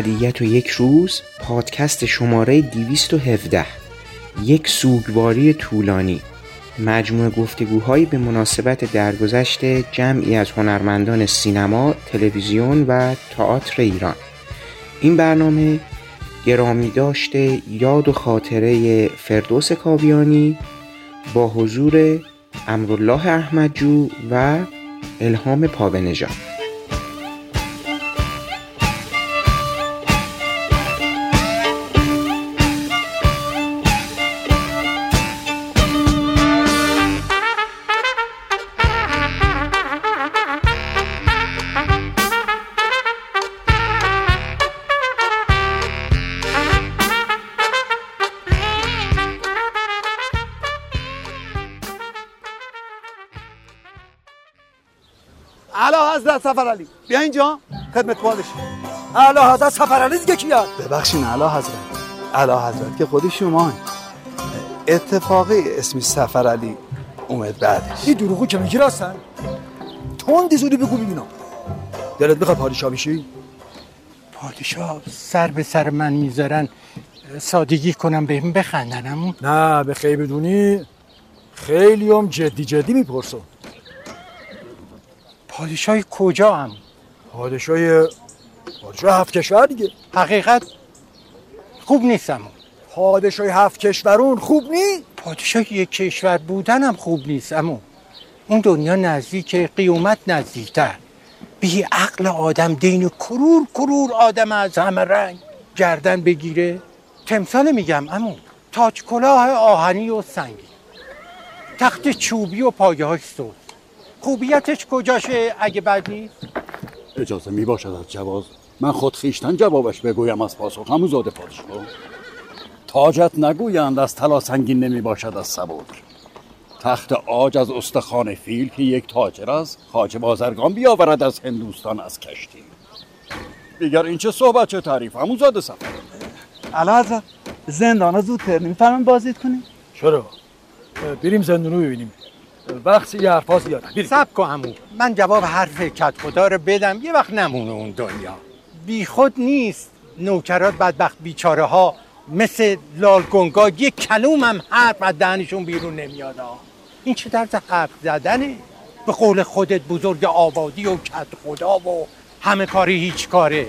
ابدیت و یک روز پادکست شماره 217 یک سوگواری طولانی. مجموع گفتگوهایی به مناسبت درگذشت جمعی از هنرمندان سینما، تلویزیون و تئاتر ایران. این برنامه گرامی داشته یاد و خاطره فردوس کاویانی با حضور امرالله احمدجو و الهام پابنژاد حضرت سفر علی. بیا اینجا خدمت پادش اعلی حضرت سفر علی دیگه کیه؟ ببخشین اعلی حضرت. اعلی حضرت که خودی شما اتفاقی اسمی سفر علی اومد بعدش. این دروغو که میگی راستن تون زودی بگو ببینم. دلت می‌خواد پادشاه بشی؟ پادشاه سر به سر من می‌ذارن سادگی کنم بهم بخندنم نه به خیلی بدونی. خیلی هم جدی جدی می‌پرسم. پادشاه کجا هم؟ پادشاه پادشاه هفت کشور دیگه. حقیقت خوب نیستم پادشاه هفت کشورون خوب نی؟ پادشاه یک کشور بودنم خوب نیست امو اون دنیا نزدیک قیومت نزدیکتر. بی عقل آدم دین کرور کرور آدم از همه رنگ گردن بگیره. تمثال میگم امو تاج کلاه آهنی و سنگی. تخت چوبی و پایه های سود خوبیتش کجاشه اگه بد نیست؟ اجازه می باشد از جواز. من خود خیشتن جوابش بگویم از پاسخ. همون زاده پادشاه. تاجت نگویند از طلا سنگین نمی باشد از سبک. تخت آج از استخوان فیل که یک تاجر است خاج بازرگان بیاورد از هندوستان از کشتی. دیگر این چه صحبت چه تعریف؟ همون زاده سفر علا زندان زودتر نمی‌فهمم بازدید کنیم؟ چرا بریم زندانو ببینیم. وقتی یه حرفا زیاده سب کن همون من جواب حرف کت خدا رو بدم یه وقت نمونه اون دنیا. بی خود نیست. نوکرات بدبخت بیچاره ها مثل لال گنگا یک کلوم هم حرف از دهنشون بیرون نمیاد این چه درز حرف زدنه؟ به قول خودت بزرگ آبادی و کت خدا و همه کاری هیچ کاره.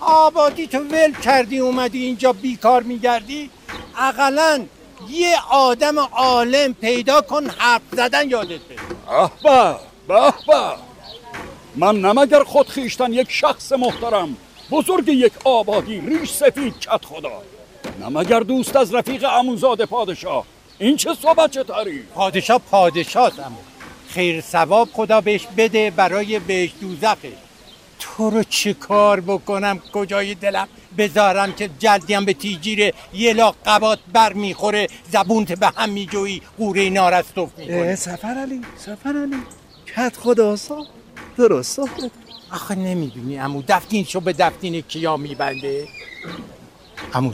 آبادی تو ول کردی اومدی اینجا بیکار میگردی؟ اقلا یه آدم عالم پیدا کن حرف زدن یادت بده به به به من نمگر خود خیشتن یک شخص محترم بزرگ یک آبادی ریش سفید کت خدا. نمگر دوست از رفیق اموزاد پادشاه. این چه صحبت چه تاری پادشاه پادشاه خیر ثواب خدا بهش بده برای بهش دوزخش. تو رو چه کار بکنم؟ کجای دلم؟ بذارم که جلدیم به تیجیر یه لاق قبات بر می‌خوره. زبونت به هم میجویی. قوره نارستوف می‌کنی. سفر علی سفر علی. کت خدا سا درست آخه نمی‌دونی امو دفتین شو به دفتین کیا میبنده؟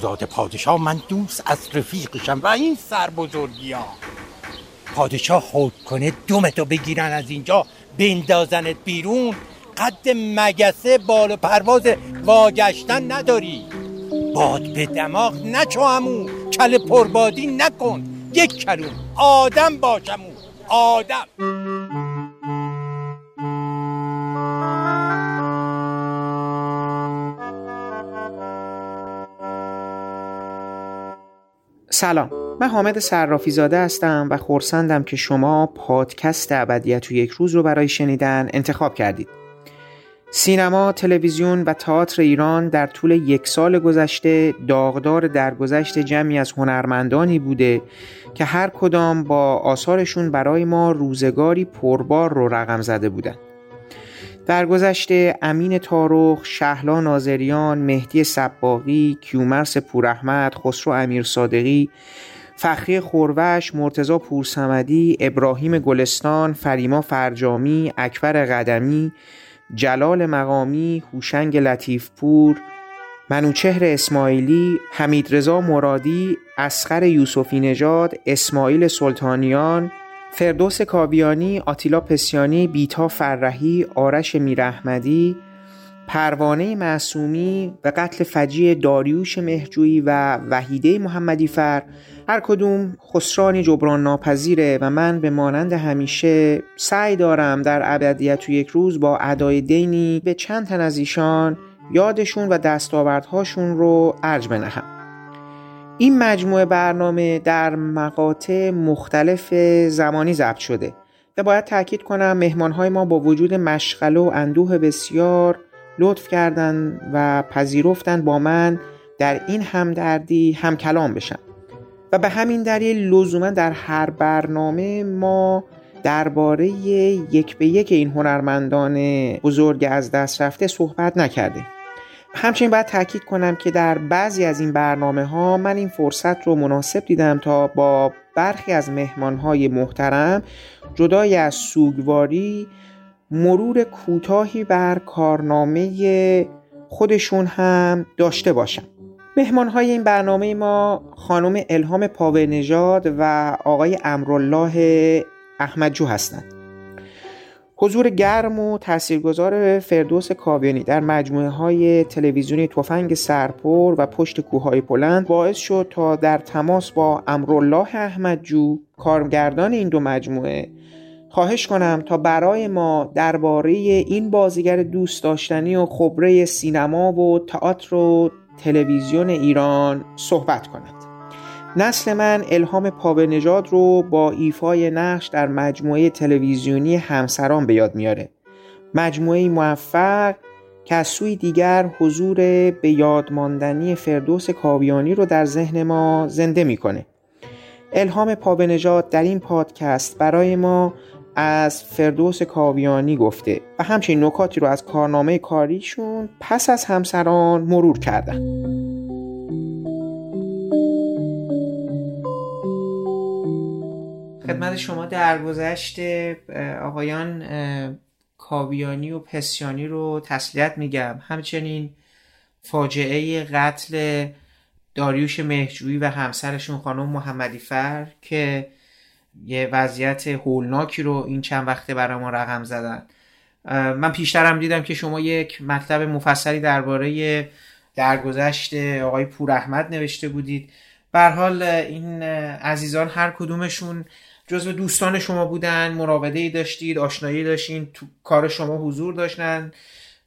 زاده پادشاه من دوست از رفیقشم و این سر بزرگی ها پادشاه خود کنه دومتو بگیرن از اینجا بندازنت بیرون. قد مگسه بال پرواز واگشتن نداری. باد به دماغ نچو همون کل پربادی نکن. یک کلوم آدم باشمون آدم. سلام من حامد صرافی زاده هستم و خورسندم که شما پادکست ابدیت و یک روز رو برای شنیدن انتخاب کردید. سینما، تلویزیون و تئاتر ایران در طول یک سال گذشته داغدار درگذشت جمعی از هنرمندانی بوده که هر کدام با آثارشون برای ما روزگاری پربار رو رقم زده بودن. در گذشته امین تاروخ، شهلا نازریان، مهدی سباقی، کیومرس پوراحمد، خسرو امیر صادقی، فخری خوروش، مرتزا پورسمدی، ابراهیم گلستان، فریما فرجامی، اکبر قدمی، جلال مقامی، هوشنگ لطیفپور، منوچهر اسماعیلی، حمید رضا مرادی، اسخر یوسفی نژاد، اسماعیل سلطانیان، فردوس کاویانی، آتیلا پسیانی، بیتا فرحی، آرش میراحمدی، پروانه معصومی و قتل فجیع داریوش مهجویی و وحیده محمدی فر هر کدوم خسرانی جبران ناپذیره و من به مانند همیشه سعی دارم در ابدیت و یک روز با ادای دینی به چند تن از ایشان یادشون و دستاوردهاشون رو ارج بنهم. این مجموعه برنامه در مقاطع مختلف زمانی ضبط شده و باید تاکید کنم مهمانهای ما با وجود مشغله و اندوه بسیار لطف کردن و پذیرفتن با من در این همدردی هم کلام بشن و به همین دلیل لزوما در هر برنامه ما درباره یک به یک این هنرمندان بزرگ از دست رفته صحبت نکردیم. همچنین باید تاکید کنم که در بعضی از این برنامه ها من این فرصت رو مناسب دیدم تا با برخی از مهمان های محترم جدای از سوگواری مرور کوتاهی بر کارنامه خودشون هم داشته باشم. مهمان های این برنامه ما خانم الهام پاوه نژاد و آقای امرالله احمدجو هستند. حضور گرم و تاثیرگذار فردوس کاویانی در مجموعه های تلویزیونی تفنگ سرپر و پشت کوههای بلند باعث شد تا در تماس با امرالله احمدجو کارگردان این دو مجموعه خواهش کنم تا برای ما درباره این بازیگر دوست داشتنی و خبره سینما و تئاتر و تلویزیون ایران صحبت کند. نسل من الهام پاوه نژاد رو با ایفای نقش در مجموعه تلویزیونی همسران به یاد میاره. مجموعه موفق که از سوی دیگر حضور به یاد ماندنی فردوس کاویانی رو در ذهن ما زنده می‌کنه. الهام پاوه نژاد در این پادکست برای ما از فردوس کاویانی گفته و همچنین نکاتی رو از کارنامه کاریشون پس از همسران مرور کردن. خدمت شما درگذشت آقایان کاویانی و پسیانی رو تسلیت میگم. همچنین فاجعه قتل داریوش مهجویی و همسرشون خانم محمدی فر که یه وضعیت هولناکی رو این چند وقته برای ما رقم زدن. من پیشترم دیدم که شما یک مطلب مفصلی درباره درگذشت آقای پور احمد نوشته بودید. بر حال این عزیزان هر کدومشون جزو دوستان شما بودن مراوده ای داشتید آشنایی داشتین تو کار شما حضور داشتن.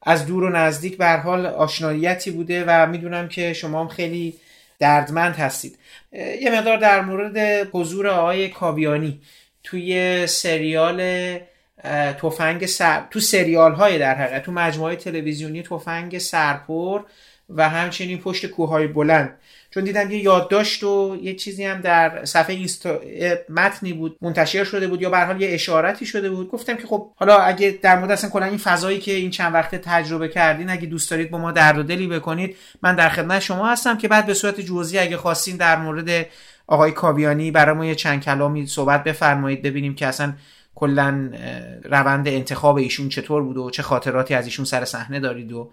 از دور و نزدیک بر حال آشناییتی بوده و می‌دونم که شما هم خیلی دردمند هستید. یه مقدار در مورد حضور آقای کاویانی توی سریال تفنگ سر تو سریال های در حقیقت تو مجموعه تلویزیونی تفنگ سرپر و همچنین پشت کوههای بلند. چون دیدم یه یادداشت و یه چیزی هم در صفحه اینستا متنی بود منتشر شده بود یا به حال یه اشارتی شده بود. گفتم که خب حالا اگه در مورد اصلا کلا این فضایی که این چند وقته تجربه کردین اگه دوست دارید با ما درد و دلی بکنید من در خدمت شما هستم که بعد به صورت جزئی اگه خواستین در مورد آقای کاویانی برای ما یه چند کلامی صحبت بفرمایید ببینیم که اصلا کلا روند انتخاب ایشون چطور بود و چه خاطراتی از ایشون سر صحنه دارید و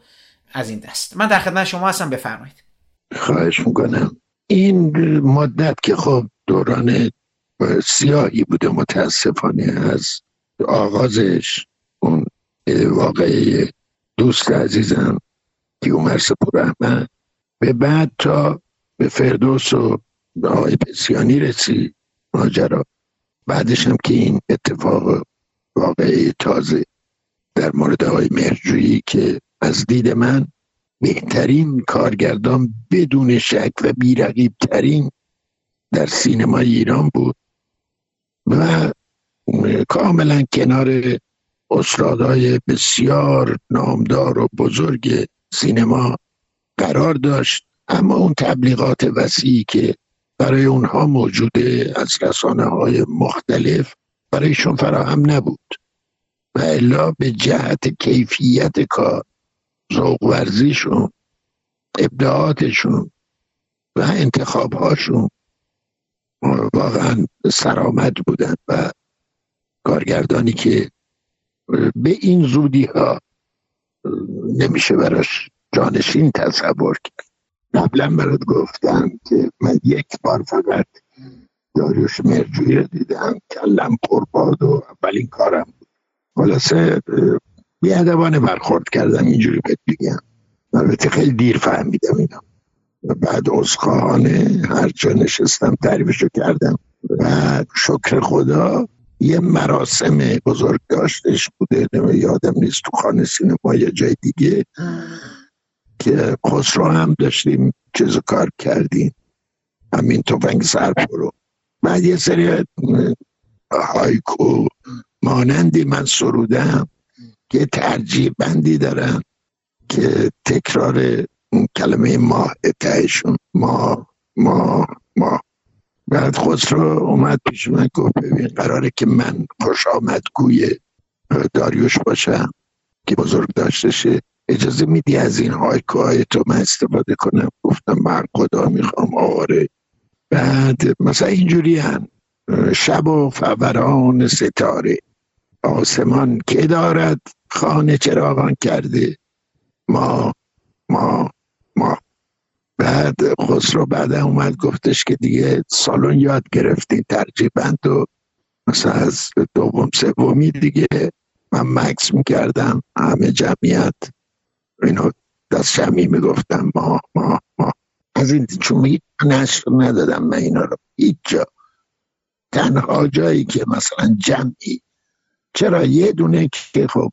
از این دست. من در خدمت شما هستم بفرمایید. خواهش می‌کنم. این مدت که خب دوران سیاهی بوده متاسفانه از آغازش اون واقعی دوست عزیزم کیومر سپور احمد به بعد تا به فردوس و آقای پسیانی رسید ماجرا. بعدش هم که این اتفاق واقعی تازه در مورد آقای مهرجویی که از دید من بهترین کارگردان بدون شک و بیرقیب ترین در سینما ایران بود و کاملا کنار استادای بسیار نامدار و بزرگ سینما قرار داشت. اما اون تبلیغات وسیعی که برای اونها موجوده از رسانه های مختلف برایشون فراهم نبود و الا به جهت کیفیت کار ذوق ورزیشون ابداعاتشون و انتخابهاشون واقعا سرآمد بودن و کارگردانی که به این زودی ها نمیشه براش جانشین تصور کرد. قبلا برات گفتم که من یک بار فقط داریوش مرجوی رو دیدم کلم پرباد و اولین کارم بود. خلاصه بیادبانه برخورد کردم اینجوری بهت بگم البته خیلی دیر فهمیدم اینا. بعد ازخواهانه هر جا نشستم تعریفشو کردم. و شکر خدا یه مراسم بزرگ داشتش بوده. یادم نیست تو خانه سینما یا جای دیگه که خسرو هم داشتیم چیز کار کردیم. همین توفنگ سرپرو بعد یه سری هایکو مانندی من سرودم. که ترجیح بندی دارن که تکرار کلمه ماه تهشون ما ما ما. بعد خسرو اومد پیش من گفت ببین قراره که من خوش آمد گوی داریوش باشم که بزرگ داشته اجازه میدی از این هایکوهای تو من استفاده کنم؟ گفتم من خدا می‌خوام آره. بعد مثلا اینجوری هم شب و فوران ستاره. آسمان که دارد خانه چراغان کرده ما ما ما. بعد خسرو بعد اومد گفتش که دیگه سالن یاد گرفتین ترجیبند و مثلا از دوم سومی دیگه. من مکس می‌کردم همه جمعیت. اینو دست شمی می‌گفتم ما ما ما. از این چون نشر ندادم من اینا رو. هیچ جا تنها جایی که مثلا جمعی. چرا یه دونه که خب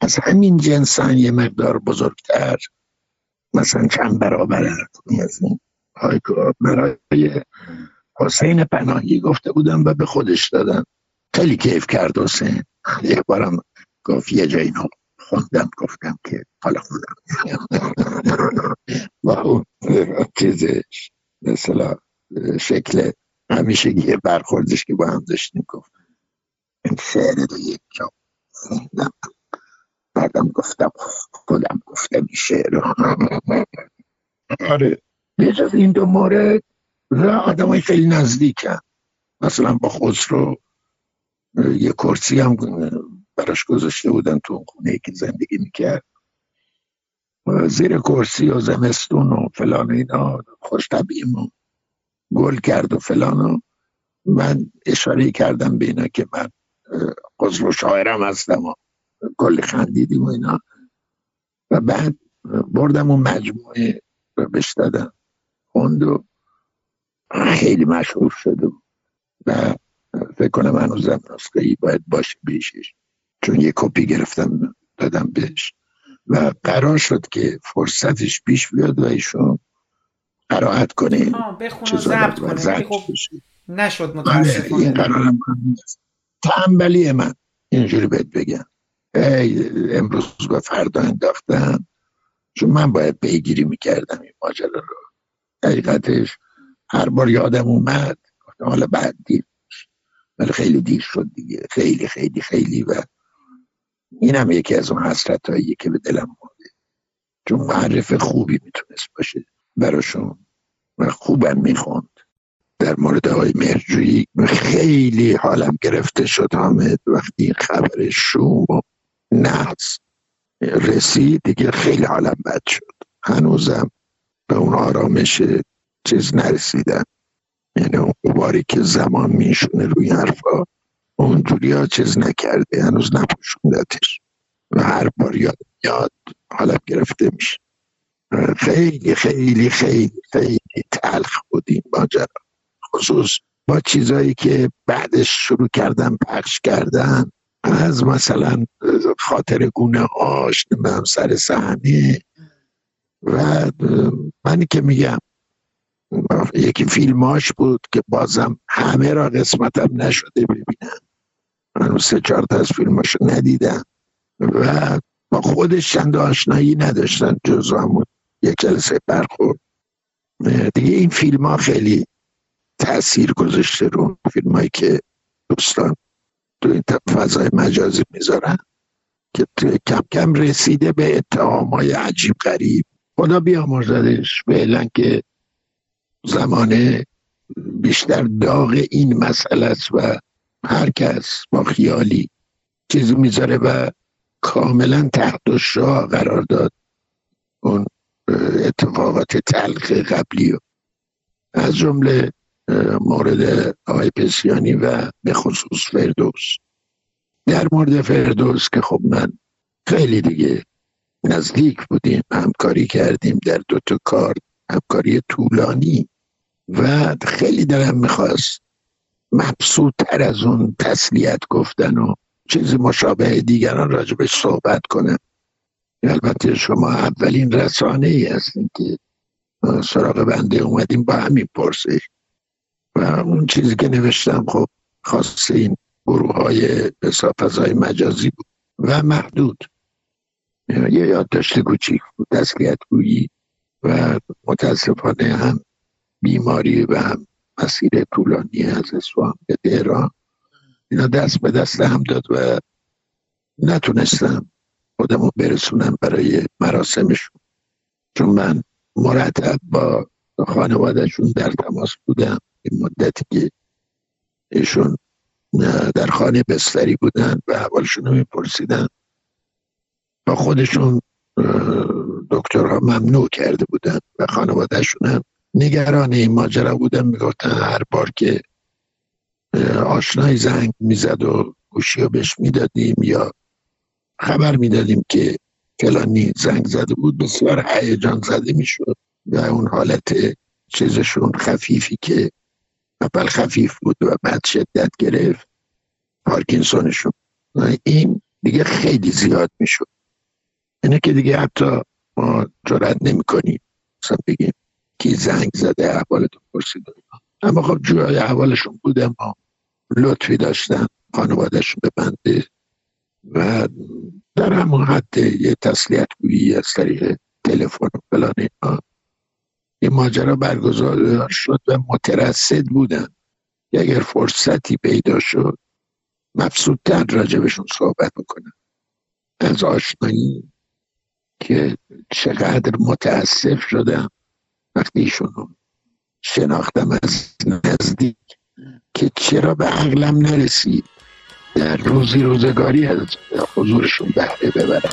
از همین جنسن یه مقدار بزرگتر مثلا چند برابر از برای حسین پناهی گفته بودم و به خودش دادم. خیلی کیف کرد حسین. یه بارم گفت یه جایی خوندم گفتم که حالا خودم و اون چیزش مثلا شکل همیشه یه برخوردش که با هم داشتیم گفت. این شعر رو یک جا خوندم بعدم گفتم خودم گفتم شعر آره. بیشتر این دو مورد و آدم های خیلی نزدیکن. مثلا با خسرو یه کرسی هم براش گذاشته بودن تو اون خونه که زندگی می‌کرد. زیر کرسی و زمستون و فلان اینا خوش طبیعیم و گل کرد و فلان و من اشاره کردم به اینا که من خسرو شاعرم هستم و کلی خندیدیم و اینا. و بعد بردم اون مجموعه رو بهش دادم خوند و خیلی مشهور شده و فکر کنم هنوزم نسخه ای باید باشه بیشش چون یه کپی گرفتم دادم بهش. و قرار شد که فرصتش پیش بیاد و ایشون قرائت کنه. بخونه ضبط کنه. خب نشد آره، متاسفانه. این قرارم تنبلی من. اینجوری بهت بگم. امروز و فردا انداختم چون من باید پیگیری می‌کردم این ماجرا رو. حقیقتش هر بار یادم اومد حالا بعد دیر ولی خیلی دیر شد دیگه. خیلی خیلی خیلی و این هم یکی از اون حسرت هایی که به دلم مونده چون معرف خوبی می‌تونست باشه براشون. و خوبم می‌خوند در مورد های مرجویی خیلی حالم گرفته شد حامد. وقتی خبر شوم و نحس رسید دیگه خیلی حالم بد شد. هنوزم به اون آرامش چیز نرسیدم. یعنی اون باری که زمان میشونه روی حرفا اونجوری ها چیز نکرده هنوز نپوشوندتش. و هر بار یاد یاد حالا گرفته میشه. خیلی خیلی خیلی خیلی تلخ بود این ماجرا. خصوص با چیزایی که بعدش شروع کردن پخش کردن از مثلا خاطر گونه هاش نمیم سر صحنه. و منی که میگم یکی فیلماش بود که بازم همه را قسمتم نشده ببینم. من سه چهار تا از فیلماشو ندیدم. و با خودش چند آشنایی نداشتن جز همون یک جلسه برخورد. دیگه این فیلم ها خیلی تاثیر گذاشته رو فیلم هایی که دوستان تو این فضای مجازی می‌ذارن که کم کم رسیده به اتهامای عجیب غریب. خدا بیامرزدش. فعلا که زمانه بیشتر داغ این مسئله است و هر کس با خیالی چیزی می‌ذاره و کاملا تحت شاه قرار داد اون اتفاقات تلخ قبلی و از جمله مورد آقای پسیانی و به خصوص فردوس. در مورد فردوس که خب من خیلی دیگه نزدیک بودیم همکاری کردیم در دو تا کار همکاری طولانی و خیلی دلم می‌خواست مبسوط تر از اون تسلیت گفتن و چیزی مشابه دیگران راجبش صحبت کنم. البته شما اولین رسانه ای هستین که سراغ بنده اومدیم با همین پرسش. و اون چیزی که نوشتم خب خاص این گروه های فضای مجازی بود و محدود. یه یادداشت کوچیک بود گویی و متاسفانه هم بیماری و هم مسیر طولانی از اصفهان به تهران. اینا دست به دست هم داد و نتونستم خودمو برسونم برای مراسمشون. چون من مرتب با خانوادهشون در تماس بودم. این مدتی که ایشون در خانه بستری بودن و احوالشون رو میپرسیدن. با خودشون دکترها ممنوع کرده بودن و خانوادهشون هم نگران این ماجرا بودن. می‌گفتن هر بار که آشنای زنگ می‌زد و گوشی رو بهش می‌دادیم یا خبر می‌دادیم که فلانی زنگ زده بود بسیار هیجان زده می‌شد و اون حالت چیزشون خفیفی که اول خفیف بود و بعد شدت گرفت. پارکینسونشون این دیگه خیلی زیاد می‌شد. اینه که دیگه حتی ما جرات نمی کنیم مثلا بگیم کی زنگ زده احوالتون پرسیده اما خب جوهای احوالشون بوده ما لطفی داشتن. خانوادهشون به بنده. و در همون حد یه تسلیت گویی از طریق تلفن و فلان این ماجرا برگزار شد و مترصد بودن. اگر فرصتی پیدا شد مبسوطتر راجبشون صحبت بکنن از آشنایی که چقدر متاسف شدم وقتی ایشونو شناختم از نزدیک که چرا به عقلم نرسید. در روزی روزگاری از حضورشون بهره ببرم.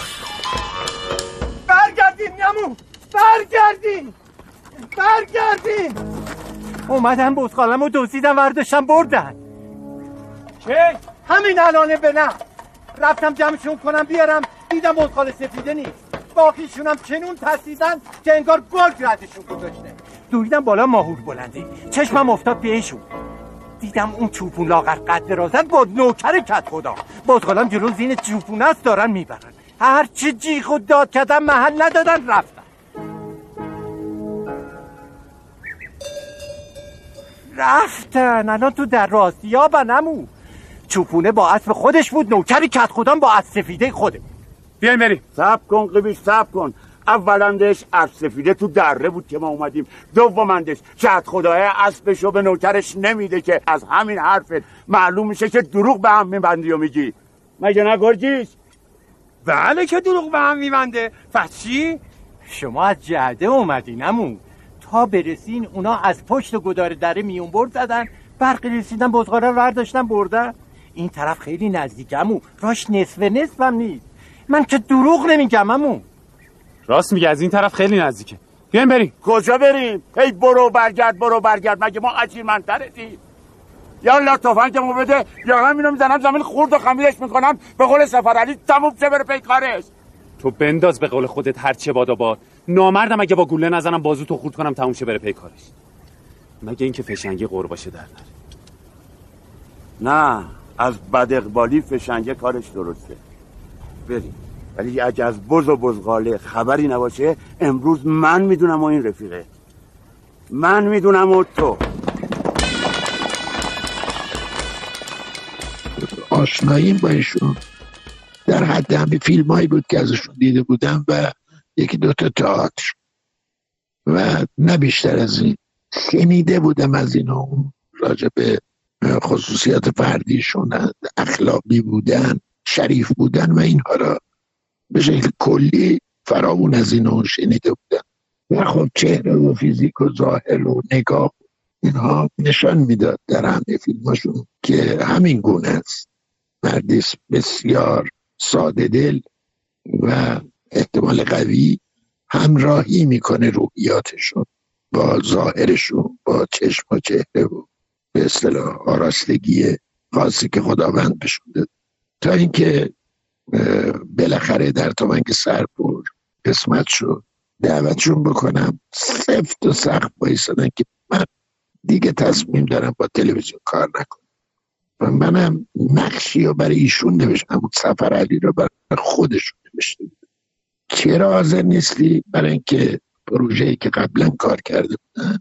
برگردین نمو! برگردین! برگردین. اومدن بزخالم و دوزیدن ورداشتن بردن. چه؟ همین الانه به نه. رفتم جمعشون کنم بیارم. دیدم بزخال سفیده نیست. باقیشونم چنون ترسیدن که انگار گل ردشون گذاشته. دویدم بالا ماهور بلندی. چشمم افتاد بهشون دیدم اون چوپون لاغر قد درازت با نوکر کت خدا. بزغالم جلو زین چوپون است دارن می‌برن. هر چی جی خود داد کردن محل ندادن رفتن. رفتن. الان تو در راستیابن امو چوپونه با اسب خودش بود نوکر کت خودم با اسب سفیده خوده. بیاین بریم. سب کن قبیش سب کن. اولندش اسب سفیده تو دره بود که ما اومدیم. دومندش شاید خدای اسبشو به نوکرش نمیده که از همین حرفت معلوم میشه که دروغ به هم میبندی و میگی. مگه نه گرجیش؟ بله که دروغ به هم میبنده. پس چی؟ شما از جهده اومدین امون تا برسین اونا از پشت گدار دره میون برد زدن. برقی رسیدن بزغاره ورداشتن بردن. این طرف خیلی نزدیکمو راش نصف نصفم نیست. من که دروغ نمیگم امون راست میگه از این طرف خیلی نزدیکه. بیاین بریم. کجا بریم؟ هی برو برگرد برو برگرد. مگه ما اجیر منترتی یا الله تفنگمو بده. یا همینو می‌زنم زمین خورد و خمیرش می‌کنم. به قول سفر علی تموم چه بره پیکارش. تو بنداز به قول خودت هر چه باد و باد. نامردم اگه با گوله نزنم بازو تو خورد کنم تموم شه بره پیکارش مگه اینکه فشنگی قرباشه در نره. نه از بد اقبالی فشنگه کارش درسته. بریم. ولی اگه از بز و بزغاله خبری نباشه امروز من می‌دونم و این رفیقه. من می‌دونم و تو. آشناییم با ایشون. در حد همه فیلم هایی بود که ازشون دیده بودم و یکی دوتا تئاتر. و نه بیشتر از این. شنیده بودم از اینو راجع به خصوصیات فردیشون اخلاقی بودن شریف بودن و اینها را به شکل کلی فراون از اینو شنیده بودن و خب چهره و فیزیک و ظاهر و نگاه اینها نشان می‌داد در همه فیلماشون که همین گونه است. مردی بسیار ساده دل و احتمال قوی همراهی می‌کنه روحیاتشون با ظاهرشون با چشم و چهره و به اصطلاح آراستگی خاصی که خداوند بهشون داد تا اینکه بالاخره در تومنگ سرپور قسمت شد. دعوتشون بکنم. سفت و سخت بایستدن که من دیگه تصمیم دارم با تلویزیون کار نکنم. و منم نقشی رو برای ایشون نوشتم. اون سفر علی رو برای خودشون نوشته بود چرا حاضر نیستی برای اینکه پروژه‌ای که قبلا کار کرده بودن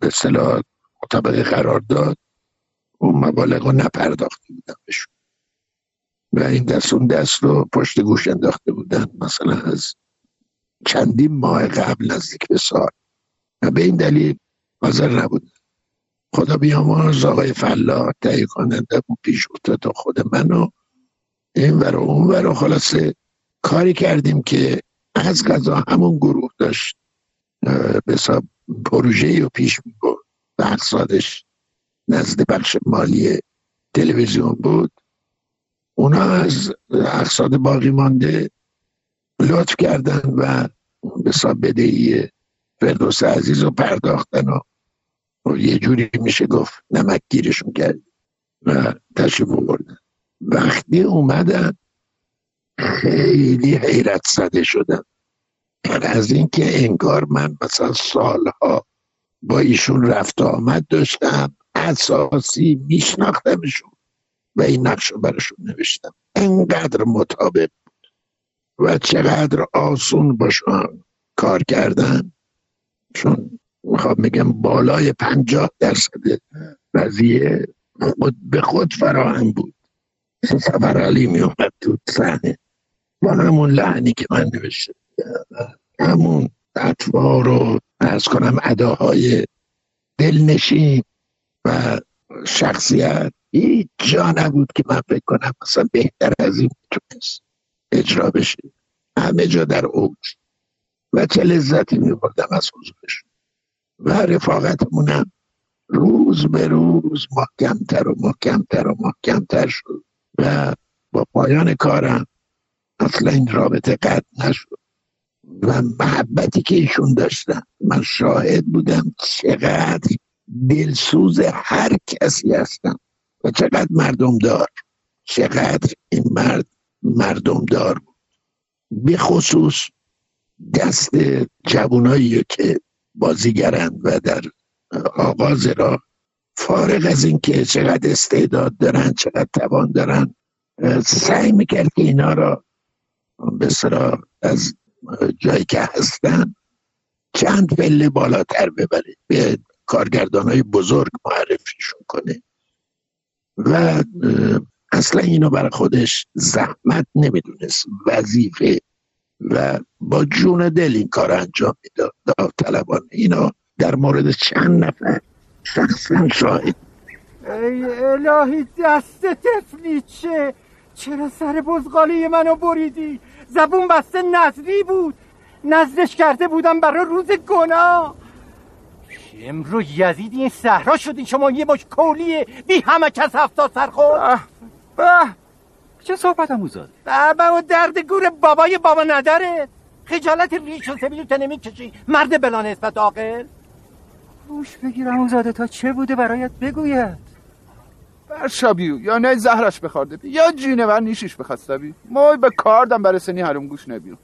به صلاح مطابق قرار داد اون مبالغ رو نپرداخته بودن بهشون؟ و این دست اون دست رو پشت گوش انداخته بودن مثلا از چندین ماه قبل نزدیک به سال. و به این دلیل حاضر نبود. خدا بیامرز آقای فلا تهیه کننده پیش افتاد خود منو. این ور اون ور خلاصه کاری کردیم که از غذا همون گروه داشت. به پروژه رو پیش می‌برد و اقصادش نزد بخش مالی تلویزیون بود. اونا از اقصاد باقی مانده لطف کردن و به بدهی فردوس عزیز رو پرداختن و یه جوری میشه گفت نمک گیرشون کرد و تشریف بردن وقتی اومدن خیلی حیرت زده شدم. از اینکه انگار من مثلا سالها با ایشون رفت آمد داشتم اساسی میشناختمشون و این نقش رو براشون نوشتم. انقدر مطابق بود و چقدر آسون باشن کار کردن. چون می‌خوام میگم بالای پنجاه درصد قضیه خود به خود فراهم بود. سفر علی میومد تو صحنه. با همون لحنی که من نوشته همون اطوار رو ارز کنم اداهای دلنشین و شخصیت. هیچ جا نبود که من فکر کنم مثلا بهتر از این می‌تونست اجرا بشه. همه جا در اوج. و چه لذتی میبردم از حضورشون و رفاقتمونم روز به روز محکمتر و محکمتر و محکمتر شد. و با پایان کارم اصلا این رابطه قطع نشد. و محبتی که ایشون داشتن من شاهد بودم چقدر دلسوز هر کسی هستم و چقدر مردم دار چقدر این مرد مردم دار بود. به خصوص دست جوانایی که بازیگرند و در آغاز را فارغ از اینکه چقدر استعداد دارن چقدر توان دارن سعی می‌کرد که اینا را به از جایی که هستن. چند پله بالاتر ببره به کارگردان های بزرگ معرفیشون کنه و اصلا اینو برای خودش زحمت نمی‌دونست. وظیفه و با جون دل این کار انجام می‌داد داوطلبانه. اینا در مورد چند نفر شخصا شاهد. ای الهی دست تفلیچه چرا سر بزغالی منو بریدی؟ زبون بسته نزدی بود. نزدش کرده بودم برای روز گناه. امرو یزید این صحرا شدین شما یه باش کولیه. بی همه کس هفتا سر خود به چه صحبت هم اوزاد و درد گور بابای بابا نداره. خجالت ریش و سبیلو نمی کشی مرد بلا نسبت عاقل. روش بگیرم اوزاده تا چه بوده برایت بگوید؟ بر شابیو یا نه زهرش بخورده یا جینه بر نیشیش بخواسته بی. ما به کاردم برای سنی حروم گوش نبیو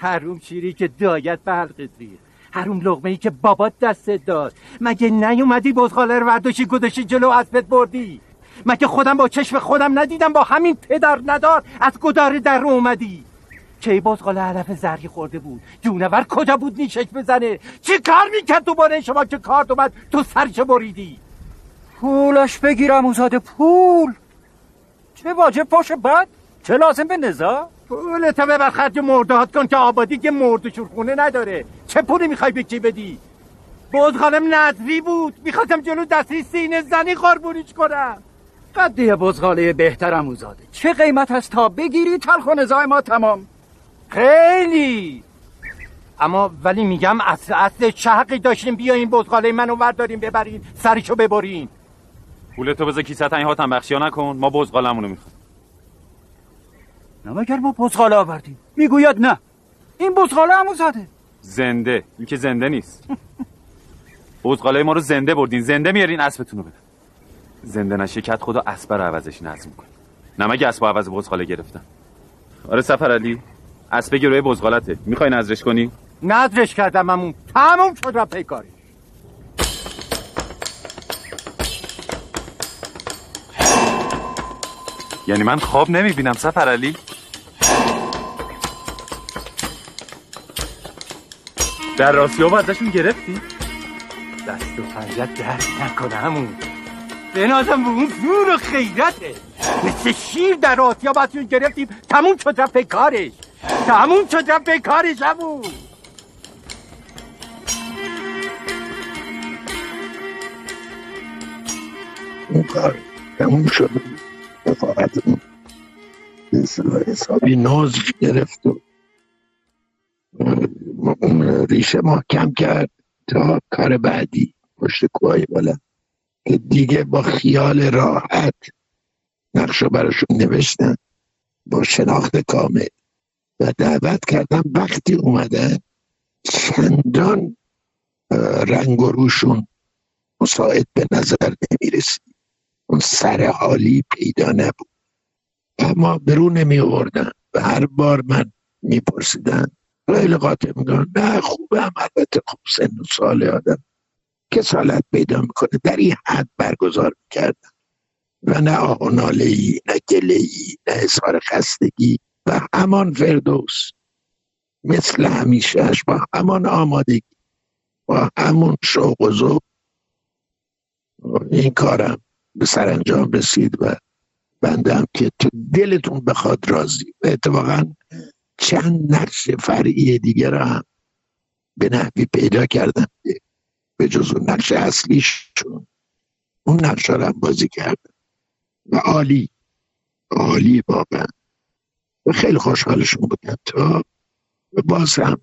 حروم چیری که دایت به حلقت حروم لغمه ای که بابات دستت داد. مگه نیومدی بزغاله رو ورداشی گذاشتی جلو اسبت بردی؟ مگه خودم با چشم خودم ندیدم با همین پدر ندار از گدار در اومدی؟ کی بزغاله علف زرگی خورده بود؟ جونور کجا بود نیشش بزنه؟ چی کار می‌کرد دوباره؟ شما که کار اومد تو سرش بریدی؟ پولش بگیرم اوزاده پول. چه واجب پاشه بد چه لازم به نزا پولتا ببر خرج مردهات کن که آبادی که مرد شورخونه نداره. چه پولی می‌خوای به کی بدی؟ بزغالم نظری بود. می‌خواستم جلو دستی سینه زنی قربونیش کنم. قده بزغاله بهترم اوزاده چه قیمت هست تا بگیری تلخ و نزای ما تمام؟ خیلی. اما ولی میگم اصل اصل چه حقی داشتیم بیاین بزغاله منو ورداریم ببرین سریشو ببرین پولتو بذار کیسه این هاتم بخشیا نکن. ما بزغالمونو می‌خوام. نه مگر ما بزغاله آوردیم؟ می‌گوید نه. این بزغاله همو زده. زنده. این که زنده نیست. بزغاله ما رو زنده بردین. زنده میارین اسبتون رو بدن. زنده نشه کت خدا اسب رو عوضش نظم کن نه مگه اسب عوض بزغاله گرفتن؟ آره سفر علی. اسب گروه بزغالته. می‌خوای نظرش کنی؟ نظرش کردم همون تموم شد را پیکاری. یعنی من خواب نمی‌بینم سفر علی. در ها ازشون گرفتی؟ دست و پنجت درد نکنه همون. به نازم به اون زور و خیرته. مثل شیر در آسیا بسیون گرفتیم تموم شد رفت کارش. تموم شد رفت کارش همون. اون کار تموم شد. رفاقت حسابی ناز گرفت و اون ریشه محکم کرد تا کار بعدی پشت کوهای بالا. که دیگه با خیال راحت نقش براشون نوشتن با شناخت کامل. و دعوت کردم وقتی اومدن چندان رنگ و روشون مساعد به نظر نمی‌رسید. اون سر حالی پیدا نبود. اما برو نمی آوردن و هر بار من میپرسیدن خیلی قاطع میگن نه خوبه هم. البته خوب سن و سال آدم کسالت پیدا می‌کنه. در این حد برگزار می‌کردن. و نه آه و ناله ای نه گله ای نه اظهار خستگی. و همان فردوس مثل همیشهش با همان آمادگی با همون شوق و ذوق. این کارم به سرانجام رسید و بندم که تو دلتون بخواد راضی. و اتفاقا چند نقش فرعی دیگه را هم به نحوی پیدا کردم به جز اون نقش اصلیشون اون نقش را هم بازی کردم. و عالی عالی واقعا. و خیلی خوشحالشون بودم تا و باز هم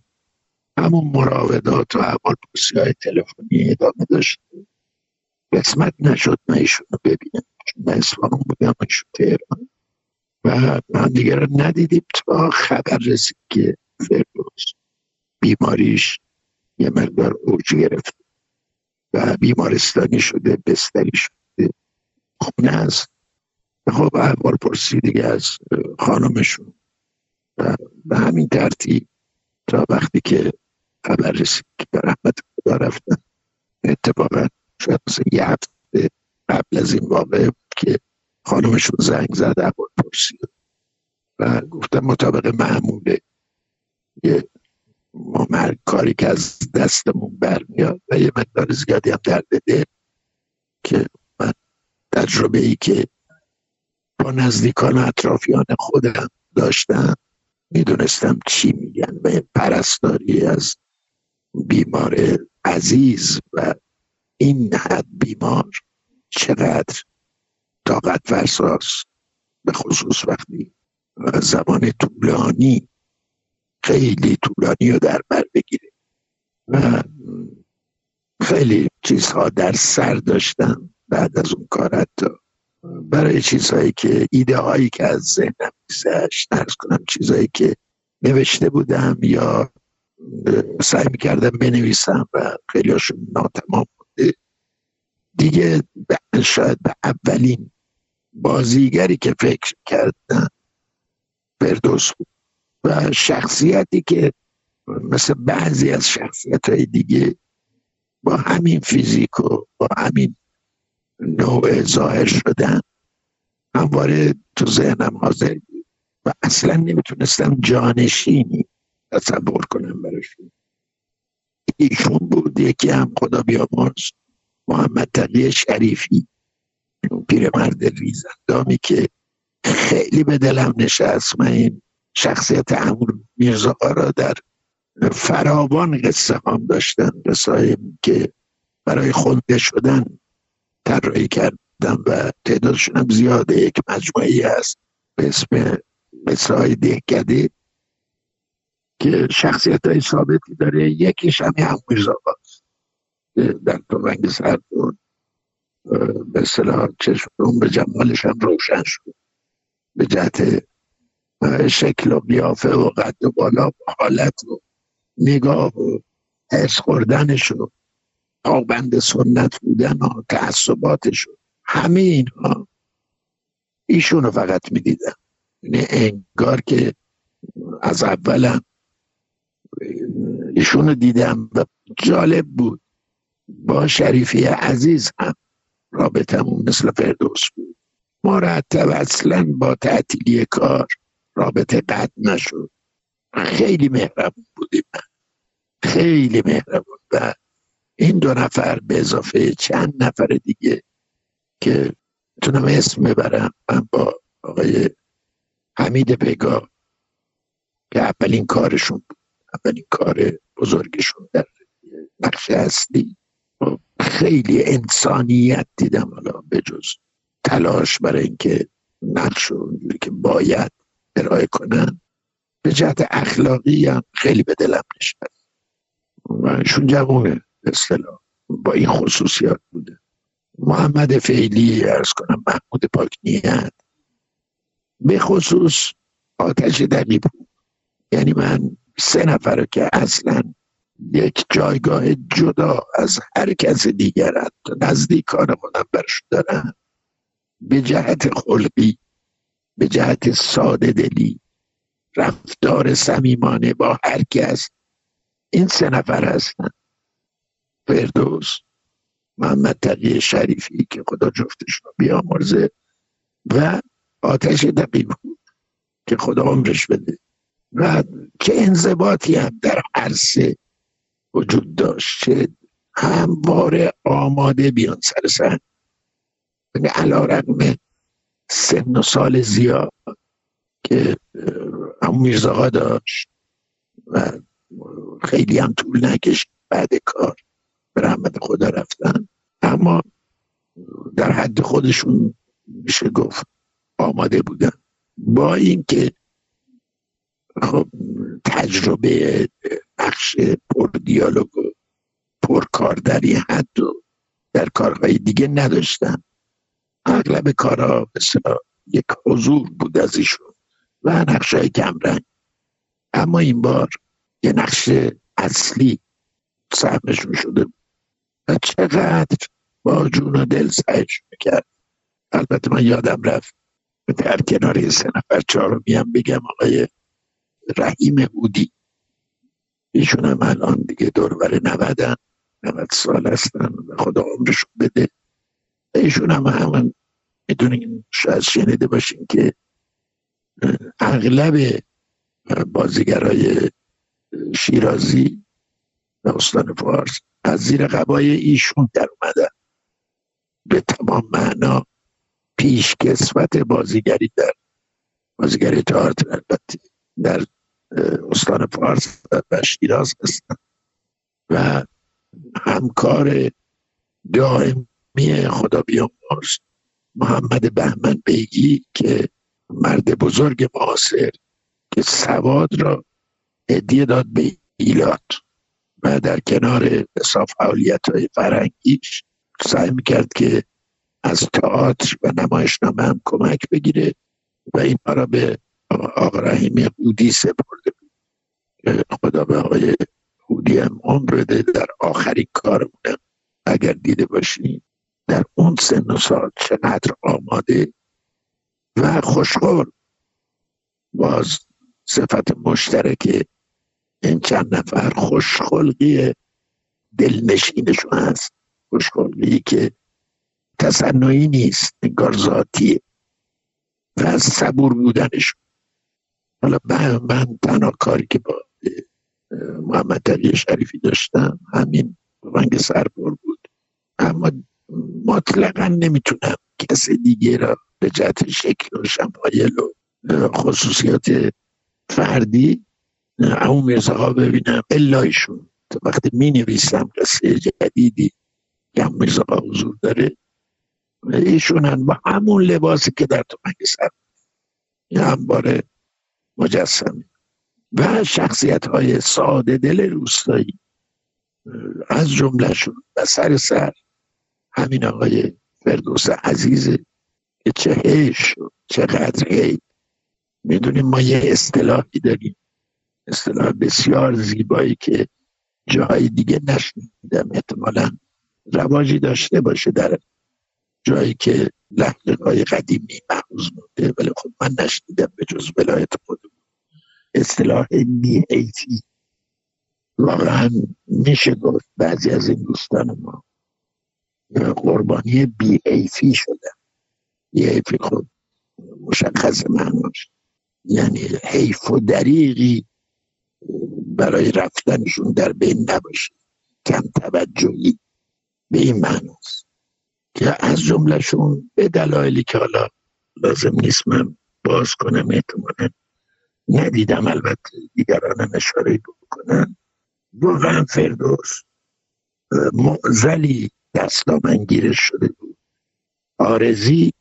همون مراودات و اول های تلفنی ادامه داشت. قسمت نشد من ایشون رو ببینم من اصفهان بودم و من دیگه رو ندیدیم تا خبر رسید که فردوس بیماریش یه مقدار اوج گرفت و بیمارستانی شده بستری شده. خونه است خب احوال پرسی دیگه از خانمشون. و به همین ترتیب تا وقتی که خبر رسید که به رحمت خدا رفتن اتفاقا شاید مثل یه هفته قبل از این واقعه بود که خانمشون زنگ زد احوال پرسی و گفتم مطابق معموله. یه ما مرگ کاری که از دستمون برمیاد و یه مقدار زیادی هم درد دل که من تجربه ای که با نزدیکان اطرافیان خودم داشتم می‌دونستم چی میگن. و پرستاری از بیمار عزیز و این حد بیمار چقدر طاقت فرساس به خصوص وقتی زمان طولانی خیلی طولانی رو در بر بگیره. و خیلی چیزها در سر داشتم بعد از اون کار حتی. برای چیزهایی که ایده هایی که از ذهنم میزشت ارز کنم چیزهایی که نوشته بودم یا سعی می‌کردم بنویسم و خیلی هاشون ناتمام دیگه شاید به اولین بازیگری که فکر کردم فردوس بود. و شخصیتی که مثل بعضی از شخصیت های دیگه با همین فیزیک و با همین نوع ظاهر شدن همواره تو ذهنم حاضر بود. و اصلا نمی‌تونستم جانشینی تصور کنم براشون. ایشون بود یکی هم خدا بیامرز محمد تقی شریفی. پیرمرد ریزندامی که خیلی به دلم نشست. من این شخصیت امور میرزا را در فراوان قصه هم داشتن. رسایم که برای خونده شدن طراحی کردم و تعدادشون هم زیاده. یک مجموعی هست به اسم مصرهای دهکده. که شخصیت های ثابتی داره. یکیش هم هم میرزاقاست در تو رنگ سردون به صلاح چشم به جمالش هم روشن شد. به جهت شکل و بیافه و قد و بالا و حالت و نگاه و حس خوردنش و پابند سنت بودن و تعصباتش و همه اینها ایشونو فقط می‌دیدم. یعنی انگار که از اولم ایشونو دیدم و جالب بود. با شریفی عزیز هم رابطمون مثل فردوس بود. مرتب اصلا با تعطیلی کار رابطه قطع نشد. خیلی مهربون بودیم خیلی مهربون. و این دو نفر به اضافه چند نفر دیگه که تونم اسم ببرم من با آقای حمید پیگاه که اولین کارشون بود. اولین کار بزرگشون در نقش اصلی خیلی انسانیت دیدم. حالا جز تلاش برای اینکه نقش که باید ارائه کنن به جهت اخلاقی هم خیلی به دلم نشست. و ایشون جوونه اصطلاح با این خصوصیات بوده. محمد فعلی ارز کنم محمود پاکنیت به خصوص آتش دقیق بود. یعنی من سه نفر که اصلا یک جایگاه جدا از هر کس دیگر نزدیکان خودم برش دارم به جهت خلقی به جهت ساده دلی رفتار صمیمانه با هر کس. این سه نفر هستن. فردوس محمد تقی شریفی که خدا جفتش رو بیامرزه و آتش دقیق بود که خدا عمرش بده. و چه انضباطی هم در عرصه وجود داشت چه همواره آماده بیان سر سن یعنی علا رقم سن و سال زیاد که هم میرزاها داشت و خیلی هم طول نکشید بعد کار به رحمت خدا رفتن. اما در حد خودشون میشه گفت آماده بودن. با اینکه خب تجربه بخش پر دیالوگ و پر کار در این حد و در کارهای دیگه نداشتن اغلب کارها مثلا یک حضور بود از ایشون و نقش های کمرنگ. اما این بار یه نقش اصلی سهمشون شده بود. و چقدر با جون و دل سعیش می‌کرد. البته من یادم رفت در کنار سه نفر چهارمی هم بگم آقای رحیم هودی ایشون هم الان دیگه دوربر نودن نود سال هستن و خدا عمرشون بده. ایشون هم همون می‌دونین شاید شنیده باشین که اغلب بازیگرای شیرازی و استان فارس از زیر قبای ایشون در اومدن. به تمام معنا پیش کسوت بازیگری در بازیگری تئاتر البته در استان فارس و شیراز هستن و همکار دائمی خدا بیامرز محمد بهمن بیگی که مرد بزرگ معاصر که سواد را هدیه داد به ایلات و در کنار حساب فعالیت های فرنگیش سعی می‌کرد که از تئاتر و نمایشنامه هم کمک بگیره و اینها را به آقا رحیم هودی سپرده. بود خدا به آقای هودی هم عمر بده. در آخرین کارمونه. اگر دیده باشیم در اون سن و سال چقدر آماده و خوشحال. باز صفت مشترک این چند نفر خوشخلقی دلنشینشون هست. خوشخلقی که تصنعی نیست. انگار ذاتیه. و صبور بودنشون. حالا من, تنها کاری که با محمد تقی شریفی داشتم همین رنگ سربار بود. اما مطلقا نمی‌تونم کس دیگه را به جهت شکل و شمایل و خصوصیات فردی اون میرزاها ببینم. الایشون وقتی می نویسم قصه جدیدی هم میرزا حضور داره ایشونن با همون لباسی که در تو سر این همباره مجسمه. و شخصیت های ساده دل روستایی. از جملهشون و سر سر همین آقای فردوس عزیزه که چه هش چقدر هی می‌دونیم ما یه اصطلاحی داریم. اصطلاح بسیار زیبایی که جاهای دیگه نشنیدم. احتمالا رواجی داشته باشه در جایی که لحظه های قدیمی محفوظ مونده ولی خب من نشنیدم به جز ولایت خودم. اصطلاح نیهیتی واقعا میشه گفت بعضی از این دوستان ما قربانی بیعیفی شدن بیعیفی خود مشخص معناش یعنی حیف و دریغی برای رفتنشون در بین نباشه. کم توجهی به این معناست. که از جملهشون به دلایلی که حالا لازم نیست من باز کنم احتمالا ندیدم البته دیگران اشاره بکنن. واقعا فردوس معزلی دستامنگیرش شده بود. آرزی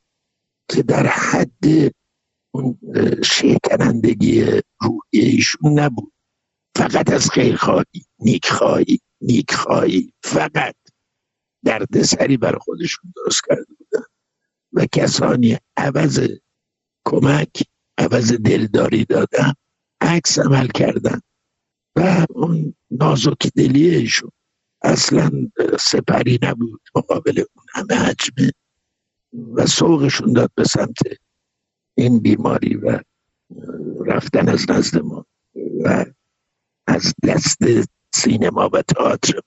که در حد اون شکنندگی روحی ایشون نبود. فقط از خیرخواهی نیکخواهی نیکخواهی فقط دردسری بر خودشون درست کرده بودن. و کسانی عوض کمک عوض دلداری دادن عکس عمل کردن. و اون نازک دلی ایشون اصلا سپری نبود مقابل اون همه حجمه. و سوقشون داد به سمت این بیماری و رفتن از نزد ما و از دست سینما و تئاتر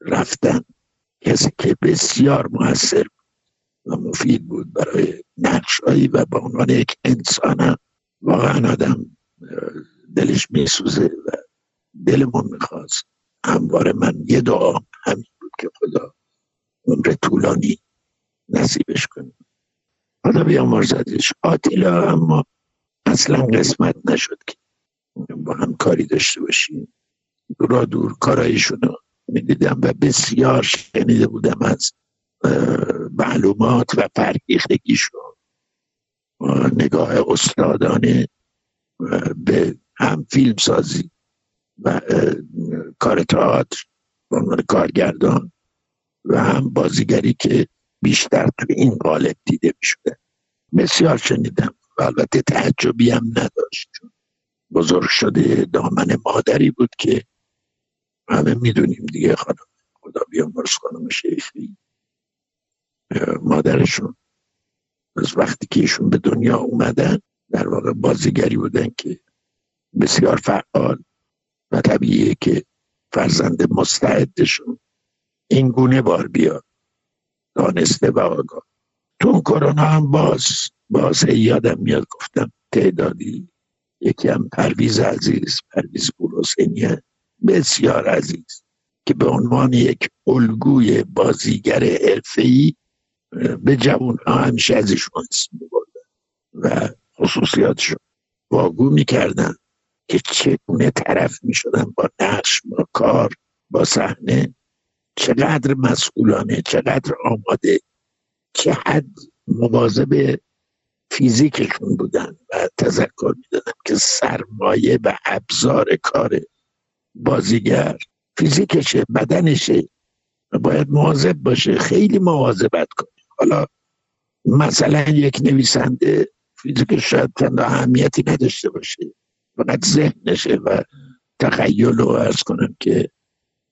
رفتن. کسی که بسیار موثر و مفید بود برای نقشهایی و به عنوان یک انسان واقعا آدم دلش میسوزه و دلمون می‌خواست. همواره من یه دعا همین بود که خدا عمر طولانی نصیبش کنه. حالا بیامار زدش آتیلا اما اصلا قسمت نشد که با هم کاری داشته باشیم. دورا دور کارایشون رو می‌دیدم و بسیار شنیده بودم از معلومات و فرهیختگیشون نگاه استادانه به هم فیلم سازی و کار تئاتر به عنوان کارگردان و هم بازیگری که بیشتر تو این قالب دیده می شده بسیار شنیدم و البته تعجبی هم نداشت. بزرگ شده دامن مادری بود که همه می‌دونیم دیگه خانم خدا بیامرز خانم شیخی. مادرشون. از وقتی که ایشون به دنیا اومدن در واقع بازیگری بودن که بسیار فعال و طبیعیه که فرزند مستعدشون این گونه بار بیاد. دانسته و آگاه. تو کرونا هم باز باز یادم میاد گفتم تعدادی یکی هم پرویز عزیز پرویز بروسینی بسیار عزیز که به عنوان یک الگوی بازیگر حرفه‌ای به جوان ها همیشه ازشون اسم و خصوصیاتشون واگو می‌کردن که چگونه طرف می‌شدن با نقش با کار با صحنه. چقدر مسئولانه چقدر آماده چه حد مواظب فیزیکشون بودن و تذکر می‌دادن که سرمایه و ابزار کار بازیگر فیزیکشه بدنشه باید مواظب باشه خیلی مواظبت کنه. حالا مثلا یک نویسنده فیزیکش شاید چند اهمیتی نداشته باشه. فقط ذهنشه و تخیل و ارز کنم که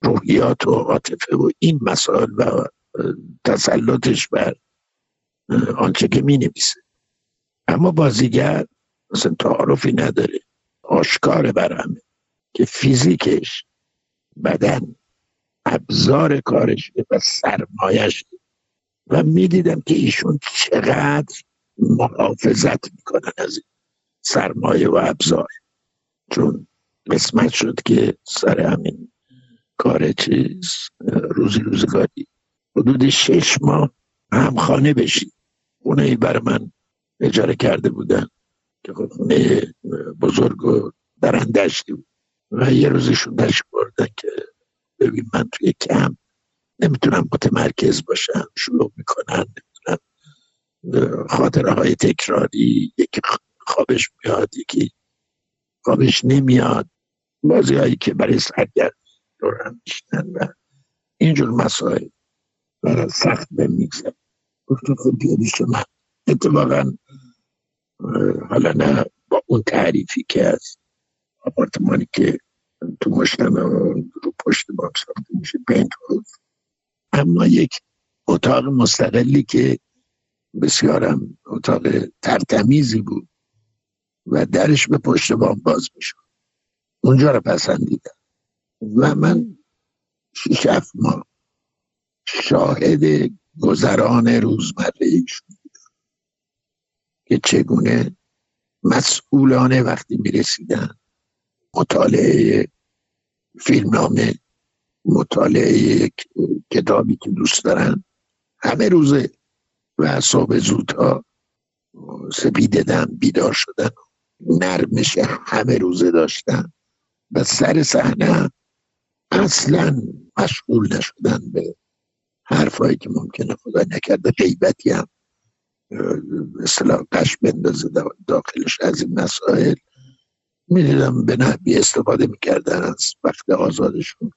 روحیات و عاطفه و این مسائل و تسلطش بر آنچه که می نویسه اما بازیگر مثلا تعارفی نداره. آشکار بر همه که فیزیکش بدن ابزار کارش و سرمایش و می‌دیدم که ایشون چقدر محافظت می‌کنن از سرمایه و ابزار. چون قسمت شد که سر همین کار چیز روزی روزگاری. حدود شش ماه هم خانه بشید خونه ای بر من اجاره کرده بودن که خب خونه بزرگ و درندشتی بود. و یه روزشون نش بردن که ببین من توی کم نمی‌تونن متمرکز باشن شروع می‌کنن نمی‌تونن خاطره های تکراری یکی خوابش میاد یکی خوابش نمیاد. بازی هایی که برای سرگرد دورن میشنن و اینجور مسائل برای سخت بمیگذن گفتم خب بیادیش من اتفاقا حالا نه با اون تعریفی که از آپارتمانی که تو مشتمه رو پشت بام ساخته میشه پینت اما یک اتاق مستقلی که بسیارم اتاق ترتمیزی بود و درش به پشت بام باز می‌شد. اونجا رو پسندیدم. و من شیش هفت ماه شاهد گذران روزمره ایشون که چگونه مسئولانه وقتی می‌رسیدن مطالعه فیلمنامه مطالعه یک کتابی که دوست دارن. همه روزه و صبح زودها سپیده دم بیدار شدن نرمش همه روزه داشتن و سر صحنه اصلا مشغول نشدن به حرفایی که ممکنه خدا نکرده. غیبتی هم مثلا قش بندازه داخلش از این مسائل. می‌دیدم به نحوی استفاده می‌کردن از وقت آزادشون.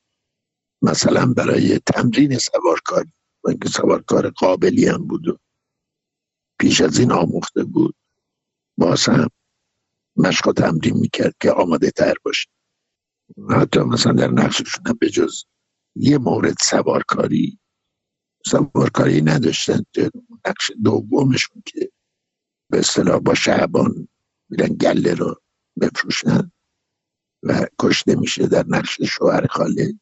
مثلا برای تمرین سوارکاری و اینکه سوارکار قابلی هم بود و پیش از این آموخته بود باز هم مشق تمرین می‌کرد که آماده تر باشه. حتی مثلا در نقششون هم به جز یه مورد سوارکاری سوارکاری نداشتن نقش دومشون که به اصطلاح با شعبان میرن گله رو بفروشن و کشته میشه در نقش شوهر خاله.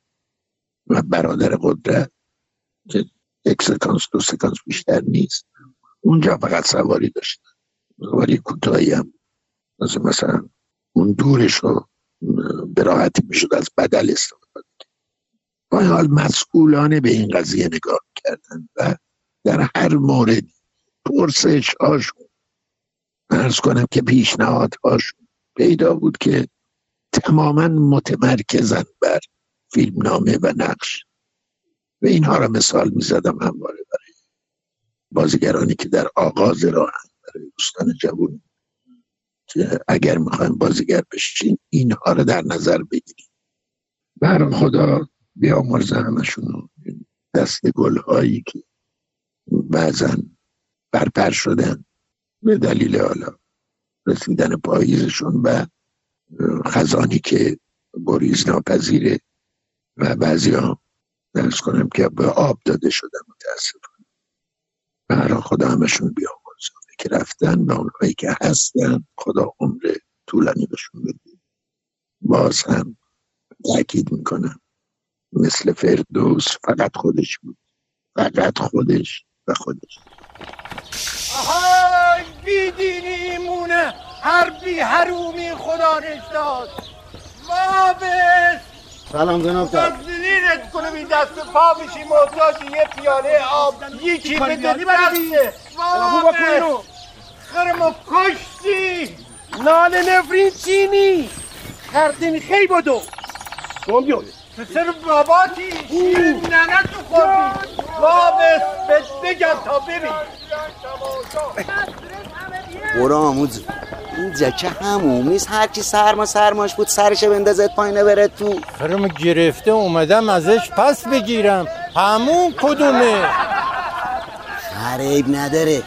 و برادر قدرت که یک سکانس دو سکانس بیشتر نیست. اونجا فقط سواری داشتن سواری کوتاهی هم. مثلا اون دورش رو به راحتی می‌شد از بدل استفاده با حال مسئولانه به این قضیه نگاه کردن و در هر مورد پرسش هاشون ارز کنم که پیشنهاد هاشون پیدا بود که تماما متمرکزن بر فیلمنامه و نقش. و اینها را مثال می زدم همواره برای بازیگرانی که در آغاز راه برای دوستان جوون اگر می‌خوایم بازیگر بشین اینها رو در نظر بگیریم. بر خدا بیامرزه همشون دست گل هایی که بعضا برپر شدن به دلیل حالا رسیدن پاییزشون و خزانی که گریز ناپذیره و بعضی ها درس کنم که به آب داده شدن متاسفانه. برای خدا همشون بیامرزه که رفتن و اونهایی که هستن خدا عمر طولانی بهشون بده. باز هم تاکید می‌کنم مثل فردوس فقط خودش بود. فقط خودش و خودش. آهای بیدینی مونه هر بی حرومی خدا داد وابس سلام جناب تا زلیلت کنم این دست پا میشی محتاج یه پیاله آب یکی به دسته وابس خرمو کشتی. نال نفرین چینی. خردین خی بدو. گم بیاد پسر باباتی شیر ننه تو خوردی. وابس بگم تا ببین. برو آموز. این جکه هموم نیست هر کی سرما سرماش بود سرش بندازت پایینه بره تو. فرم گرفته اومدم ازش پس بگیرم. همون کدومه؟ خریب نداره.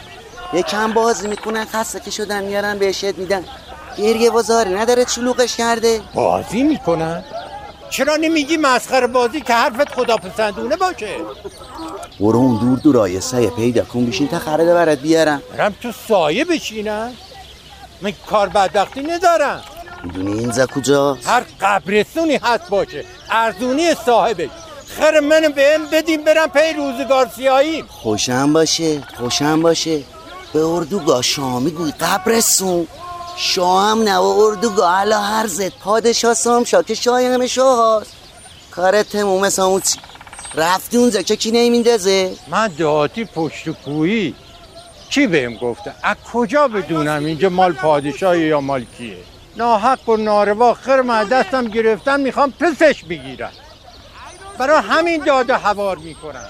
یکم بازی می‌کنن خسته که شدن میارن بهش میدن. گریه وزاری نداره چلوقش کرده. بازی می‌کنن؟ چرا نمیگی مسخره بازی که حرفت خدا پسندونه باشه؟ برو اون دور دورای سایه پیدا کن بشین تا خرده برات بیارم. برم تو سایه بشینم من کار بدبختی ندارم. می‌دونی اینجا کجا هر قبرستونی هست باشه. ارزونی صاحبش. خیر منو به هم بدیم برم پی روزگار سیایی خوشم باشه خوشم باشه. به اردوگاه شامی گوی قبرستون. شاه هم نه و اردوگاه علا هر زد پادشاه سام که شاه همه شاه هست کار تموم سامو چی؟ رفتی اونجا که کی نمیندازه؟ من دهاتی پشت کویی کی بهم گفته؟ از کجا بدونم اینجا مال پادشاه یا مال کیه؟ ناحق و ناروا خیر من دستم گرفتن می‌خوام پسش بگیرم. برای همین داد و هوار می‌کنن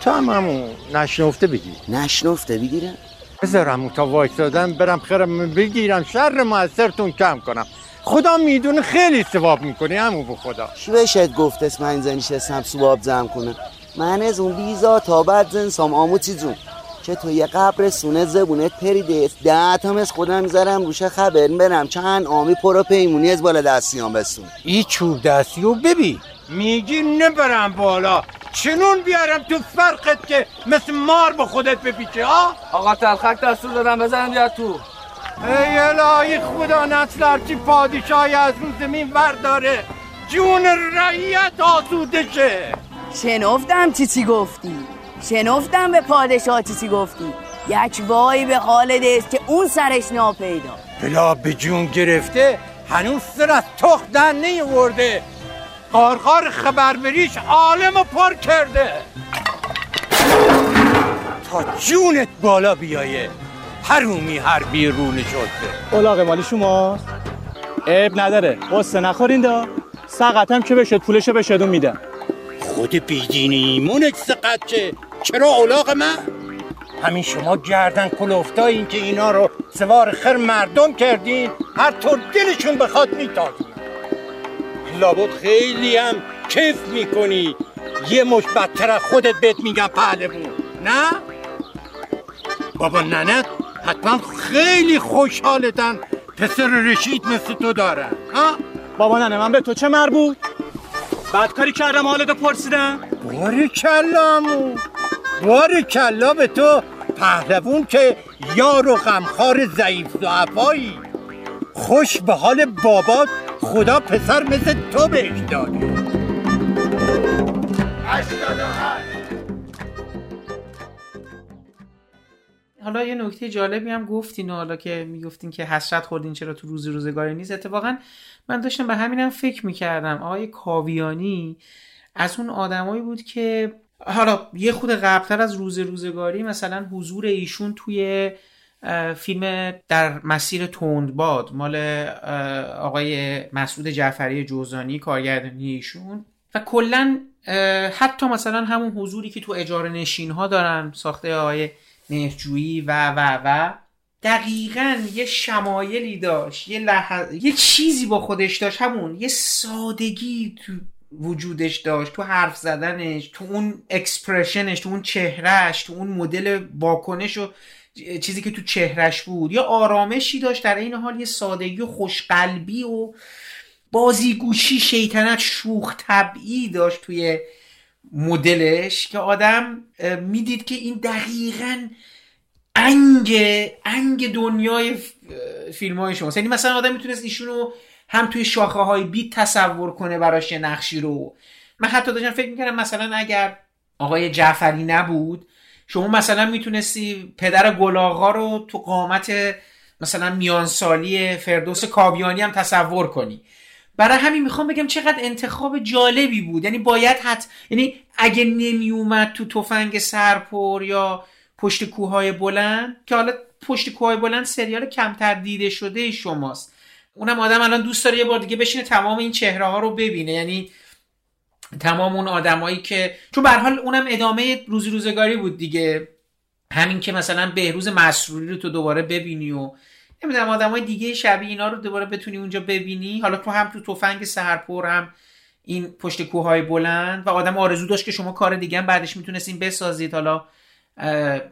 تو هم همون نشنفته بگی نشنفته بگیرم؟ بذارم تا وایستادم برم خرم بگیرم شر موثرتون کم کنم. خدا می‌دونه خیلی ثواب می‌کنه همو به خدا. چی بهشت گفت اسم اسم سواب زم کنه. من از اون بیزا تا بعد زن سام آمو چیزون که تو یه قبر سونه زبونت پریده؟ ده تا از خودم می‌ذارم روش خبر برم چند آمی پرو پیمونی از بالا دستیان بسون ای چوب دستیو ببی میگی نبرم بالا. چنون بیارم تو فرقت که مثل مار به خودت بپیچه ها آقا تلخک دستور دادم بزنم بیاد تو ای الهی خدا نسل هرچی پادشاهی از رو زمین ورداره جون رعیت آسوده شه. شنفتم چی چی گفتی؟ شنفتم به پادشاه چی چی گفتی؟ یک وای به حال دست که اون سرش ناپیدا. بلا به جون گرفته هنوز سر از تخت در نیورده. قارقار خبربریش عالم پر کرده. تا جونت بالا بیایه. هرومی هر بیرون شده. اولاغ مالی شما؟ عیب نداره. قصه نخورین دا. سقطم که بشد پولشو بشدون میدم خود بیدینی ایمونت سقط چه؟ چرا اولاغ من؟ همین شما گردن کلوفتا این که اینا رو سوار خر مردم کردین هر طور دلشون بخواد میتازون لابد خیلی هم کیف می‌کنی. یه مش بدتر از خودت بهت میگم پهلوون نه؟ بابا ننت حتما خیلی خوشحالتن پسر رشید مثل تو دارن. ها؟ بابا ننه من به تو چه مربوط؟ بدکاری کردم حالتو پرسیدم. باری کلامو. باری کلا به تو پهلوون که یار و غمخوار ضعیف ضعفایی. خوش به حال بابات خدا پسر مثل تو بهش داده. حالا یه نکته جالبی هم گفتین حالا که می‌گفتین که حسرت خوردین چرا تو روزی روزگاری نیست. اتفاقا من داشتم به همینم فکر می‌کردم. آقای کاویانی از اون آدمایی بود که حالا یه خود قبلتر از روز روزگاری مثلا حضور ایشون توی فیلم در مسیر تندباد مال آقای مسعود جعفری جوزانی کارگردانی ایشون. و کلا حتی مثلا همون حضوری که تو اجاره نشین ها دارن ساخته آقای مهرجویی و و و دقیقا یه شمایلی داشت یه, لح... یه چیزی با خودش داشت همون یه سادگی تو وجودش داشت تو حرف زدنش تو اون اکسپرشنش تو اون چهرهش تو اون مدل واکنش و چیزی که تو چهرش بود. یا آرامشی داشت در این حال یه سادگی و خوشقلبی و بازیگوشی شیطنت شوخ طبعی داشت توی مدلش که آدم می‌دید که این دقیقا انگ انگ دنیای فیلم های شما یعنی مثلا آدم می‌تونست ایشونو هم توی شاخه های بیت تصور کنه براش نقشی رو. من حتی داشتم فکر می‌کردم مثلا اگر آقای جعفری نبود شما مثلا می‌تونستی پدر گلاغا رو تو قامت مثلا میانسالی فردوس کاویانی هم تصور کنی. برای همین می‌خوام بگم چقدر انتخاب جالبی بود. یعنی باید حت یعنی اگه نمی اومد تو تفنگ سرپر یا پشت کوههای بلند که حالا پشت کوههای بلند سریال کمتر دیده شده شماست. اونم آدم الان دوست داره یه بار دیگه بشینه تمام این چهره ها رو ببینه. یعنی تمام اون آدمایی که چون به حال اونم ادامه روزی روزگاری بود دیگه. همین که مثلا بهروز مسروری رو تو دوباره ببینی و نمی‌دونم آدمای دیگه شبیه اینا رو دوباره بتونی اونجا ببینی. حالا تو هم تو تفنگ سهرپر هم این پشت کوههای بلند و آدم آرزو داشت که شما کار دیگه هم بعدش می‌تونستین بسازید. حالا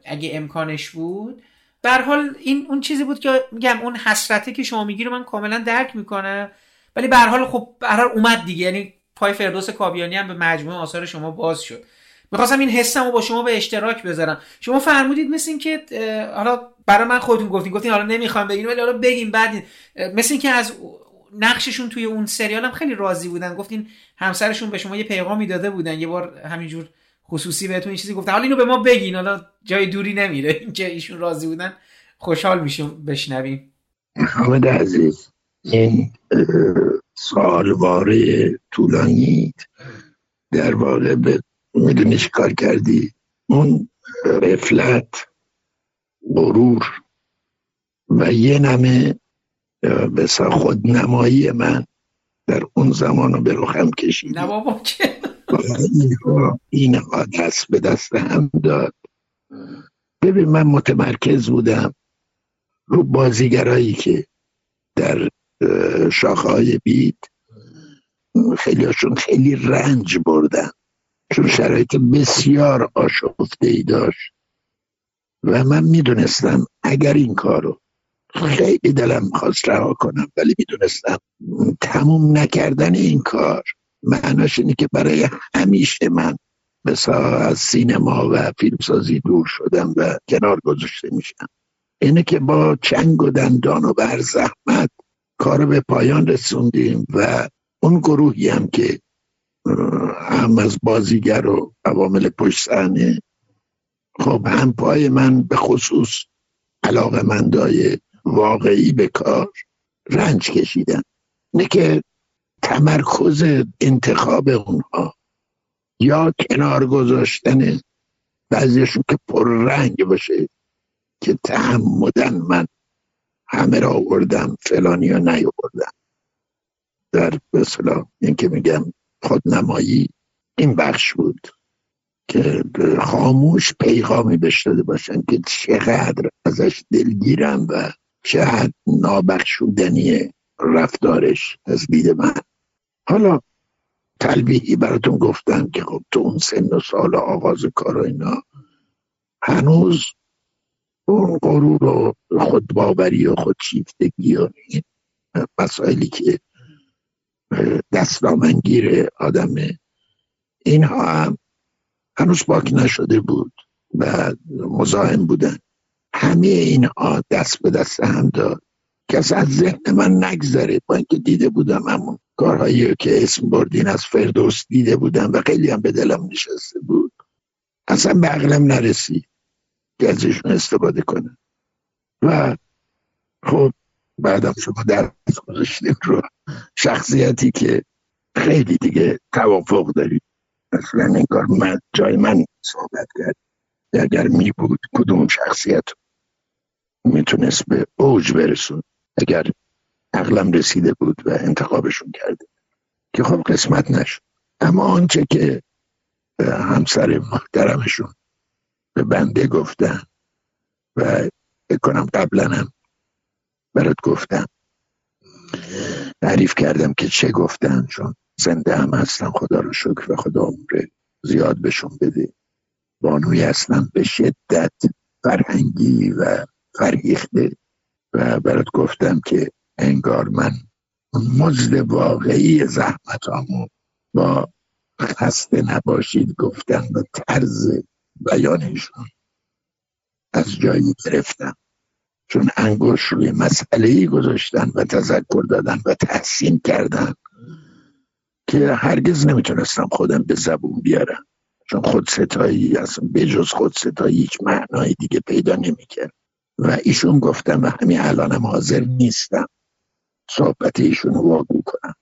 اگه امکانش بود. بر حال این اون چیزی بود که میگم اون حسرته که شما میگی رو من کاملا درک می‌کنم ولی به حال خب به اومد دیگه. یعنی پای فردوس کابیانی هم به مجموعه آثار شما باز شد. می‌خواستم این حسم رو با شما به اشتراک بذارم. شما فرمودید مثل این که حالا برای من خودتون گفتین گفتین حالا نمی‌خوام بگین ولی حالا بگیم بعد مثل این که از نقششون توی اون سریال هم خیلی راضی بودن گفتین همسرشون به شما یه پیغامی داده بودن یه بار همینجور خصوصی بهتون این چیزی گفتن. حالا اینو به ما بگین حالا جای دوری نمیره اینکه ایشون راضی بودن. خوشحال میشیم بشنویم. حامد عزیز این سالواره طولانی در واقع به می‌دونی کار کردی؟ اون غفلت غرور و یه نمه به خودنمایی من در اون زمان رو به رخم کشید نه بابا که اینها اینها دست به دست هم داد. ببین من متمرکز بودم رو بازیگرایی که در شاخه های بید خیلی هاشون خیلی رنج بردن. چون شرایط بسیار آشفته ای داشت. و من می‌دونستم اگر این کارو خیلی دلم خواست رها کنم ولی می‌دونستم تموم نکردن این کار معناش اینه که برای همیشه من مثلا از سینما و فیلمسازی دور شدم و کنار گذاشته میشم. اینه که با چنگ و دندان و بر زحمت کار به پایان رسوندیم و اون گروهی هم که هم از بازیگر و عوامل پشت صحنه. خب هم پای من به خصوص علاقه مندای واقعی به کار رنج کشیدن. نه که تمرکز انتخاب اونها یا کنار گذاشتن بعضیشون که پر رنگ باشه که تعمدن من همه را آوردم فلانی ها نیاوردم. در مثلا این که میگم خودنمایی این بخش بود که خاموش پیغامی بهش داده باشن که چقدر ازش دلگیرم و چقدر نابخشودنی رفتارش از دید من. حالا تلبیهی براتون گفتم که خب تو اون سن و سال آغاز کار و اینا هنوز اون غرور و خودباوری و خودشیفتگی و مسائلی که دستامنگیر آدمه اینها هم هنوز باک نشده بود و مزاحم بودن. همه اینها دست به دست هم داد. کس از ذهن من نگذره. با اینکه دیده بودم همون کارهایی که اسم بردین از فردوس دیده بودم و خیلی هم به دلم نشسته بود. اصلا به عقلم نرسید که ازشون استفاده کنم. و خب بعدم شما در گذاشتیم رو شخصیتی که خیلی دیگه توافق دارید. اصلا این کار من جای من صحبت کرد. اگر می بود کدوم شخصیت می‌تونست به اوج برسون. اگر عقلم رسیده بود و انتخابشون کرده. که خب قسمت نشد. اما آنچه که همسر محترمشون به بنده گفتن و بکنم قبلا هم برات گفتم. تعریف کردم که چه گفتن چون زنده هم هستم. خدا رو شکر و خدا عمر زیاد بهشون بده. بانوی هستم به شدت فرهنگی و فرهیخته و برات گفتم که انگار من مزد واقعی زحمتامو با خسته نباشید گفتن و طرز بیانشون از جایی گرفتم. چون انگوش روی مسئله ای گذاشتن و تذکر دادن و تحسین کردن که هرگز نمی‌تونستم خودم به زبون بیارم. چون خود ستایی اصلا بجز خود ستایی هیچ معنای دیگه پیدا نمی‌کرد. و ایشون گفتم و همین الانم حاضر نیستم صحبت ایشون رو واگو کنم.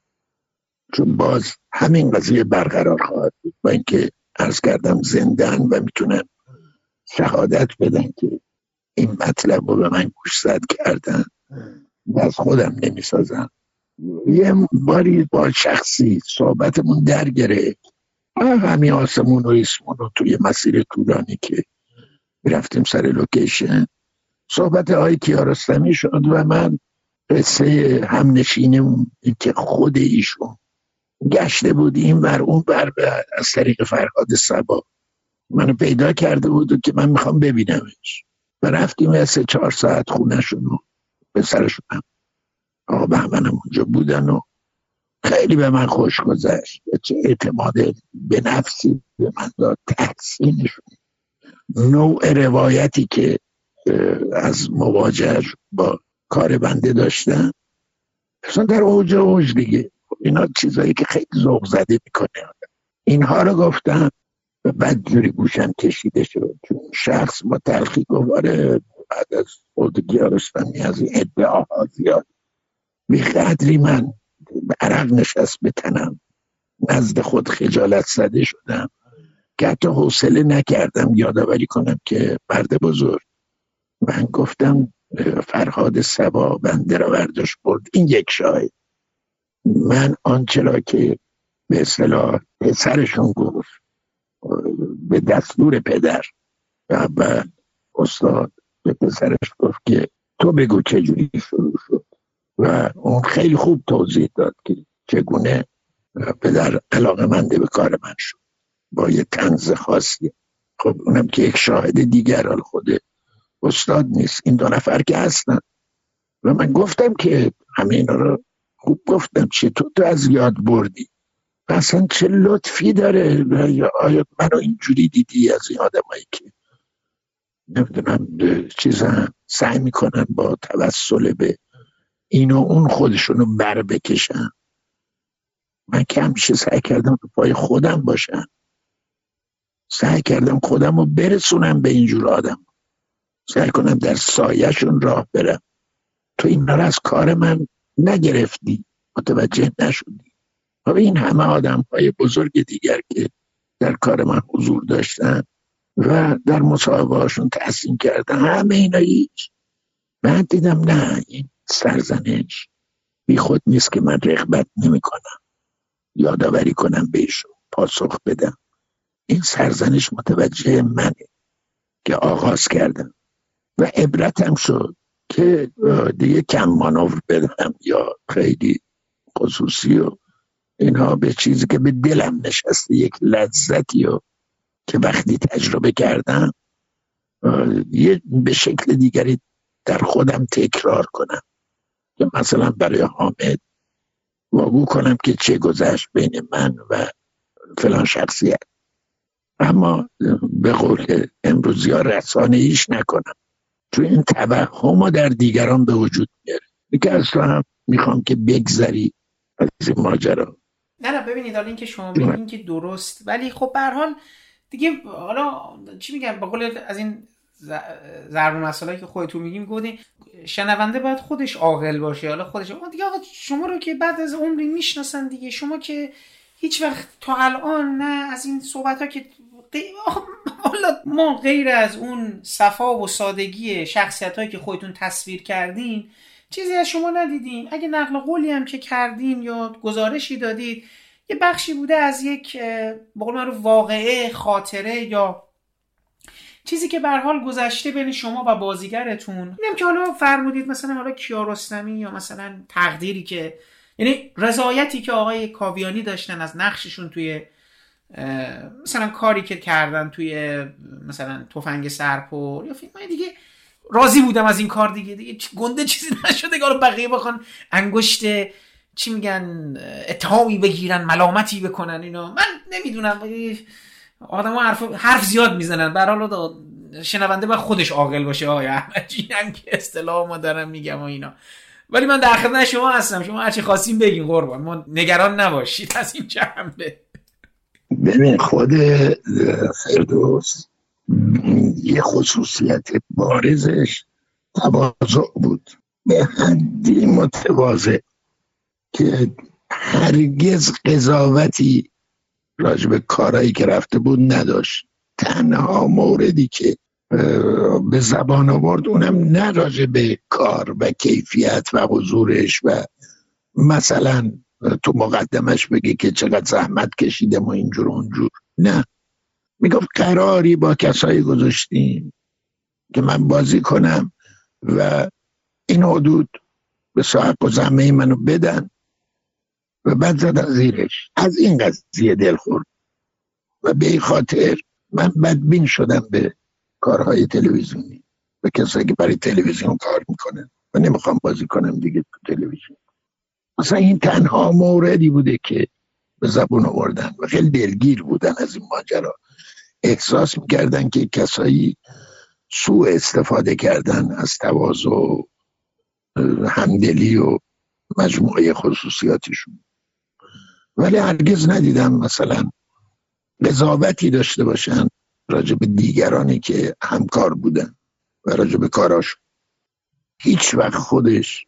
چون باز همین قضیه برقرار خواهد بود. با اینکه ارز کردم زندن و می‌تونم شهادت بدن که این مطلب رو به من گوش زد کردن. و از خودم نمی‌سازم. یه باری با شخصی صحبتمون در گرفت همین آسمون و اسمون رو توی مسیر طولانی که می‌رفتیم سر لوکیشن. صحبت های کیارستمی شد و من قصه هم نشینمون که خود ایشون گشته بود این بر اون بر از طریق فرهاد سبا. منو پیدا کرده بود که من می‌خوام ببینمش. و رفتیم و سه چهار ساعت خونهشون به سرشون هم آقا بهمنم اونجا بودن و خیلی به من خوش گذشت. چه اعتماد به نفسی به من داد تحسینشون. نوع روایتی که از مواجه با کار بنده داشتن. اصلا در اوج اوج دیگه. اینا چیزایی که خیلی ذوق زده می‌کنه. اینها رو گفتم و بعد جوری گوشم کشیده شد. چون شخص با تلخی گواره بعد از خود گیارستانی از این ادعاها زیاد. بیقدری من به عرق نشست بتنم نزد خود خجالت زده شدم. که حتی حوصله نکردم یادآوری کنم که مرد بزرگ. من گفتم فرهاد سبا بنده را برداشت برد. این یک شاهد. من آنچه که به اصطلاح پسرشون گفت به دستور پدر و استاد به پسرش گفت که تو بگو چجوری شروع شد. و اون خیلی خوب توضیح داد که چگونه پدر علاقه منده به کار من شد. با یه تنز خاصی. خب اونم که یک شاهد دیگر حال خود استاد نیست. این دو نفر که هستن. و من گفتم که همه اینا رو خوب گفتم. چطور تو از یاد بردی؟ اصلا چه لطفی داره؟ آیا منو اینجوری دیدی از این آدمایی که نمی‌دونم چیزا سعی می‌کنن با توسل به این و اون خودشونو بر بکشن؟ من که همیشه سعی کردم به پای خودم باشم. سعی کردم خودم رو برسونم به اینجور آدم. سعی کنم در سایهشون راه برم. تو این رو از کار من نگرفتی. متوجه نشدی. و این همه آدم های بزرگ دیگر که در کار من حضور داشتن و در مصاحبه هاشون تحسین کردن همه اینا هیچ. من دیدم نه این سرزنش بی خود نیست که من رغبت نمی کنم یادآوری کنم بهشون پاسخ بدم. این سرزنش متوجه منه که آغاز کردم. و عبرتم شد که دیگه کم مانور بدم یا خیلی خصوصی و اینها به چیزی که به دلم نشسته یک لذتی و که وقتی تجربه کردم یه به شکل دیگری در خودم تکرار کنم. که مثلا برای حامد واگو کنم که چه گذشت بین من و فلان شخصیت. اما به قول امروزی ها رسانه ایش نکنم. تو این توهم در دیگران به وجود میاره. که از تو هم می‌خوام که بگذری از این ماجرا. نه نه ببینید حالا اینکه شما بگین که درست ولی خب به حال دیگه حالا چی میگم با قول از این ضرب مسئله که خودتون میگیم گفتین شنونده باید خودش عاقل باشه حالا خودش دیگه آقا شما رو که بعد از عمری می‌شناسن دیگه شما که هیچ وقت تا الان نه از این صحبت ها که حالا ما غیر از اون صفا و سادگی شخصیت هایی که خودتون تصویر کردین چیزی از شما ندیدین اگه نقل قولی هم که کردین یا گزارشی دادید یه بخشی بوده از یک بقول رو واقعه خاطره یا چیزی که به حال گذشته بین شما و بازیگرتون. میگم که حالا فرمودید مثلا حالا کیارستمی یا مثلا تقدیری که یعنی رضایتی که آقای کاویانی داشتن از نقششون توی مثلا کاری که کردن توی مثلا تفنگ سرپر یا فیلم دیگه راضی بودم از این کار دیگه. دیگه گنده چیزی نشده که بقیه بخوان انگشت چی میگن اتهامی بگیرن ملامتی بکنن اینا. من نمی‌دونم. آدم حرف, حرف زیاد می‌زنن. بر حالا شنونده باید خودش عاقل باشه. آیا احمدی که اصطلاح ما دارم میگم و اینا. ولی من در خدمت شما هستم. شما هرچی خواستیم بگین قربان. ما نگران نباشید. از این جنبه. ببین خود فردوس یه خصوصیت بارزش تواضع بود. به حدی متواضع که هرگز قضاوتی راجب کارهایی که رفته بود نداشت. تنها موردی که به زبان آورد اونم نه راجع به کار و کیفیت و حضورش و مثلا تو مقدمش بگی که چقدر زحمت کشیده ما اینجور اونجور. نه. می‌گفت قراری با کسایی گذاشتیم که من بازی کنم و این حدود به صاحب و زمه منو بدن و بعد زدن زیرش. از این قضیه دل خورد. و به این خاطر من بدبین شدم به کارهای تلویزیونی. به کسایی که برای تلویزیون کار می‌کنن. و نمی‌خوام بازی کنم دیگه تو تلویزیون. مثلا این تنها موردی بوده که به زبون آوردن. و خیلی دلگیر بودن از این ماجرا. احساس می‌کردن که کسایی سوء استفاده کردن از تواضع و همدلی و مجموعه خصوصیاتشون. ولی هرگز ندیدم مثلا قضاوتی داشته باشن راجع به دیگرانی که همکار بودن و راجع به کاراش. هیچ وقت خودش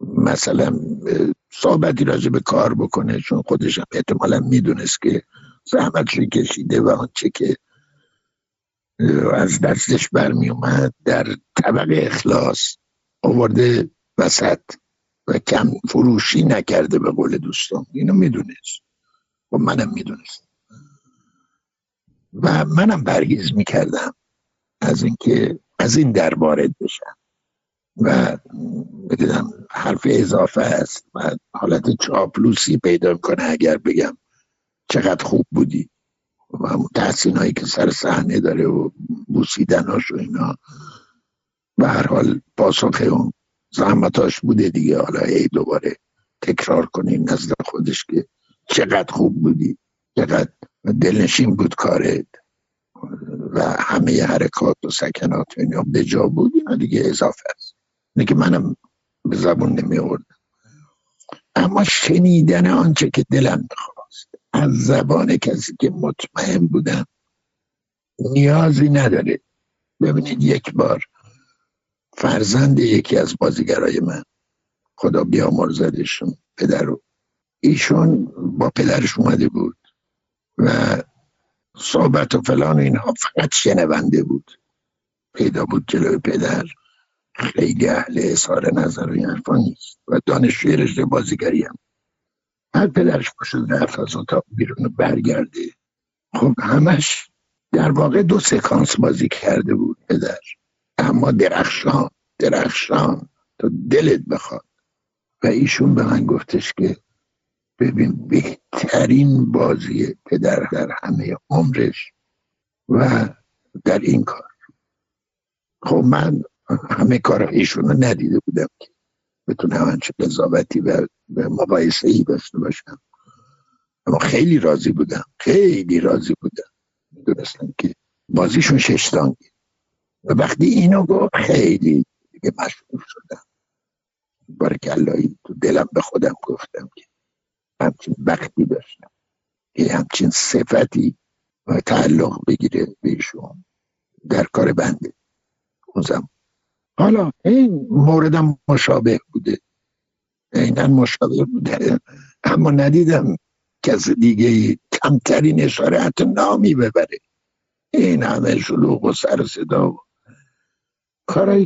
مثلا صحبتی راجع به کار بکنه چون خودش هم احتمالا می‌دونست که زحمت کشیده و آنچه که از دستش برمی اومد در طبق اخلاص آورده وسط و کم فروشی نکرده به قول دوستان. اینو می‌دونست. و منم می‌دونست و منم پرهیز می‌کردم از اینکه از این در وارد بشم. و بدونم حرف اضافه است و حالت چاپلوسی پیدا کنه اگر بگم. چقدر خوب بودی. و تحسین هایی که سر صحنه داره و بوسیدناش و اینا. به هر حال پاسخ اون زحمتاش بوده دیگه. حالا ای دوباره تکرار کنیم نزد خودش که چقدر خوب بودی. چقدر دلنشین بود کارت. و همه حرکات و سکنات اینا به جا بود. اینا دیگه اضافه است. که منم به زبون نمی اما شنیدن آنچه که دلم می‌خواست. از زبان کسی که مطمئن بودم نیازی نداره. ببینید یک بار فرزند یکی از بازیگرای من خدا بیامرزدشون پدر رو. ایشون با پدرش اومده بود و صحبت و فلان اینها فقط شنونده بود. پیدا بود جلوی پدر. خیلی اهل اظهار نظر و این نیست. و دانشجوی رشته بازیگری هم. هر پدرش باشه رفت از اتاق بیرون برگرده خب همش در واقع دو سکانس بازی کرده بود پدر. اما درخشان درخشان. تا دلت بخواد. و ایشون به من گفتش که ببین بهترین بازی پدر در همه عمرش و در این کار. خب من همه کار ایشون رو ندیده بودم که. بتونم همچه قضاوتی و مقایسه ای داشته باشم. اما خیلی راضی بودم. خیلی راضی بودم. می‌دونستم که بازیشون ششتانگی و وقتی اینو گفت خیلی دیگه مشغول شدم. بارکلایی تو دلم به خودم گفتم که همچین وقتی داشتم. که همچین صفتی و تعلق بگیره بهشون در کار بنده. اون زمان حالا این موردم مشابه بوده. عینا مشابه بوده. اما ندیدم کس دیگه کمترین اشاره حتی نامی ببره. این همه شلوغ و سر صدا و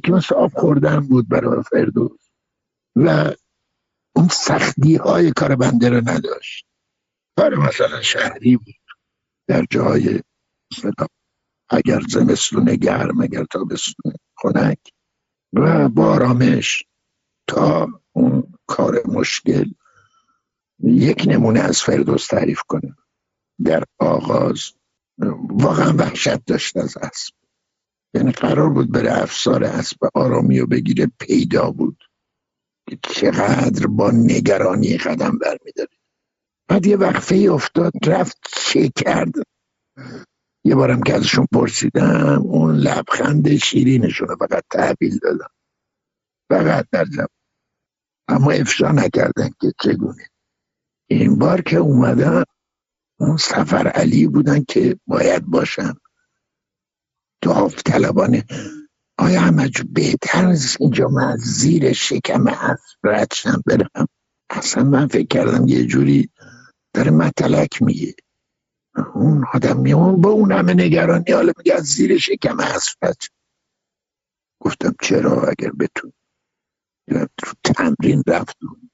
که مثل آب خوردن بود برای فردوس. و اون سختی های کار بنده رو نداشت. کار مثلا شهری بود. در جای اگر زمستون گرم اگر تابستون خنک. و با آرامش تا اون کار مشکل یک نمونه از فردوس تعریف کنه. در آغاز واقعا وحشت داشت از اسب. یعنی قرار بود بره افسار اسب آرامی رو بگیره پیدا بود. که چقدر با نگرانی قدم برمیداره. بعد یه وقفه افتاد رفت چه کرد. یه بارم که ازشون پرسیدم اون لبخند شیرینشون رو فقط تحویل دادم فقط در جمع. اما افشا نکردن که چگونه. این بار که اومدن اون سفر علی بودن که باید باشن. طلبانه آیا همه بهتر از اینجا من زیر شکم اسب ردشم برم. اصلا من فکر کردم یه جوری داره متلک میگه. اون آدم میون با اون همه نگرانی حالا میگه از زیر شکم اسب گفتم چرا اگر بتون تو تمرین رفتون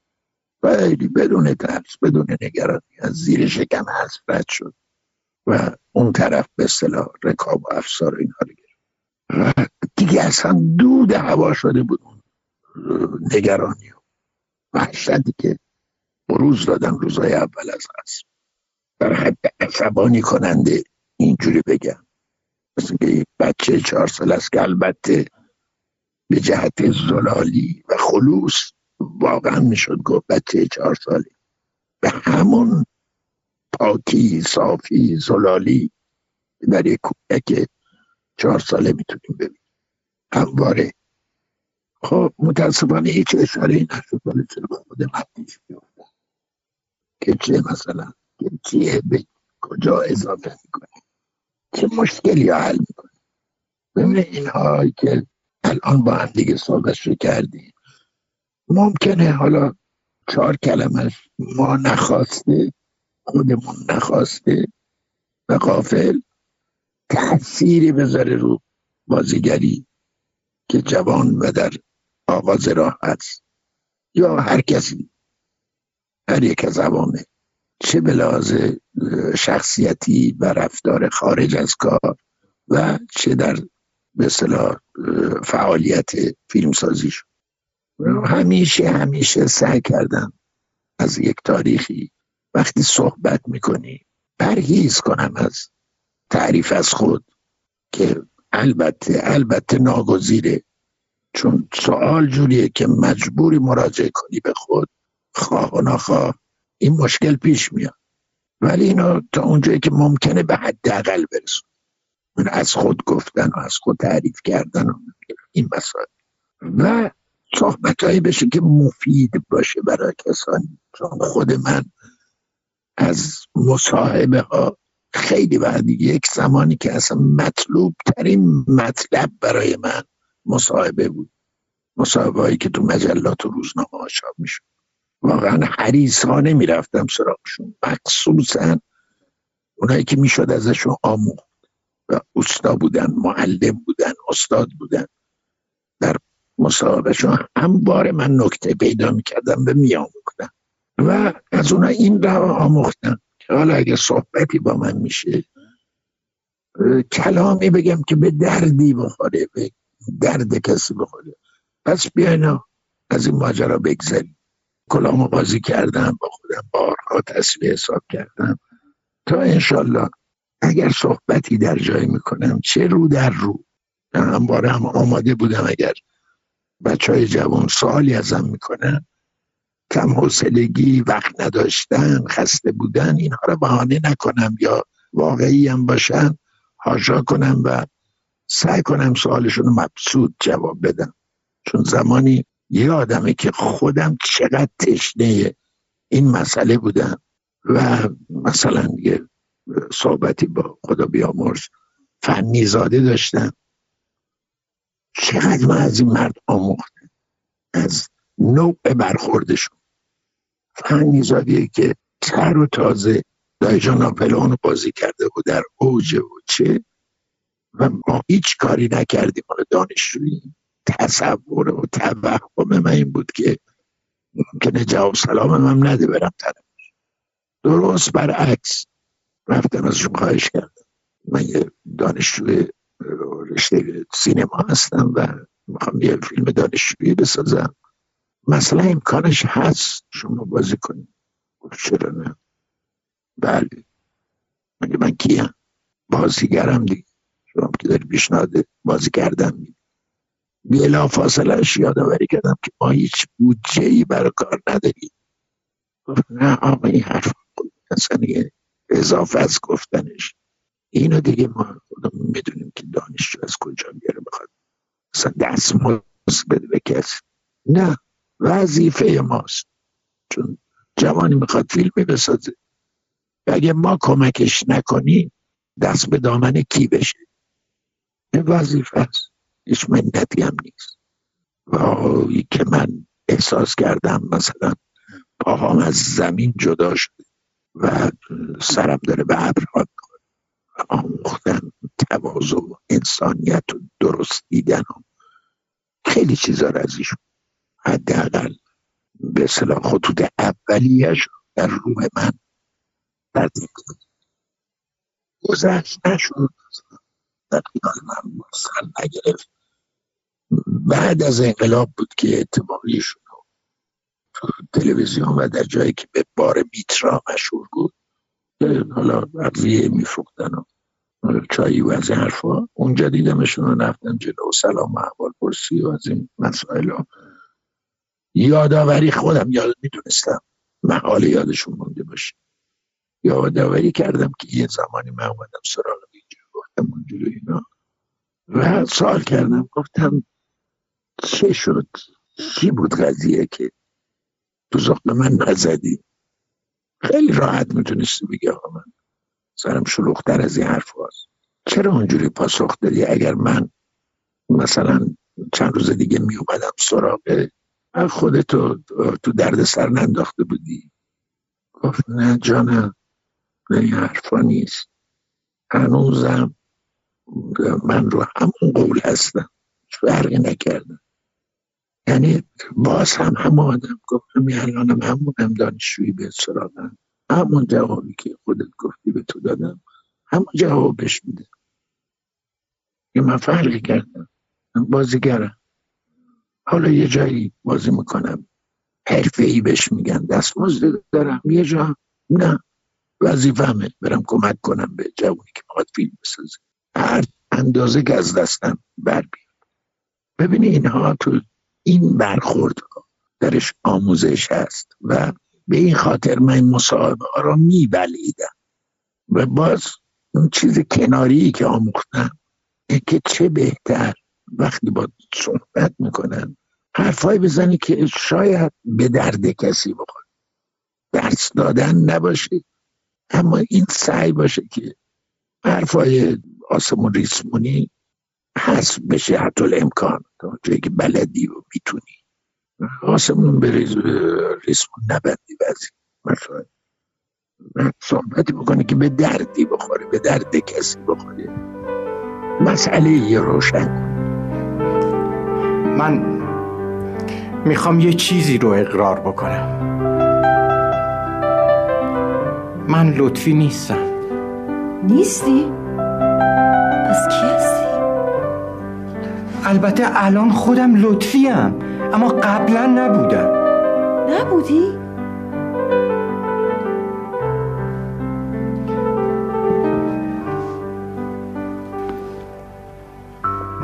خیلی بدون ترس بدون نگرانی از زیر شکم رد شد. و اون طرف به اصطلاح رکاب و افسار اینها رو دیگه اصلا دود هوا شده بود نگرانی و وحشتی که بروز دادن روزای اول از هست در حد عصبانی کننده اینجوری بگم. مثل که بچه چهار سال است که البته به جهت زلالی و خلوص واقعا می‌شد گفت بچه چهار سالی به همون پاکی صافی زلالی در یک کودک چهار ساله می‌تونیم ببینیم. همواره. خب متاسفانه هیچ اشاره نشد. ولی چرا با پیش که چه مثلا؟ که چیه؟ به کجا اضافه می‌کنه چه مشکلی ها حل می‌کنه ببینه اینها که الان با هم دیگه صحبت رو کردیم. ممکنه حالا چهار کلمش ما نخواسته خودمون نخواسته و قافل تأثیری بذاره رو بازیگری که جوان و در آغاز راه هست. یا هر کسی هر یک از عوامل. چه به لحاظ شخصیتی و رفتار خارج از کار و چه در به اصطلاح فعالیت فیلمسازیش. همیشه همیشه سعی کردم از یک تاریخی وقتی صحبت می‌کنی پرهیز کنم از تعریف از خود که البته البته ناگزیره. چون سوال جوریه که مجبوری مراجعه کنی به خود خواه و نخواه این مشکل پیش میاد. ولی اینا تا اونجایی که ممکنه به حداقل برسون من از خود گفتن و از خود تعریف کردن و این مسائل. و صحبت بشه که مفید باشه برای کسانی. چون خود من از مصاحبه ها خیلی بعد یک زمانی که اصلا مطلوب ترین مطلب برای من مصاحبه بود. مصاحبه هایی که تو مجلات و روزنامه ها چاپ می‌شد. واقعا حریص ها نمی‌رفتم سراغشون. مخصوصا اونایی که می‌شد ازشون آموخت. و استا بودن معلم بودن استاد بودن. در مصاحبهشون همواره من نکته پیدا می‌کردم به میآموختم. و از اونها این را آموختم که حالا اگه صحبتی با من میشه کلامی بگم که به دردی بخوره به درد کسی بخوره. پس بیاین از این ماجرا بگذاریم کلامو بازی کردم با خودم بارها تصویر حساب کردم. تا انشالله اگر صحبتی در جای می‌کنم چه رو در رو. همواره هم آماده بودم اگر بچه های جوان سوالی ازم می‌کنن. کم حوصلگی وقت نداشتن خسته بودن اینها رو بهانه نکنم یا واقعی هم باشن هاشا کنم و سعی کنم سوالشون رو مبسوط جواب بدم. چون زمانی یه آدمه که خودم چقدر تشنه این مسئله بودم و مثلا یه صحبتی با خدا بیامرز فنی زاده داشتم. چقدر من از این مرد آموختم از نوع برخوردشون. فنی زادیه که تر و تازه دایجان ناپلئون بازی کرده و در اوج و چه؟ و ما هیچ کاری نکردیم. حالا دانشجویی تصور و توهم من این بود که ممکنه جواب سلام من نده برم طرفش درست برعکس رفتم ازشون خواهش کردم. من یه دانشجوی رشته سینما هستم و می‌خوام یه فیلم دانشجویی بسازم. مثلا امکانش هست. شما بازی کنید. چرا نه؟ بله. مگه من کیم؟ بازیگرم دیگه. شما که داری پیشنهاد بازی کردم میدی. بلا فاصله یادآوری کردم که ما هیچ بودجه ای برای کار نداریم. نه آقا این حرف اصلا اضافه از گفتنش. اینو دیگه ما می‌دونیم که دانشجو از کجا میاره بخواد اصلا دست بده به کسی. نه وظیفه ماست. چون جوانی می‌خواد فیلمی بسازه. اگه ما کمکش نکنیم دست به دامن کی بشه؟ این وظیفه است. هیچ منتی هم نیست. وای که من احساس کردم مثلا پاهام از زمین جدا شده و سرم داره به ابرها و آموختن تواضع و انسانیت و درست دیدن و خیلی چیزا رو از ایشون حداقل به صلاح خطوط اولیش در روح من در گذشت نشد. در خیال من سر نگرفت بعد از انقلاب بود که اتفاقیشون تو تلویزیون و در جایی که به بار میترا مشهور بود حالا عرضیه میفروختن و چایی و از این حرفا اونجا دیدمشون رو رفتم جلو. سلام و احوال پرسی و از این مسائل ها یادآوری خودم یاد می‌دونستم. محال یادشون مونده باشه. یادآوری کردم که یه زمانی من اومدم سراغ گفتم اونجوری اینا. و سوال کردم گفتم چه شد؟ چی بود قضیه که تو زخم من نزدی؟ خیلی راحت می‌تونستی بگی آقا من سرم شلوختر از این حرف هست. چرا اونجوری پاسخ دادی؟ اگر من مثلا چند روز دیگه می اومدم سراغ خودتو تو درد سر ننداخته بودی؟ گفت نه جانم نه این حرفا نیست. هنوزم من رو همون قول هستم. فرقی نکردم یعنی باز هم همه آدم گفت همین الانم همونم دانشجویی به سراغم. همون جوابی که خودت گفتی به تو دادم همون جوابش میده که من فرقی کردم. من بازیگرم. حالا یه جایی بازی می‌کنم. حرفه ای بهش میگن. دستمزد دارم. یه جا نه. وظیفمه برم کمک کنم به جوانی که می‌خواد فیلم بسازه. هر اندازه که از دستم بر بیاد. ببینی اینها تو این برخورد درش آموزش هست و به این خاطر من مصاحبه ها را میبلیدم. و باز اون چیز کناری که آموختم که چه بهتر وقتی با صحبت می‌کنن حرفای بزنی که شاید به درد کسی بخوره. درس دادن نباشه اما این سعی باشه که حرفای آسمون ریسمونی حذف بشه حتی امکان تا جایی که بلدی و می‌تونی. آسمون به ریسمون نبندی بعضی. مثلا صحبتی بکنه که به دردی بخوره به درد کسی بخوره مسئله یه روشن. من می‌خوام یه چیزی رو اقرار بکنم. من لطفی نیستم. نیستی؟ البته الان خودم لطفیم اما قبلا نبودم نبودی؟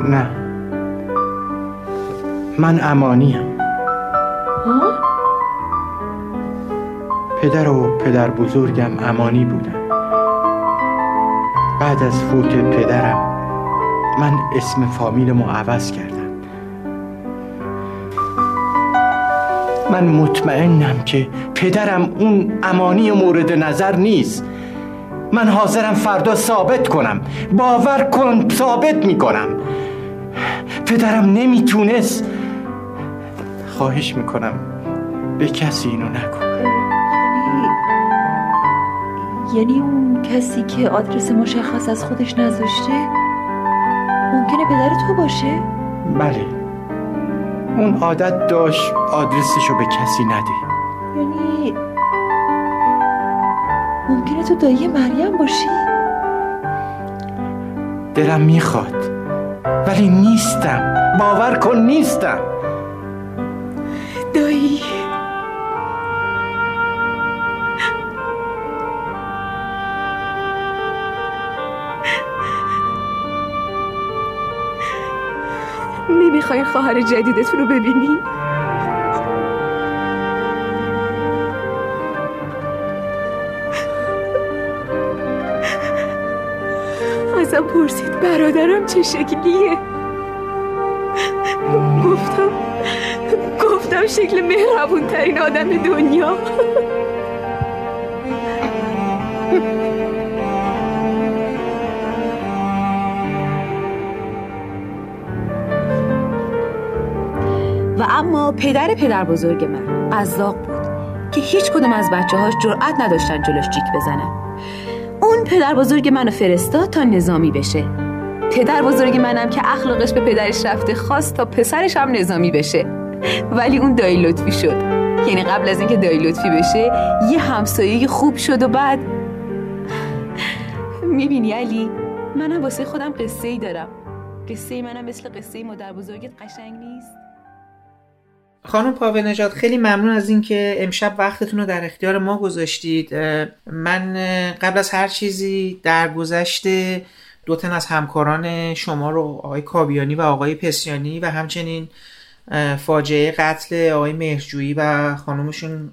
نه من امانیم ها؟ پدر و پدر بزرگم امانی بودن بعد از فوت پدرم من اسم فامیلمو عوض کردم. من مطمئنم که پدرم اون امانی مورد نظر نیست. من حاضرم فردا ثابت کنم. باور کن ثابت می‌کنم. پدرم نمی‌تونست. خواهش می‌کنم به کسی اینو نکن. یعنی اون کسی که آدرس مشخص از خودش نذاشته؟ ممکنه پدر تو باشه؟ بله. اون عادت داشت آدرسشو به کسی نده. یعنی ممکنه تو دایی مریم باشی؟ دلم می‌خواد. ولی نیستم. باور کن نیستم. نمی‌خواین خواهر جدیدتون رو ببینین؟ ازم پرسید برادرم چه شکلیه گفتم گفتم شکل مهربون ترین آدم دنیا پدر پدر بزرگ من قذاق بود که هیچ کدوم از بچه هاش جرأت نداشتن جلوش جیک بزنن. اون پدر بزرگ منو فرستاد تا نظامی بشه. پدر بزرگ منم که اخلاقش به پدرش رفته خواست تا پسرش هم نظامی بشه. ولی اون دایی لطفی شد. یعنی قبل از اینکه دایی لطفی بشه یه همسایه خوب شد و بعد می‌بینی علی منم واسه خودم قصه ای دارم. قصه منم مثل قصه مادر بزرگت قشنگ نیست؟ خانم پاوه نجات خیلی ممنون از اینکه امشب وقتتون رو در اختیار ما گذاشتید. من قبل از هر چیزی در گذشته دو تن از همکاران شما رو آقای کابیانی و آقای پسیانی و همچنین فاجعه قتل آقای مهرجویی و خانمشون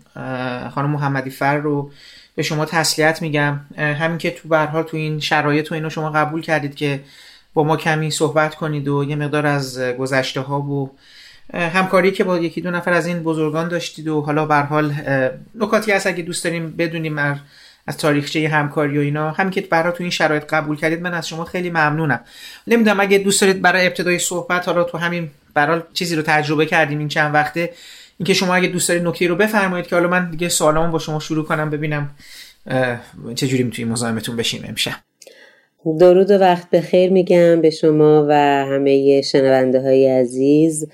خانم محمدی فر رو به شما تسلیت میگم. همین که تو برحال تو این شرایط و اینو شما قبول کردید که با ما کمی صحبت کنید و یه مقدار از گذشته ها و همکاری که با یکی دو نفر از این بزرگان داشتید و حالا به حال نکاتی هست اگه دوست داریم بدونیم از تاریخچه همکاری و اینا. همین که برای تو این شرایط قبول کردید من از شما خیلی ممنونم. نمی‌دونم اگه دوست دارید برای ابتدای صحبت حالا تو همین برای چیزی رو تجربه کردیم این چند وقته. اینکه شما اگه دوست دارید نکته رو بفرمایید که حالا من دیگه سوالامو با شما شروع کنم ببینم چه جوری می‌تونیم مزاحمتون بشیم امشب. درود و وقت بخیر میگم به شما و همه شنونده های عزیز.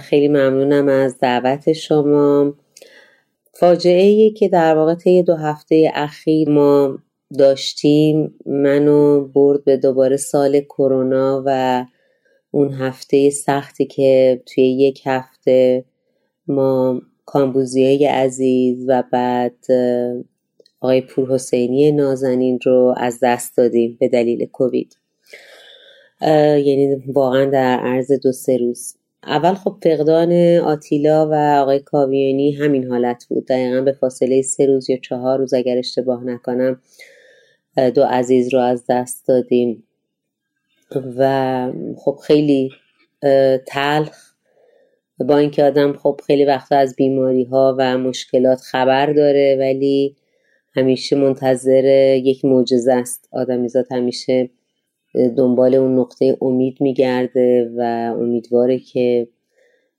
خیلی ممنونم از دعوت شما. فاجعه ای که در واقع طی دو هفته اخیر ما داشتیم منو برد به دوباره سال کرونا و اون هفته سختی که توی یک هفته ما کامبوزیه عزیز و بعد آقای پور حسینی نازنین رو از دست دادیم به دلیل کووید. یعنی واقعا در عرض دو سه روز. اول خب فقدان آتیلا و آقای کاویانی همین حالت بود. دقیقا به فاصله سه روز یا چهار روز اگر اشتباه نکنم دو عزیز رو از دست دادیم. و خب خیلی تلخ. با اینکه آدم خب خیلی وقتا از بیماری ها و مشکلات خبر داره ولی همیشه منتظر یک معجزه است. آدمیزاد همیشه دنبال اون نقطه امید میگرده و امیدواره که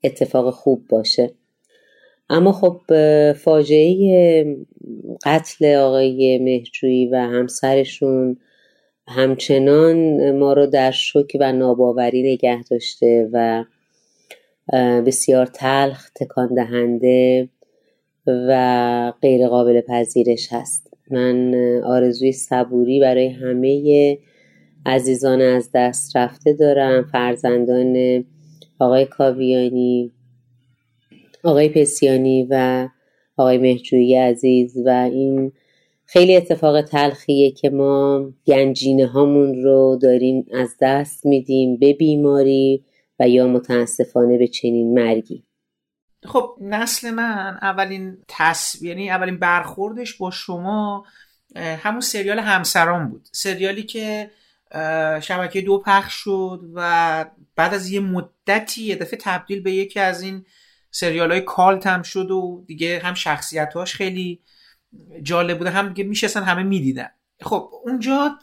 اتفاق خوب باشه. اما خب فاجعه قتل آقای مهجویی و همسرشون همچنان ما رو در شوک و ناباوری نگه داشته و بسیار تلخ تکان دهنده و غیر قابل پذیرش هست. من آرزوی صبوری برای همه عزیزان از دست رفته دارم فرزندان آقای کاویانی آقای پسیانی و آقای مهجویی عزیز و این خیلی اتفاق تلخیه که ما گنجینه هامون رو داریم از دست میدیم به بیماری و یا متاسفانه به چنین مرگی. خب نسل من اولین تصویر یعنی اولین برخوردش با شما همون سریال همسران بود. سریالی که شبکه دو پخش شد و بعد از یه مدتی یه دفعه تبدیل به یکی از این سریال های کالت هم شد و دیگه هم شخصیتاش خیلی جالب بوده هم دیگه میشستن همه می‌دیدن. خب اونجا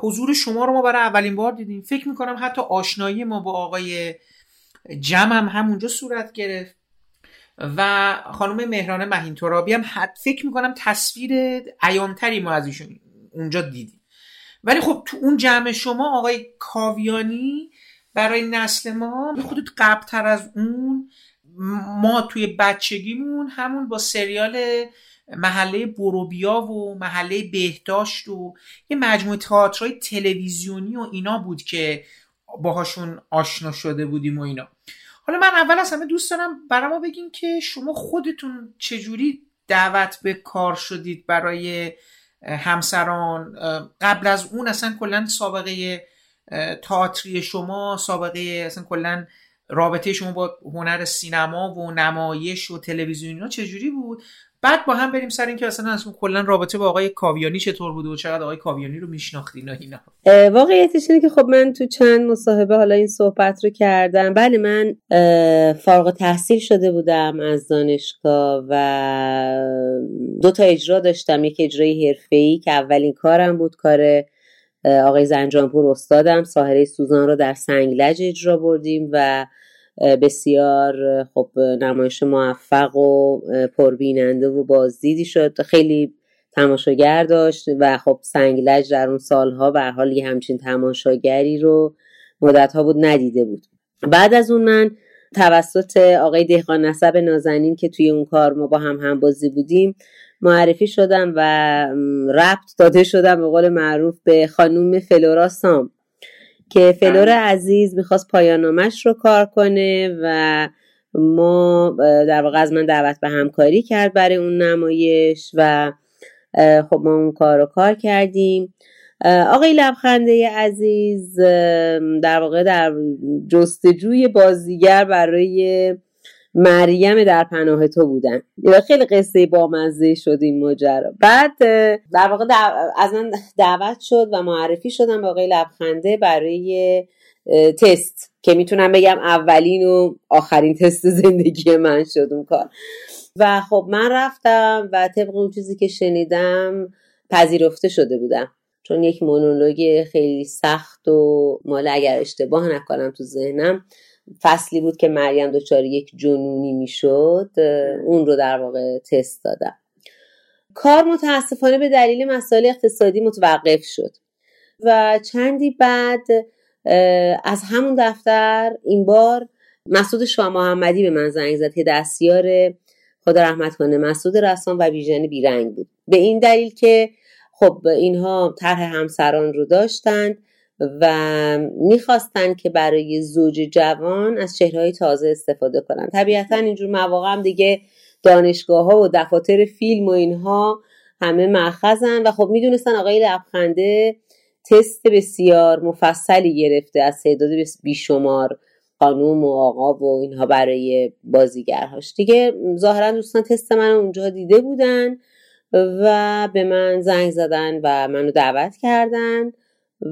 حضور شما رو ما برای اولین بار دیدیم. فکر می‌کنم حتی آشنایی ما با آقای جمع هم همونجا صورت گرفت. و خانم مهران مهین ترابی هم فکر می‌کنم تصویر عیانتری ما از ایشون اونجا دیدیم. ولی خب تو اون جمع شما آقای کاویانی برای نسل ما به خودت قبلتر از اون ما توی بچگیمون همون با سریال محله بروبیا و محله بهداشت و یه مجموعه تئاترهای تلویزیونی و اینا بود که باهاشون آشنا شده بودیم و اینا. حالا من اول از همه دوست دارم برای ما بگین که شما خودتون چجوری دعوت به کار شدید برای همسران قبل از اون اصلا کلا سابقه تئاتری شما سابقه اصلا کلا رابطه شما با هنر سینما و نمایش و تلویزیون چجوری بود؟ بعد با هم بریم سر اینکه اصلا اصلا کلا رابطه با آقای کاویانی چطور بوده و چقدر آقای کاویانی رو میشناختین و اینا. واقعیتش اینه که خب من تو چند مصاحبه حالا این صحبت رو کردم. بله من فارغ تحصیل شده بودم از دانشگاه و دو تا اجرا داشتم. یک اجرای حرفه‌ای که اولین کارم بود. کار آقای زنجانپور استادم. ساحره سوزان رو در سنگلج اجرا بردیم و بسیار خب نمایش موفق و پربیننده و بازدیدی شد. خیلی تماشاگر داشت و خب سنگلج در اون سالها به حال یه همچین تماشاگری رو مدتها بود ندیده بود. بعد از اون من توسط آقای دهقان نسب نازنین که توی اون کار ما با هم هم بازی بودیم معرفی شدم و ربط داده شدم به قول معروف به خانوم فلورا سام. که فلور عزیز می‌خواست پایانامش رو کار کنه و ما در واقع از من دعوت به همکاری کرد برای اون نمایش و خب ما اون کار رو کار کردیم. آقای لبخنده عزیز در واقع در جستجوی بازیگر برای مریم در پناه تو بودن. خیلی قصه بامزه شد این ماجرا. بعد در واقع از من دعوت شد و معرفی شدم با آقای لبخنده برای تست که می‌تونم بگم اولین و آخرین تست زندگی من شد اون کار. و خب من رفتم و طبق اون چیزی که شنیدم پذیرفته شده بودم. چون یک مونولوگ خیلی سخت و مال اگر اشتباه نکنم تو ذهنم فصلی بود که مریم دچار یک جنونی می‌شد اون رو در واقع تست دادم. کار متاسفانه به دلیل مسائل اقتصادی متوقف شد. و چندی بعد از همون دفتر این بار مسعود شاه محمدی به من زنگ زد که دستیار خدا رحمت کنه مسعود رسام و بیژن بیرنگ بود. به این دلیل که خب اینها طرح همسران رو داشتند. و می‌خواستن که برای زوج جوان از چهرهای تازه استفاده کنن. طبیعتا اینجور مواقع هم دیگه دانشگاه ها و دفاتر فیلم و اینها همه مأخذن و خب می‌دونستن آقای لبخنده تست بسیار مفصلی گرفته از تعداد بیشمار خانوم و آقا و اینها برای بازیگرهاش. دیگه ظاهرا دوستان تست من اونجا دیده بودن و به من زنگ زدن و منو دعوت کردن.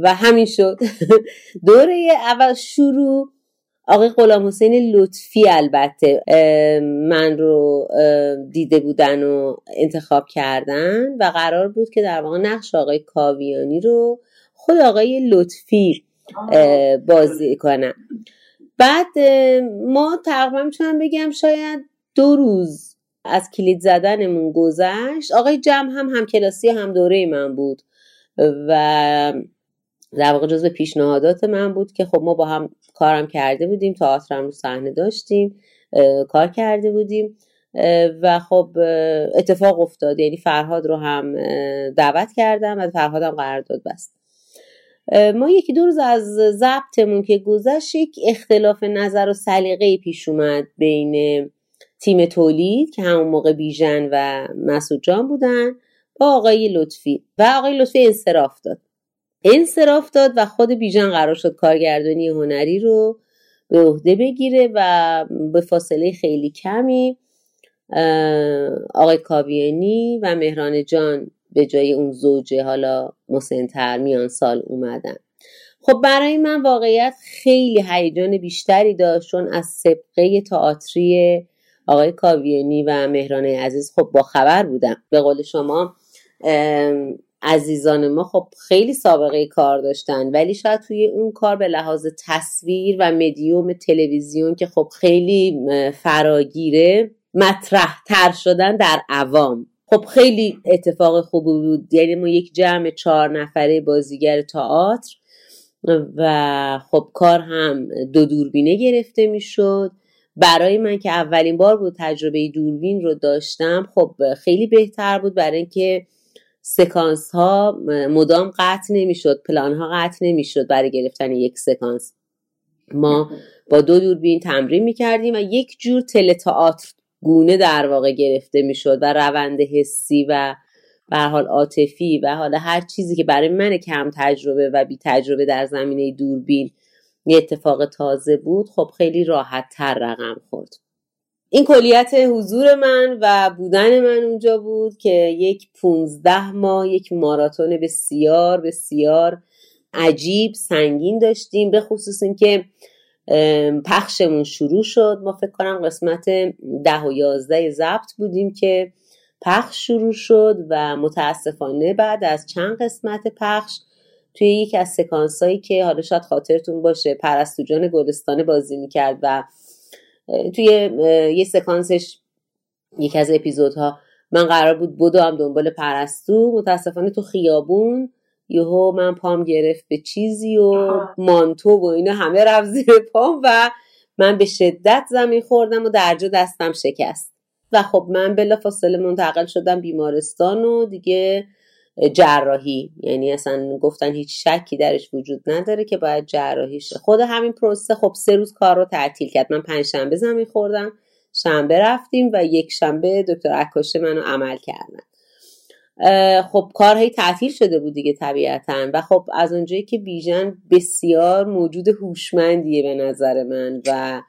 و همین شد. دوره اول شروع آقای غلام حسین لطفی البته من رو دیده بودن و انتخاب کردن و قرار بود که در واقع نقش آقای کاویانی رو خود آقای لطفی بازی کنم. بعد ما تقریبا می‌تونم بگم شاید دو روز از کلید زدنمون گذشت. آقای جمع هم هم کلاسی هم دوره من بود و در واقع جزو پیشنهادات من بود که خب ما با هم کارم کرده بودیم تئاترم رو صحنه داشتیم کار کرده بودیم و خب اتفاق افتاد. یعنی فرهاد رو هم دعوت کردم و فرهادم قرارداد بست ما یکی دو روز از ضبطمون که گذشت یک اختلاف نظر و سلیقه پیش اومد بین تیم تولید که همون موقع بیژن و مسعود جان بودن با آقای لطفی. و آقای لطفی انصراف داد. انصراف داد و خود بیژن قرار شد کارگردانی هنری رو به عهده بگیره و به فاصله خیلی کمی آقای کاویانی و مهران جان به جای اون زوجه حالا مسنتر میان سال اومدن. خب برای من واقعیت خیلی هیجان بیشتری داشت چون از سبقه تئاتری آقای کاویانی و مهران عزیز خب با خبر بودم. به قول شما عزیزان ما خب خیلی سابقه کار داشتن ولی شاید توی اون کار به لحاظ تصویر و مدیوم تلویزیون که خب خیلی فراگیره مطرح تر شدن در عوام. خب خیلی اتفاق خوبی بود. یعنی ما یک جمع چهار نفره بازیگر تئاتر و خب کار هم دو دوربینه گرفته می‌شد. برای من که اولین بار بود تجربه دوربین رو داشتم خب خیلی بهتر بود برای اینکه سکانس ها مدام قطع نمی‌شد پلان ها قطع نمی‌شد برای گرفتن یک سکانس. ما با دو دوربین تمرین می‌کردیم و یک جور تئاتر گونه در واقع گرفته می‌شد و روند حسی و به حال عاطفی و حالا هر چیزی که برای من کم تجربه و بی تجربه در زمینه دوربین یه اتفاق تازه بود خب خیلی راحت تر رقم خورد. این کلیت حضور من و بودن من اونجا بود که یک پونزده ماه یک ماراتون بسیار بسیار عجیب سنگین داشتیم. به خصوص اینکه پخشمون شروع شد. ما فکر کنم قسمت ده و یازده ضبط بودیم که پخش شروع شد و متاسفانه بعد از چند قسمت پخش توی یکی از سکانس هایی که حالا شاید خاطرتون باشه پرستو جان گلستان بازی می‌کرد و توی یه سکانسش یکی از اپیزودها من قرار بود بدوم دنبال پرستو. متاسفانه تو خیابون یهو من پام گرفت به چیزی و مانتو و اینا همه رفت زیر پام و من به شدت زمین خوردم و درجا دستم شکست. و خب من بلا فاصله منتقل شدم بیمارستان و دیگه جراحی. یعنی اصلا گفتن هیچ شکی درش وجود نداره که باید جراحی شه. خود همین پروسه خب سه روز کار رو تعطیل کرد. من پنج شنبه زمین خوردم شنبه رفتیم و یک شنبه دکتر عکاشه منو عمل کردن. خب کار هی تعطیل شده بود دیگه طبیعتا. و خب از اونجایی که بیژن بسیار موجود هوشمندیه به نظر من و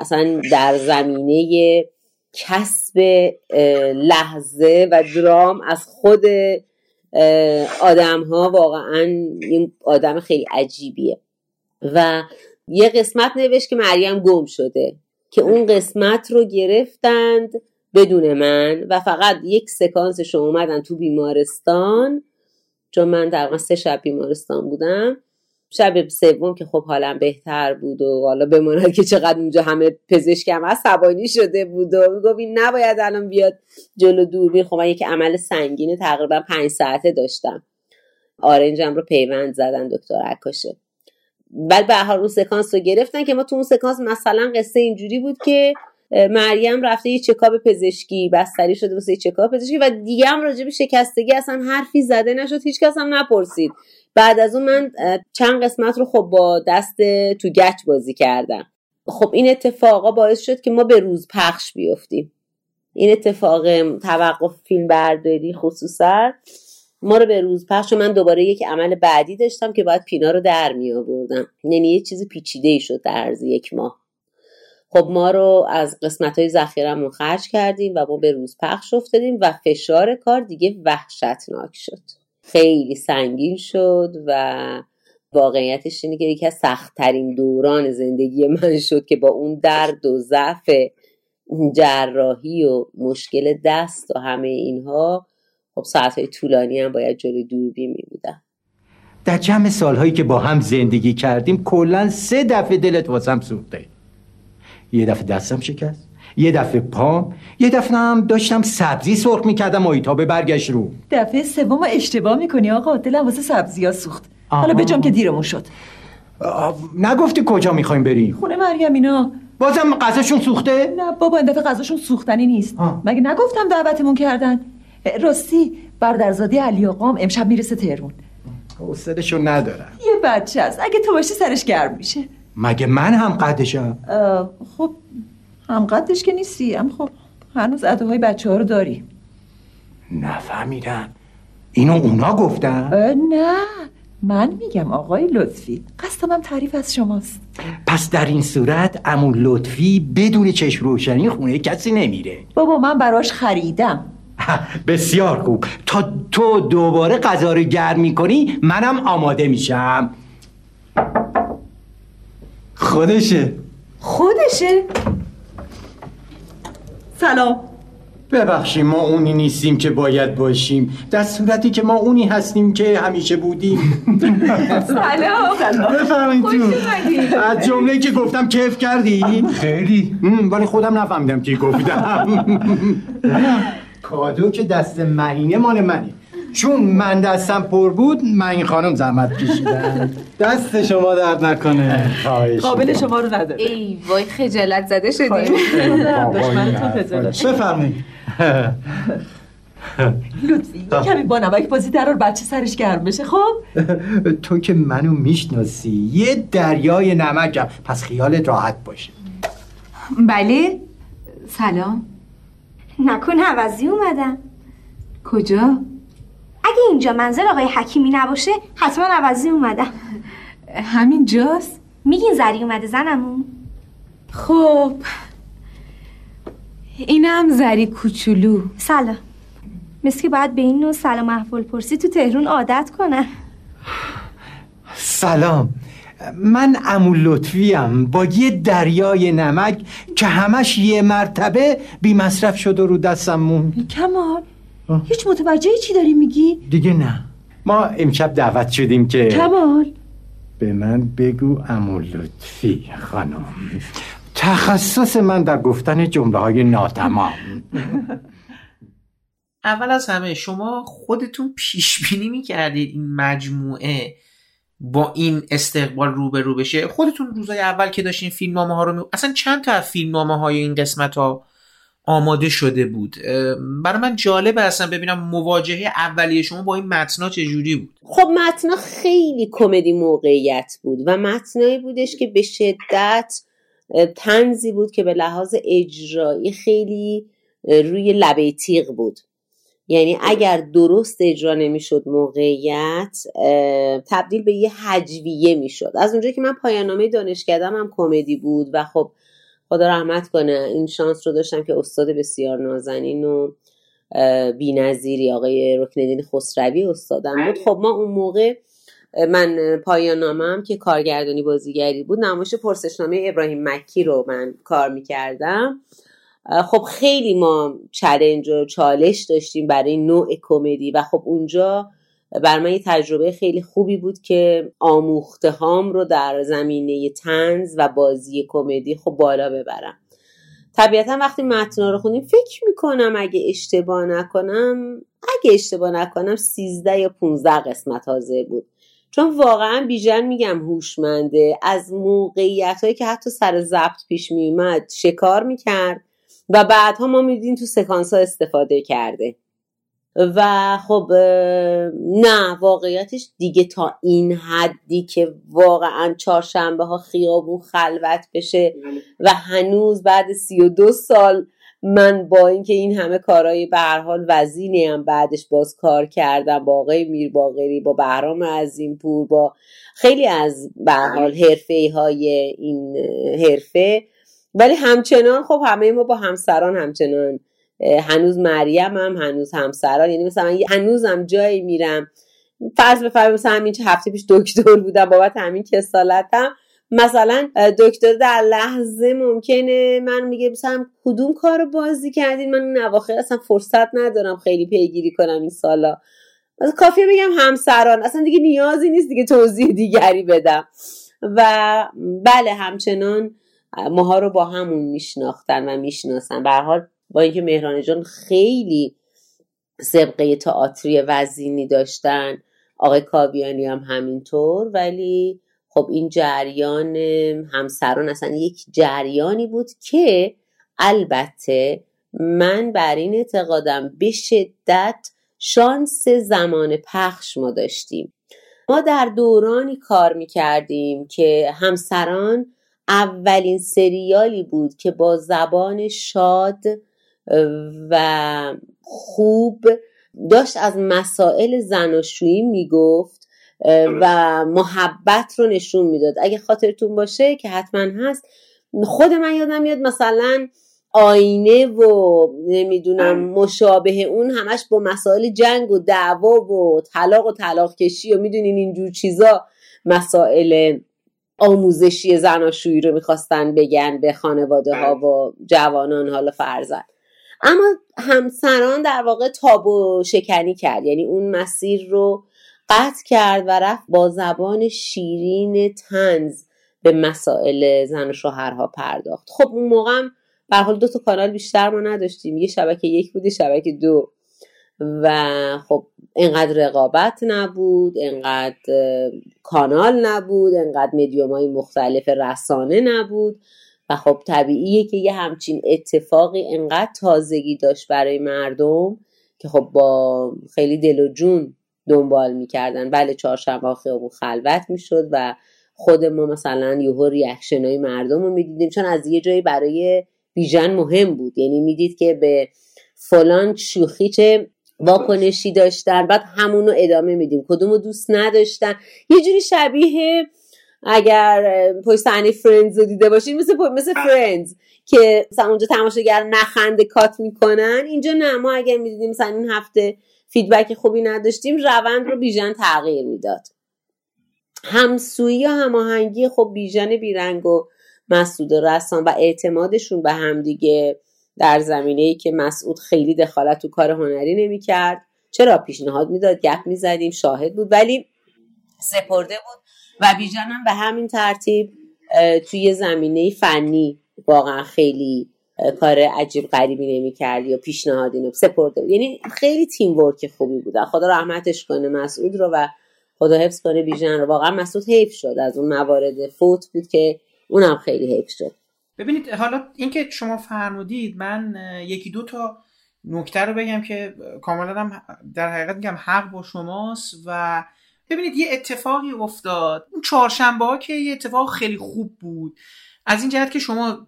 اصلا در زمینه کسب لحظه و درام از خود آدم ها واقعا این آدم خیلی عجیبیه. و یه قسمت نوشت که مریم گم شده که اون قسمت رو گرفتند بدون من و فقط یک سکانسش رو اومدن تو بیمارستان چون من در سه شب بیمارستان بودم. شب سوم که خب حالم بهتر بود و حالا بماند که چقدر اونجا همه پزشکم عصبانی شده بود و می‌گفت این نباید الان بیاد جلو دوربین. خب من یک عمل سنگینه تقریبا پنج ساعته داشتم. آرنجم رو پیوند زدن دکتر عکاشه. ولی به هر اون سکانس رو گرفتن که ما تو اون سکانس مثلا قصه اینجوری بود که مریم رفته یه چکاب پزشکی بستری شده واسه یه چکاب پزشکی و دیگه هم راجع به شکستگی اصلا حرفی زده نشد هیچ کس هم نپرسید. بعد از اون من چند قسمت رو خب با دست تو گچ بازی کردم. خب این اتفاقا باعث شد که ما به روز پخش بیفتیم. این اتفاق توقف فیلم برداری خصوصا ما رو به روز پخش من دوباره یک عمل بعدی داشتم که باید پینا رو در می آوردم. یعنی یه چیز پیچیده ای شد در عرض یک ماه. خب ما رو از قسمت های ذخیرمون خرج کردیم و ما به روز پخش افتادیم و فشار کار دیگه وحشتناک شد. خیلی سنگین شد و واقعیتش اینه که یکی از سختترین دوران زندگی من شد که با اون درد و ضعف جراحی و مشکل دست و همه اینها خب ساعتهای طولانی هم باید جلوی دوربین می بودم در جمع سالهایی که با هم زندگی کردیم کلا سه دفعه دلت واسم سوخته. یه دفعه دستم شکست. یه دفعه پام یه دفعه هم داشتم سبزی سرخ می‌کردم به برگشت رو. دفعه سوم اشتباه می‌کنی آقا. دلم واسه سبزی ها سوخت. حالا بجام که دیرمون شد. نگفتی کجا می‌خوایم بریم؟ خونه مریم اینا. بازم غذاشون سوخته؟ نه بابا این دفعه غذاشون سوختنی نیست. آه. مگه نگفتم دعوتمون کردن؟ راستی برادرزادی علی آقام امشب می‌رسه تهرون. حوصله‌شو ندارم. یه بچه است. اگه تو باشی سرش گرم میشه. مگه من هم قدشم؟ خب هم قدش که نیستی هم خب هنوز اداهای بچه ها رو داری. نفهمیدم. اینو اونا گفتن؟ نه. من میگم آقای لطفی قصدم هم تعریف از شماست. پس در این صورت امون لطفی بدون چشم روشنی خونه کسی نمیره. بابا من براش خریدم. بسیار خوب. تا تو دوباره غذا رو گرم می‌کنی منم آماده میشم. خودشه. خودشه؟ سلام. ببخشیم ما اونی نیستیم که باید باشیم. در صورتی که ما اونی هستیم که همیشه بودیم. سلام. بفرمایید تو. از جمله که گفتم کیف کردی؟ خیلی. ولی خودم نفهمیدم که گفتم. کادو که دست مهینه مال منی چون من دستم پر بود من این خانم زحمت کشیدم. دست شما درد نکنه. قابل شما رو نداره. ای وای خجالت زده شدیم دشمنتون خجالت بفرمایید. لطفی کمی با نمک بازی درار بچه سرش گرم بشه خب؟ تو که منو می‌شناسی. یه دریای نمکم پس خیالت راحت باشه. بله. سلام. نکن عوضی اومدم. کجا؟ اگه اینجا منزل آقای حکیمی نباشه حتما عوضی اومدم. همین جاست؟ میگین زری اومده زنمون؟ خب. اینم زری کوچولو. سلام. مثل که باید به این نوع سلام احوال پرسی تو تهرون عادت کنم سلام. من امو لطفیم. با یه دریای نمک که همش یه مرتبه بی مصرف شد و رو دستم مون کمال. هیچ متوجه چی داری میگی؟ دیگه نه. ما امشب دعوت شدیم که کمال. به من بگو امو لطفی خانم. تخصص من در گفتن جمله های ناتمام. اول از همه شما خودتون پیش بینی می‌کردید این مجموعه با این استقبال رو به رو بشه؟ خودتون روزای اول که داشتین فیلمنامه ها رو می... اصلا چند تا فیلمنامه های این قسمت ها آماده شده بود. برای من جالبه اصلا ببینم مواجهه اولیه شما با این متنا چجوری بود؟ خب متنا خیلی کمدی موقعیت بود و متنایی بودش که به شدت تنزی بود که به لحاظ اجرایی خیلی روی لبه تیغ بود. یعنی اگر درست اجرا نمی‌شد موقعیت تبدیل به یه حجویه می‌شد. از اونجایی که من پایانامه دانشکدم هم کمدی بود و خب خدا رحمت کنه. این شانس رو داشتم که استاد بسیار نازنین و بینظیری آقای رکنالدین خسروی استادم بود. خب ما اون موقع من پایان هم که کارگردانی بازیگری بود نمایش پرسشنامه ابراهیم مکی رو من کار می‌کردم. خب خیلی ما چلنج و چالش داشتیم برای نوع کمدی و خب اونجا بر من یه تجربه خیلی خوبی بود که آموخته هام رو در زمینه تنز و بازی کمدی خب بالا ببرم. طبیعتا وقتی متنا رو خونیم فکر می‌کنم اگه اشتباه نکنم اگه اشتباه نکنم 13 یا 15 قسمت حاضر بود. چون واقعا بیژن میگم هوشمنده. از موقعیت هایی که حتی سر ضبط پیش میومد شکار می‌کرد و بعدها ما میدیم تو سکانس ها استفاده کرده. و خب نه واقعیتش دیگه تا این حدی که واقعا چهارشنبه ها خیابون خلوت بشه و هنوز بعد سی و دو سال من با اینکه این همه کارهای به هر حال وزینی هم بعدش باز کار کردم با آقای میر باقری با بهرام عظیم پور با خیلی از به هر حال حرفه های این حرفه. ولی همچنان خب همه ما با همسران همچنان هنوز مریم هم هنوز همسران یعنی مثلا هنوزم جایی میرم. فرض بفرمایید مثلا همین هفته پیش دکتر بودم بابت همین کسالتم. مثلا دکتر در لحظه ممکنه من میگه مثلا کدوم کار بازی کردین؟ من نواخر اصلا فرصت ندارم خیلی پیگیری کنم این سالا. کافیه بگم همسران. اصلا دیگه نیازی نیست دیگه توضیح دیگری بدم. و بله همچنان ماها رو با همون میشناختن و می‌شناسن. به حال با اینکه مهران جان خیلی سبقه تئاتری وزینی داشتن آقای کابیانی هم همینطور ولی خب این جریان همسران اصلا یک جریانی بود که البته من بر این اعتقادم به شدت شانس زمان پخش ما داشتیم. ما در دورانی کار می‌کردیم که همسران اولین سریالی بود که با زبان شاد و خوب داشت از مسائل زناشویی می‌گفت و محبت رو نشون می‌داد. اگه خاطرتون باشه که حتما هست خود من یادم میاد مثلا آینه و نمی‌دونم مشابه اون همش با مسائل جنگ و دعوا و طلاق و طلاق کشی و می‌دونین اینجور چیزا مسائل آموزشی زناشویی رو می‌خواستن بگن به خانواده ها و جوانان حالا فرزن اما همسران در واقع تابو شکنی کرد. یعنی اون مسیر رو قطع کرد و رفت با زبان شیرین تنز به مسائل زن و شوهرها پرداخت. خب اون موقع هم به حال دو تا کانال بیشتر ما نداشتیم. یه شبکه یک بود شبکه دو. و خب انقدر رقابت نبود انقدر کانال نبود انقدر میدیوم های مختلف رسانه نبود. و خب طبیعیه که یه همچین اتفاقی انقدر تازگی داشت برای مردم که خب با خیلی دل و جون دنبال می‌کردن. بله چهارشنبه خیابون خلوت می‌شد و خود ما مثلا یهو ریاکشن های مردم رو می‌دیدیم. چون از یه جایی برای بیژن مهم بود. یعنی می‌دید که به فلان شوخی چه واکنشی داشتن بعد همونو ادامه میدیم. کدومو دوست نداشتن. یه جوری شبیه اگر پشت صحنه فرندز رو دیده باشین مثل مثل فرندز که مثلا اونجا تماشاگر نخنده کات می‌کنن اینجا نه. ما اگر می‌دیدیم مثلا این هفته feedback خوبی نداشتیم روند رو بیژن تغییر می‌داد. همسویی یا هماهنگی خب بیژن بیرنگ و مسعود رسام و اعتمادشون به همدیگه در زمینه ای که مسعود خیلی دخالت تو کار هنری نمی‌کرد. چرا پیشنهاد می‌داد؟ گپ می‌زدیم شاهد بود. ولی سپرده بود. و بیژن هم به همین ترتیب توی زمینه فنی واقعا خیلی کار عجیب غریبی نمی‌کرد یا پیشنهادی نمی سپرده یعنی خیلی تیم ورک خوبی بود. خدا رحمتش کنه مسعود رو و خدا حفظ کنه بیژن رو. واقعا مسعود حیف شد از اون موارد فوت بود که اونم خیلی حیف شد. ببینید حالا اینکه شما فرمودید من یکی دو تا نکته رو بگم که کاملا هم در حقیقت میگم حق با شماست و ببینید یه اتفاقی افتاد. اون چهارشنبه ها که یه اتفاق خیلی خوب بود. از این جهت که شما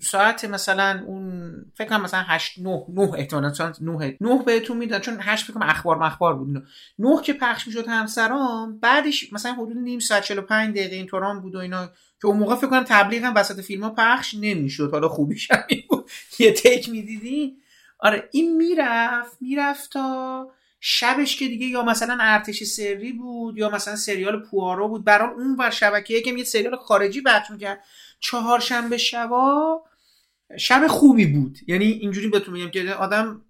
ساعت مثلا اون فکر کنم مثلا 8 9 9 احتمالاً 9 9 بهتون میدن چون 8 فکر کنم اخبار مخبار بود. 9 که پخش می‌شد همسران بعدش مثلا حدود نیم ساعت 45 دقیقه این طوران بود و اینا که اون موقع فکر کنم تبلیغ هم وسط فیلم ها پخش نمی‌شد. حالا خوبیش همین بود. یه تک می‌دیدی آره این می‌رفت می‌رفت تا شبش که دیگه یا مثلا ارتش سری بود یا مثلا سریال پوارو بود. برای اون ور شبکه که یه سریال خارجی بحث می‌کرد چهارشنبه شبا شب خوبی بود. یعنی اینجوری بهتون میگم که آدم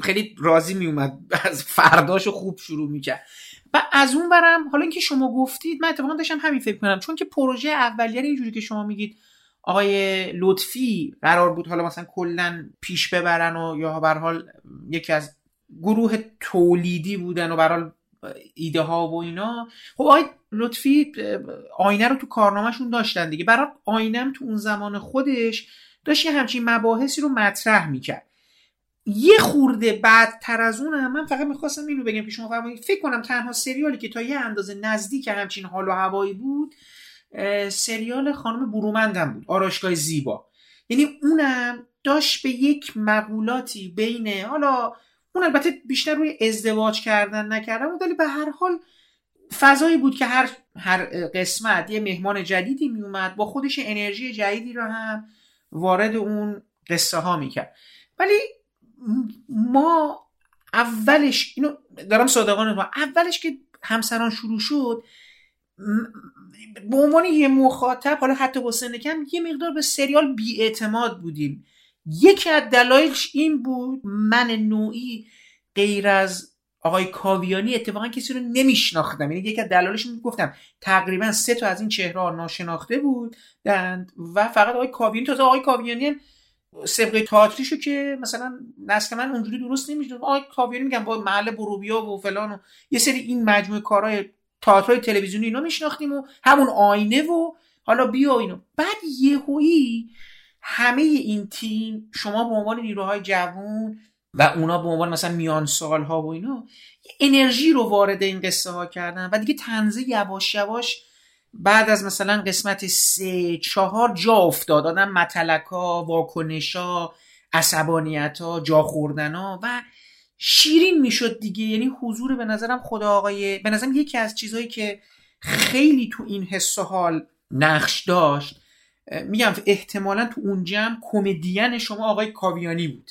خیلی راضی میومد. از فرداشو خوب شروع می‌کرد. و از اون برم حالا اینکه شما گفتید من اتفاقا داشتم همین فکر کنم چون که پروژه اولیه اینجوری که شما میگید آقای لطفی قرار بود حالا مثلا کلا پیش ببرن و یا به حال یکی از گروه تولیدی بودن و برحال ایده ها و اینا. خب آقای لطفی آینه رو تو کارنامهشون داشتن دیگه. برای آینم تو اون زمان خودش داشت یه همچین مباحثی رو مطرح می‌کرد. یه خورده بعدتر از اونم من فقط می‌خواستم اینو بگم که شما فرمایید فکر کنم تنها سریالی که تا یه اندازه نزدیک همچین حال و هوایی بود سریال خانم برومندم بود آراشگاه زیبا. یعنی اونم داشت به یک مقولاتی بین حالا اون البته بیشتر روی ازدواج کردن نکردن ولی به هر حال فضایی بود که هر هر قسمت یه مهمان جدیدی میومد با خودش انرژی جدیدی رو هم وارد اون قصه ها می‌کرد. ولی ما اولش اینو دارم صادقانه ما اولش که همسران شروع شد به عنوان یه مخاطب حالا حتی با سن کم یه مقدار به سریال بیاعتماد بودیم. یکی از دلایلش این بود من نوعی غیر از آقای کاویانی اتفاقا کسی رو نمیشناختم. یعنی یکی از دلایلش گفتم تقریبا سه تا از این چهره ناشناخته بود و فقط آقای کاویانی. تازه آقای کاویانی سبقه تئاتریشو که مثلا نسل من اونجوری درست نمیشه آقای کاویانی میگم با محل بروبیا و فلان و یه سری این مجموعه کارهای تئاترهای تلویزیونی اینا میشناختیم و همون آینه و حالا بیا اینو. بعد یهویی همه این تیم شما به عنوان نیروهای جوون و اونا به عنوان مثلا میان سالها و اینا انرژی رو وارد این قصه ها کردن و دیگه تنزه یواش یواش بعد از مثلا قسمت سه چهار جا افتاد. آدم متلک ها واکنش ها عصبانیت ها جا خوردن ها و شیرین می‌شد دیگه. یعنی حضور به نظرم خدا آقای به نظرم یکی از چیزهایی که خیلی تو این حس حال نقش داشت میگم احتمالا تو اون جمع کمدین شما آقای کاویانی بود.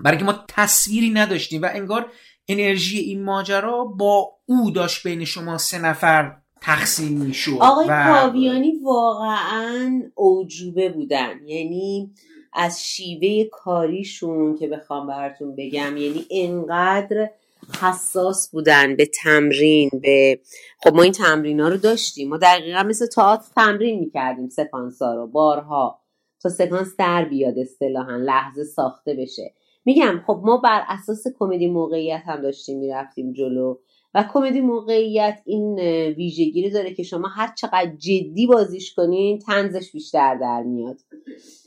برای که ما تصویری نداشتیم و انگار انرژی این ماجرا با او داشت بین شما سه نفر تقسیم می‌شد آقای و... کاویانی واقعا اوجوبه بودن. یعنی از شیوه کاریشون که بخوام براتون بگم یعنی انقدر حساس بودن به تمرین به خب ما این تمرین ها رو داشتیم. ما دقیقا مثل تئاتر تمرین می‌کردیم سکانس ها رو بارها تا سکانس در بیاد اصطلاحا لحظه ساخته بشه. میگم خب ما بر اساس کمدی موقعیت هم داشتیم می‌رفتیم جلو. و کمدی موقعیت این ویژگی رو داره که شما هر چقدر جدی بازیش کنین تنزش بیشتر در میاد.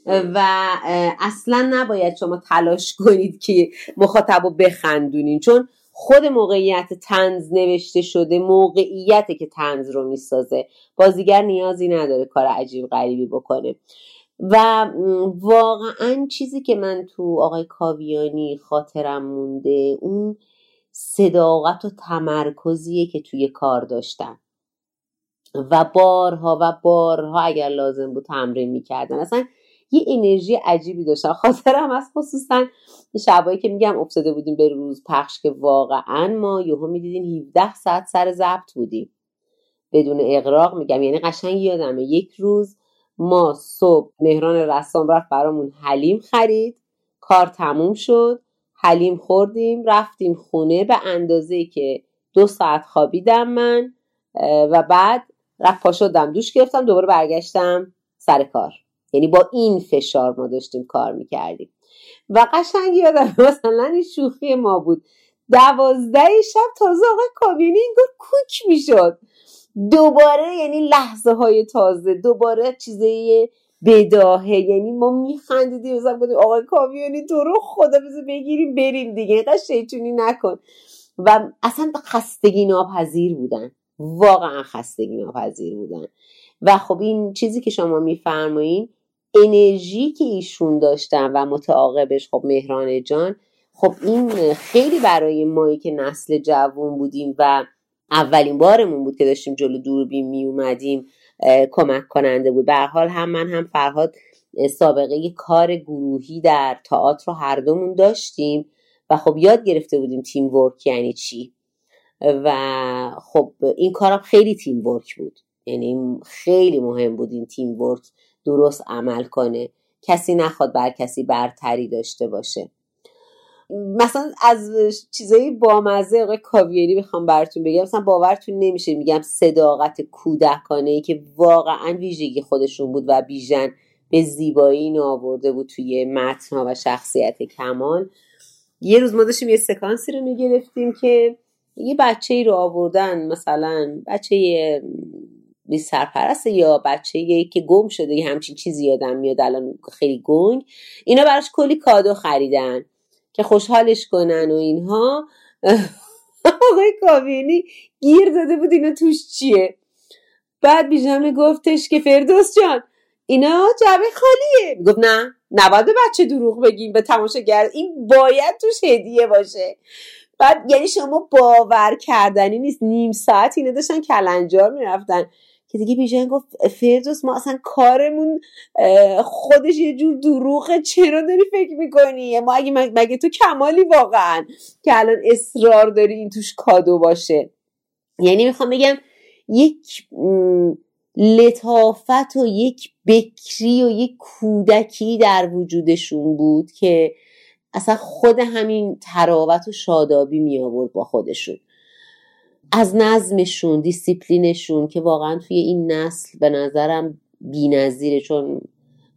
و اصلا نباید شما تلاش کنید که مخاطب رو بخندونین. چون خود موقعیت تنز نوشته شده موقعیته که تنز رو می‌سازه. بازیگر نیازی نداره کار عجیب غریبی بکنه. و واقعا چیزی که من تو آقای کاویانی خاطرم مونده اون صداقت و تمرکزیه که توی کار داشتن. و بارها و بارها اگر لازم بود تمرین می‌کردن. اصلا یه انرژی عجیبی داشتن. خاطرم از خصوصا شبایی که میگم افتاده بودیم به روز پخش که واقعا ما یهو می‌دیدیم 17 ساعت سر ضبط بودیم. بدون اقراق میگم. یعنی قشنگ یادمه. یک روز ما صبح مهران رسام رفت برامون حلیم خرید. کار تموم شد. حلیم خوردیم. رفتیم خونه به اندازه که دو ساعت خوابیدم من و بعد رفت پا شدم دوش گرفتم. دوباره برگشتم سر کار. یعنی با این فشار ما داشتیم کار می‌کردیم. و قشنگ یادم مثلا این شوخی ما بود. دوازده شب تازه آقای کابینی اینگار کوک می‌شد. دوباره یعنی لحظه های تازه دوباره چیزای بداهه. یعنی ما میخندیدیم مثلا بودیم آقای کاویانی تو رو خدا بذار بگیریم بریم دیگه اینقدر شیطونی نکن. و اصلا خستگی ناپذیر بودن. واقعا خستگی ناپذیر بودن. و خب این چیزی که شما میفرمایین انرژی که ایشون داشتن و متعاقبش خب مهران جان خب این خیلی برای مایی که نسل جوون بودیم و اولین بارمون بود که داشتیم جلو دوربین می اومدیم کمک کننده بود. به حال هم من هم فرهاد سابقه کار گروهی در تئاتر رو هر دومون داشتیم و خب یاد گرفته بودیم تیم ورک یعنی چی. و خب این کارم خیلی تیم ورک بود. یعنی خیلی مهم بود این تیم ورک. درست عمل کنه. کسی نخواد بر کسی برتری داشته باشه. مثلا از چیزایی بامزه آقای کاویری بخوام براتون بگم مثلا باورتون نمیشه میگم صداقت کودکانه ای که واقعا ویژگی خودشون بود و بیژن به زیبایی آورده بود توی متن و شخصیت کمال. یه روز ما داشتیم یه سکانسی رو می‌گرفتیم که یه بچه ای رو آوردن مثلا بچه بی سرپرست یا بچه که گم شده یه همچین چیزی یادم میاد الان خیلی گنگ. اینا براش کلی کادو خریدن که خوشحالش کنن و اینها. آقای کاوینی گیر داده بود اینا توش چیه؟ بعد بیژن گفتش که فردوس جان اینا جعبه خالیه. گفت نه نباید بچه دروغ بگیم به تماشاگر. این باید توش هدیه باشه. بعد یعنی شما باور کردنی نیست. نیم ساعت اینا داشتن کلنجار می‌رفتن. که دیگه بیژن گفت فردوس ما اصلا کارمون خودش یه جور دروغه چرا داری فکر می‌کنی؟ ما اگه مگه تو کمالی واقعا که الان اصرار داری این توش کادو باشه؟ یعنی می‌خوام بگم یک لطافت و یک بکری و یک کودکی در وجودشون بود که اصلا خود همین طراوت و شادابی می آورد با خودشون. از نظمشون دیسیپلینشون که واقعا توی این نسل به نظرم بی چون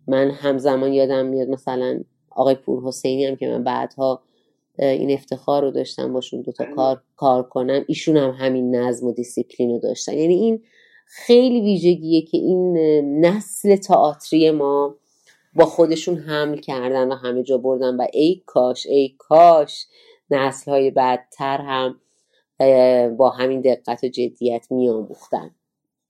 من همزمان یادم میاد مثلا آقای پور حسینی هم که من بعدها این افتخار رو داشتم باشون دوتا کار کار کنم ایشون هم همین نظم و دیسیپلین رو داشتن. یعنی این خیلی ویژگیه که این نسل تئاتری ما با خودشون حمل کردن و همه جا بردن. و ای کاش ای کاش نسل های بعدتر هم با همین دقت و جدیت میآموختن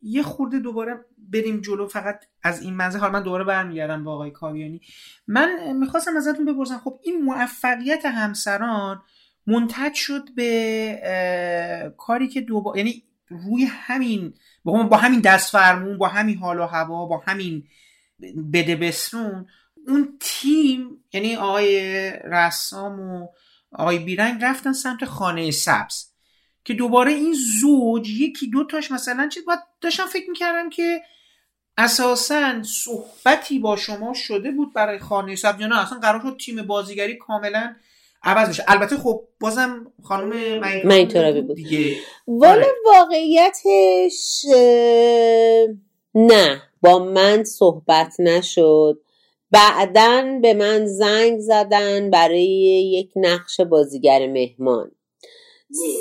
یه خورده دوباره بریم جلو فقط از این منظر. حالا من دوباره برمیگردم با آقای کاویانی. من می‌خواستم ازتون بپرسم خب این موفقیت همسران منتج شد به کاری که دوباره یعنی روی همین با همین دست فرمون با همین حال و هوا با همین بده بسرون. اون تیم یعنی آقای رسام و آقای بیرنگ رفتن سمت خانه سبز. که دوباره این زوج یکی دو تاش مثلا چیز باید داشتم فکر می‌کردم که اساسا صحبتی با شما شده بود برای خانه سبز. یا نه اصلا قرار شد تیم بازیگری کاملا عوض بشه. البته خب بازم خانم من بود. دیگه والا آره. واقعیتش نه. با من صحبت نشد. بعدا به من زنگ زدن برای یک نقش بازیگر مهمان.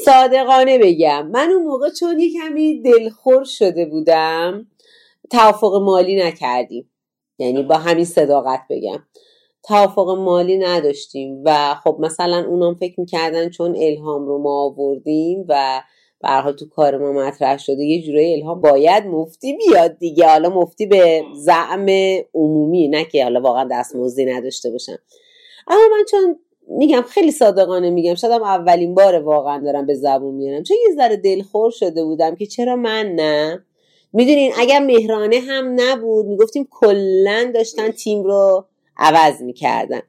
صادقانه بگم. من اون موقع چون یه کمی دلخور شده بودم توافق مالی نکردیم. یعنی با همین صداقت بگم. توافق مالی نداشتیم و خب مثلا اونام فکر می‌کردن چون الهام رو ما آوردیم و برها تو کار ما مطرح شده یه جورایی الهام باید مفتی بیاد دیگه. حالا مفتی به زعم عمومی نه که حالا واقعا دستمزدی نداشته باشم. اما من چون میگم خیلی صادقانه میگم شاید هم اولین بار واقعا دارم به زبون میارم. چون یه ذره دلخور شده بودم که چرا من نه؟ می‌دونین اگر مهرانه هم نبود می‌گفتیم کلا داشتن تیم رو عوض می‌کردن.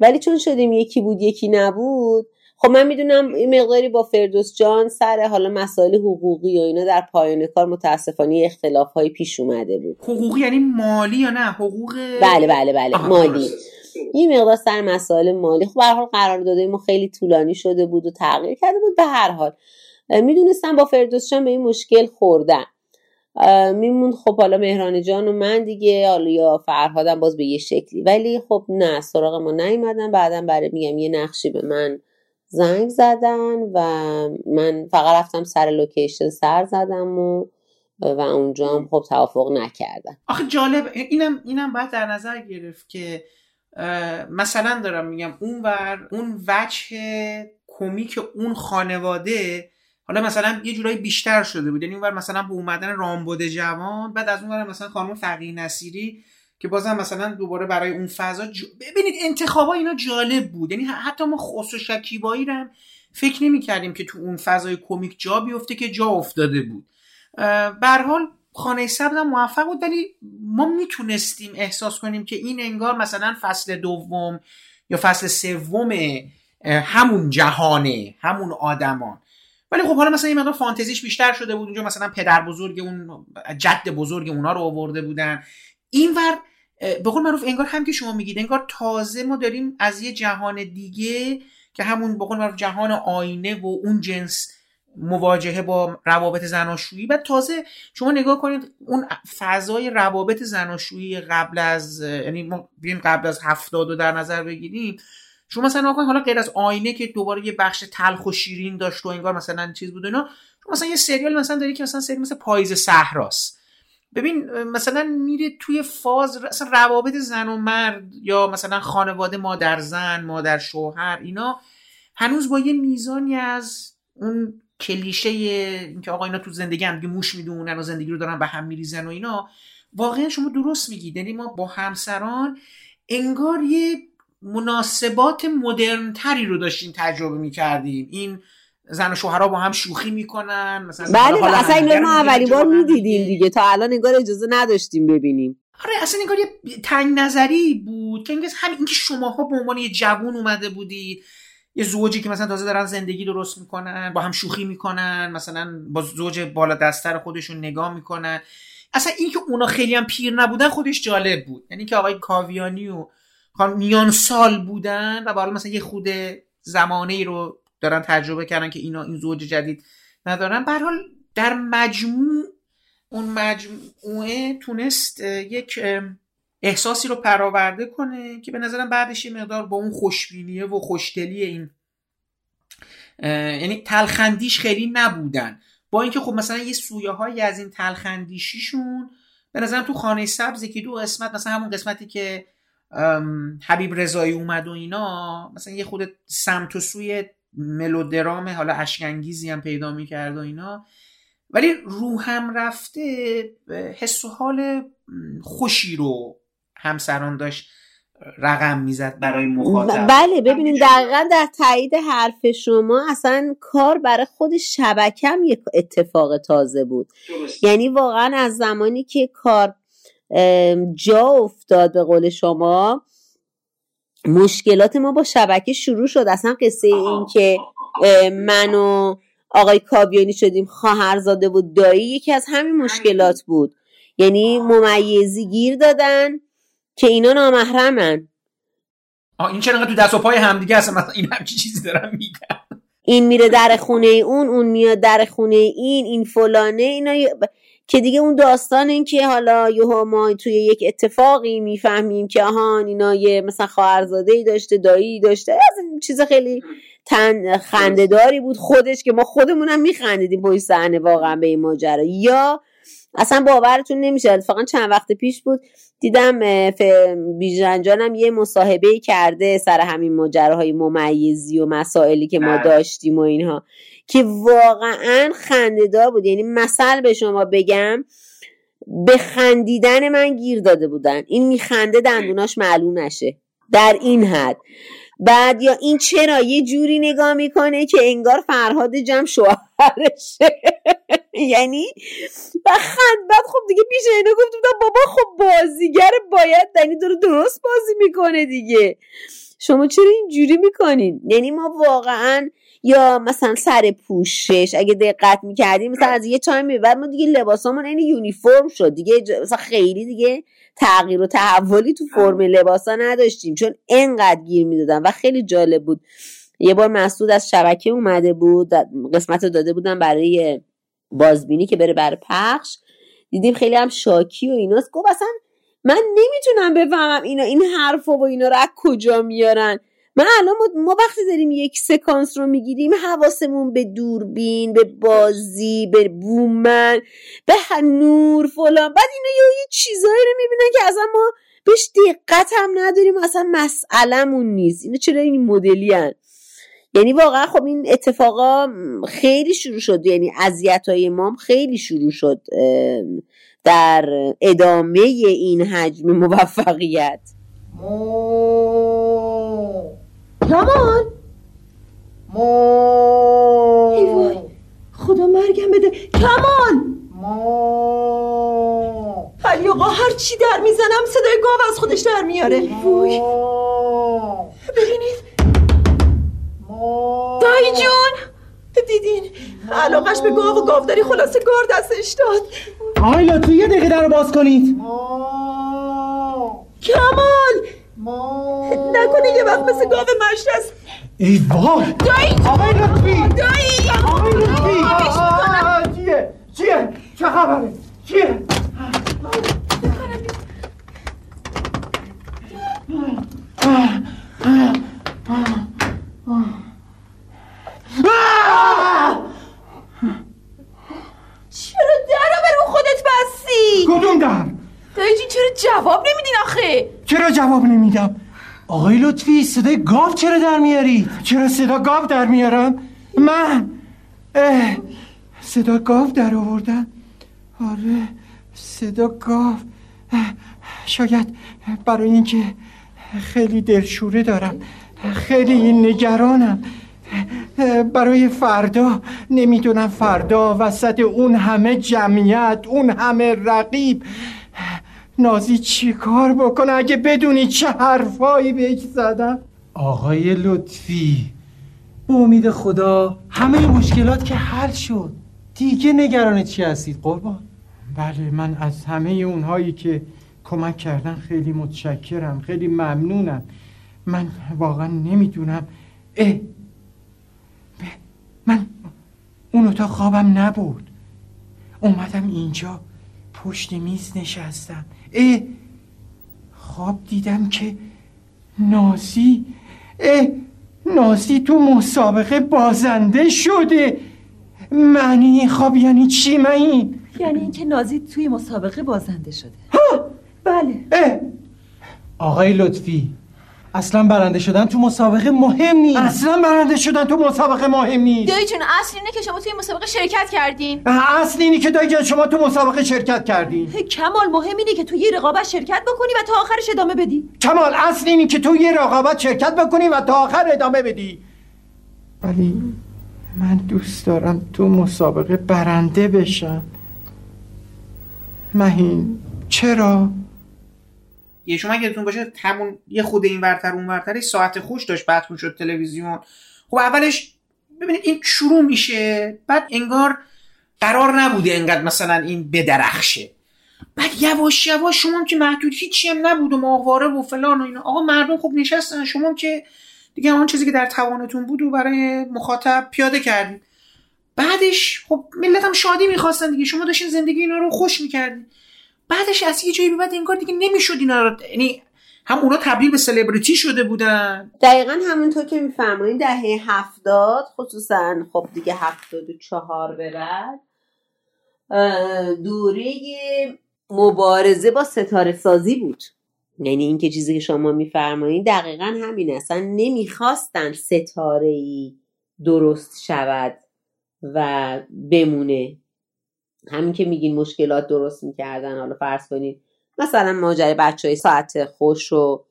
ولی چون شدیم یکی بود یکی نبود خب من می‌دونم این مقداری با فردوس جان سر حالا مسائل حقوقی و اینا در پایان کار متاسفانه اختلاف های پیش اومده بود. حقوقی یعنی مالی یا نه؟ حقوق بله بله بله. مالی. این مقدار سر مسائل مالی. خب به قرار داده ما خیلی طولانی شده بود و تغییر کرده بود به هر حال. می‌دونستم با فردوس به این مشکل خوردن. میمون خب حالا مهران جان و من دیگه حالا یا فرهادم باز به یه شکلی. ولی خب نه سراغ ما نیومدن. بعدا برای میگم یه نقشی به من زنگ زدن و من فقط رفتم سر لوکیشن سر زدم و و اونجا هم خب توافق نکردن. آخه جالب اینم اینم باید در نظر گرفت که مثلا دارم میگم اون ور اون وجه کمیک اون خانواده حالا مثلا یه جورایی بیشتر شده بود. یعنی اونور مثلا به اومدن رامبد جوان بعد از اونور مثلا خانم فقیه نصیری که بازم مثلا دوباره برای اون فضا ج... ببینید انتخابا اینا جالب بود. یعنی حتی ما خسرو شکیبایی رو فکر نمی کردیم که تو اون فضای کمیک جا بیفته که جا افتاده بود. به حال خانه سبز موفق بود ولی ما می‌تونستیم احساس کنیم که این انگار مثلا فصل دوم یا فصل سوم همون جهانه همون آدمان. ولی خب حالا مثلا این مقدار فانتزیش بیشتر شده بود اونجا مثلا پدر بزرگ اون جد بزرگ اونا رو آورده بودن. اینور به قول معروف انگار هم که شما میگید انگار تازه ما داریم از یه جهان دیگه که همون به قول معروف جهان آینه و اون جنس مواجهه با روابط زناشویی. و تازه شما نگاه کنید اون فضای روابط زناشویی قبل از یعنی ما قبل از هفتاد رو در نظر بگیریم. شما مثلا نگاه حالا غیر از آینه که دوباره یه بخش تلخ و شیرین داشت و انگار مثلا چیز بود اینا مثلا یه سریال مثلا داری که مثلا سری مثل پاییز صحراست. ببین مثلا میره توی فاز اصلا روابط زن و مرد یا مثلا خانواده مادر زن مادر شوهر اینا هنوز با یه میزانی از اون کلیشه اینکه آقا اینا تو زندگی هم موش می‌دونن و زندگی رو دارن به هم میریزن و اینا واقعا شما درست میگید. یعنی ما با همسران انگار یه مناسبات مدرن تری رو داشتیم تجربه می‌کردیم. این زن و شوهرها با هم شوخی می‌کنن مثلا بله اصلا این ما اولین بار می‌دیدیم دیگه. تا الان انگار اجازه نداشتیم ببینیم. آره اصلا انگار یه تنگ نظری بود که همین اینکه شماها به عنوان یه جوون اومده بودید یه زوجی که مثلا تازه دارن زندگی درست می‌کنن با هم شوخی می‌کنن مثلا با زوج بالا دستر خودشون نگاه می‌کنن. اصلا اینکه اونا خیلی هم پیر نبودن خودش جالب بود. یعنی که آقای کاویانی و میان سال بودن و بالا مثلا یه خود زمانه ای رو دارن تجربه کردن که اینا این زوج جدید ندارن. به حال در مجموع اون مجموعه تونست یک احساسی رو پراورده کنه که به نظرم بعدش یه مقدار با اون خوشبینیه و خوشدلی این یعنی تلخندیش خیلی نبودن. با اینکه خب مثلا یه سویه هایی از این تلخندیشیشون به نظرم تو خانه سبز که دو قسمت مثلا همون قسمتی که حبیب رضایی اومد و اینا مثلا یه خود سمت و سوی ملودرام حالا اشکنگیزی هم پیدا می‌کرد و اینا. ولی روحم رفته حس و حال خوشی رو همسران داشت رقم می‌زد برای مخاطب. بله ببینید دقیقا در تایید حرف شما اصلا کار برای خود شبکم یک اتفاق تازه بود. یعنی واقعا از زمانی که کار جا افتاد به قول شما مشکلات ما با شبکه شروع شد. اصلا قصه این که من و آقای کابیانی شدیم خواهرزاده و دایی یکی از همین مشکلات بود. یعنی ممیزی گیر دادن. که اینا نامحرمن. آه این چرا تو دست و پای همدیگه هستن؟ مثلا این همچی چیزی دارم میگم این میره در خونه اون اون میاد در خونه این این فلانه اینا که دیگه اون داستان این که حالا یهو ما توی یک اتفاقی می‌فهمیم که آهان اینا یه مثلا خواهرزاده ای داشته دایی داشته از این چیز خیلی تن خندهداری بود. خودش که ما خودمونم میخندیدیم با این صحنه واقعا به این ماجرا. یا اصلا باورتون نمیشه. اتفاقا چند وقت پیش بود دیدم بیژنجانم یه مصاحبه کرده سر همین ماجراهای ممیزی و مسائلی که ما بله. داشتیم و اینها که واقعا خندهدار بود. یعنی مثل به شما بگم به خندیدن من گیر داده بودن. این میخنده دندوناش معلوم نشه. در این حد. بعد یا این چرا یه جوری نگاه می‌کنه که انگار فرهاد جمع شوهرشه. یعنی؟ و خند بعد خب دیگه پیش اینو گفت بابا خب بازیگر باید یعنی داره درست بازی می‌کنه دیگه. شما چرا اینجوری می‌کنین؟ یعنی ما واقعا یا مثلا سر پوشش اگه دقت می‌کردیم مثلا از یه تایمی بعد ما دیگه لباسامون این یونیفرم شد دیگه. مثلا خیلی دیگه تغییر و تحولی تو فرم لباسا نداشتیم چون انقدر گیر می‌دادن و خیلی جالب بود. یه بار مسعود از شبکه اومده بود قسمت رو داده بودن برای بازبینی که بره برای پخش. دیدیم خیلی هم شاکی و ایناست. گفت اصلا من نمی‌تونم بفهمم اینا این حرف و اینا رو از کجا میارن. من الان ما وقتی داریم یک سکانس رو می‌گیریم حواسمون به دوربین به بازی به بومن به نور فلان. بعد اینا یه چیزایی رو می‌بینن که اصلا ما بهش دقت هم نداریم. اصلا مسئلهمون نیست. اینا چرا این مدلی هن؟ یعنی واقعا خب این اتفاقا خیلی شروع شد. یعنی اذیت های ما خیلی شروع شد در ادامه این حجم موفقیت. کمان. ای وای خدا مرگم بده. کمان. علی آقا هر چی در می‌زنم صدای گاو از خودش در میاره وای. ببینید دایی جون دیدین؟ علاقش به گاو و گاوداری خلاصه گار دستش داد. آیلا تو یه دقیقه در باز کنید. کمال! نکنه یه وقت مثل گاو مشت است. ای وای! دایی! آقای لطفی! دایی! آقای لطفی! چیه؟ چیه؟ چه خبره؟ چیه؟ کدوم در؟ دایی جون چرا جواب نمیدین آخه؟ چرا جواب نمیدم؟ آقای لطفی صدای گاو چرا در میاری؟ چرا صدا گاو در میارم؟ من اه صدا گاو در آوردم آره صدا گاو شاید برای اینکه خیلی دلشوره دارم خیلی نگرانم برای فردا. نمی‌دونم فردا وسط اون همه جمعیت اون همه رقیب. نازی چی کار بکنه؟ اگه بدونی چه حرفایی بهش زدم. آقای لطفی به امید خدا همه مشکلات که حل شد. دیگه نگران چی هستید قربان؟ بله من از همه اونهایی که کمک کردن خیلی متشکرم خیلی ممنونم. من واقعا نمی‌دونم. اه من اون اتاق خوابم نبود. اومدم اینجا پشت میز نشستم. اه خواب دیدم که نازی اه نازی تو مسابقه بازنده شده. معنی این خواب یعنی چی من این یعنی اینکه نازی توی مسابقه بازنده شده. بله. اه. آقای لطفی اصلا برنده شدن تو مسابقه مهم نیست. اصلا برنده شدن تو مسابقه مهم نیست. دایی جون اصل اینه که شما توی مسابقه شرکت کردین. اصل اینه که دایی جان شما تو مسابقه شرکت کردین. کمال مهم اینه که تو یه رقابت شرکت بکنی و تا آخرش ادامه بدی. کمال اصل اینه که تو یه رقابت شرکت بکنی و تا آخر ادامه بدی. ولی من دوست دارم تو مسابقه برنده بشم. مهین چرا؟ یه شما یادتون باشه همون یه خود این ورتر اون ورتر ساعت خوش داشت بعد شد تلویزیون. خب اولش ببینید این شروع میشه بعد انگار قرار نبوده انقدر مثلا این بدرخشه. بعد یواش یواش شما که محدود هیچی هم نبود و ماهواره و فلان و اینا. آقا مردم خب نشستن شما که دیگه آن چیزی که در توانتون بود و برای مخاطب پیاده کردید. بعدش خب ملت هم شادی می‌خواستن دیگه. شما داشتین زندگی اینا رو خوش می‌کردین. بعدش از یه جایی بعد انگار دیگه نمی‌شد اینا رو یعنی هم اونا تبدیل به سلبریتی شده بودن. دقیقا همونطور که میفرمایید دهه هفتاد خصوصا خب دیگه هفتاد و چهار به بعد دوره مبارزه با ستاره سازی بود. یعنی اینکه چیزی که شما میفرمایید دقیقا همین اصلا نمی‌خواستن ستاره ای درست شود و بمونه. همین که میگین مشکلات درست می‌کردن حالا فرض کنید مثلا ماجرای بچه های ساعت خوش و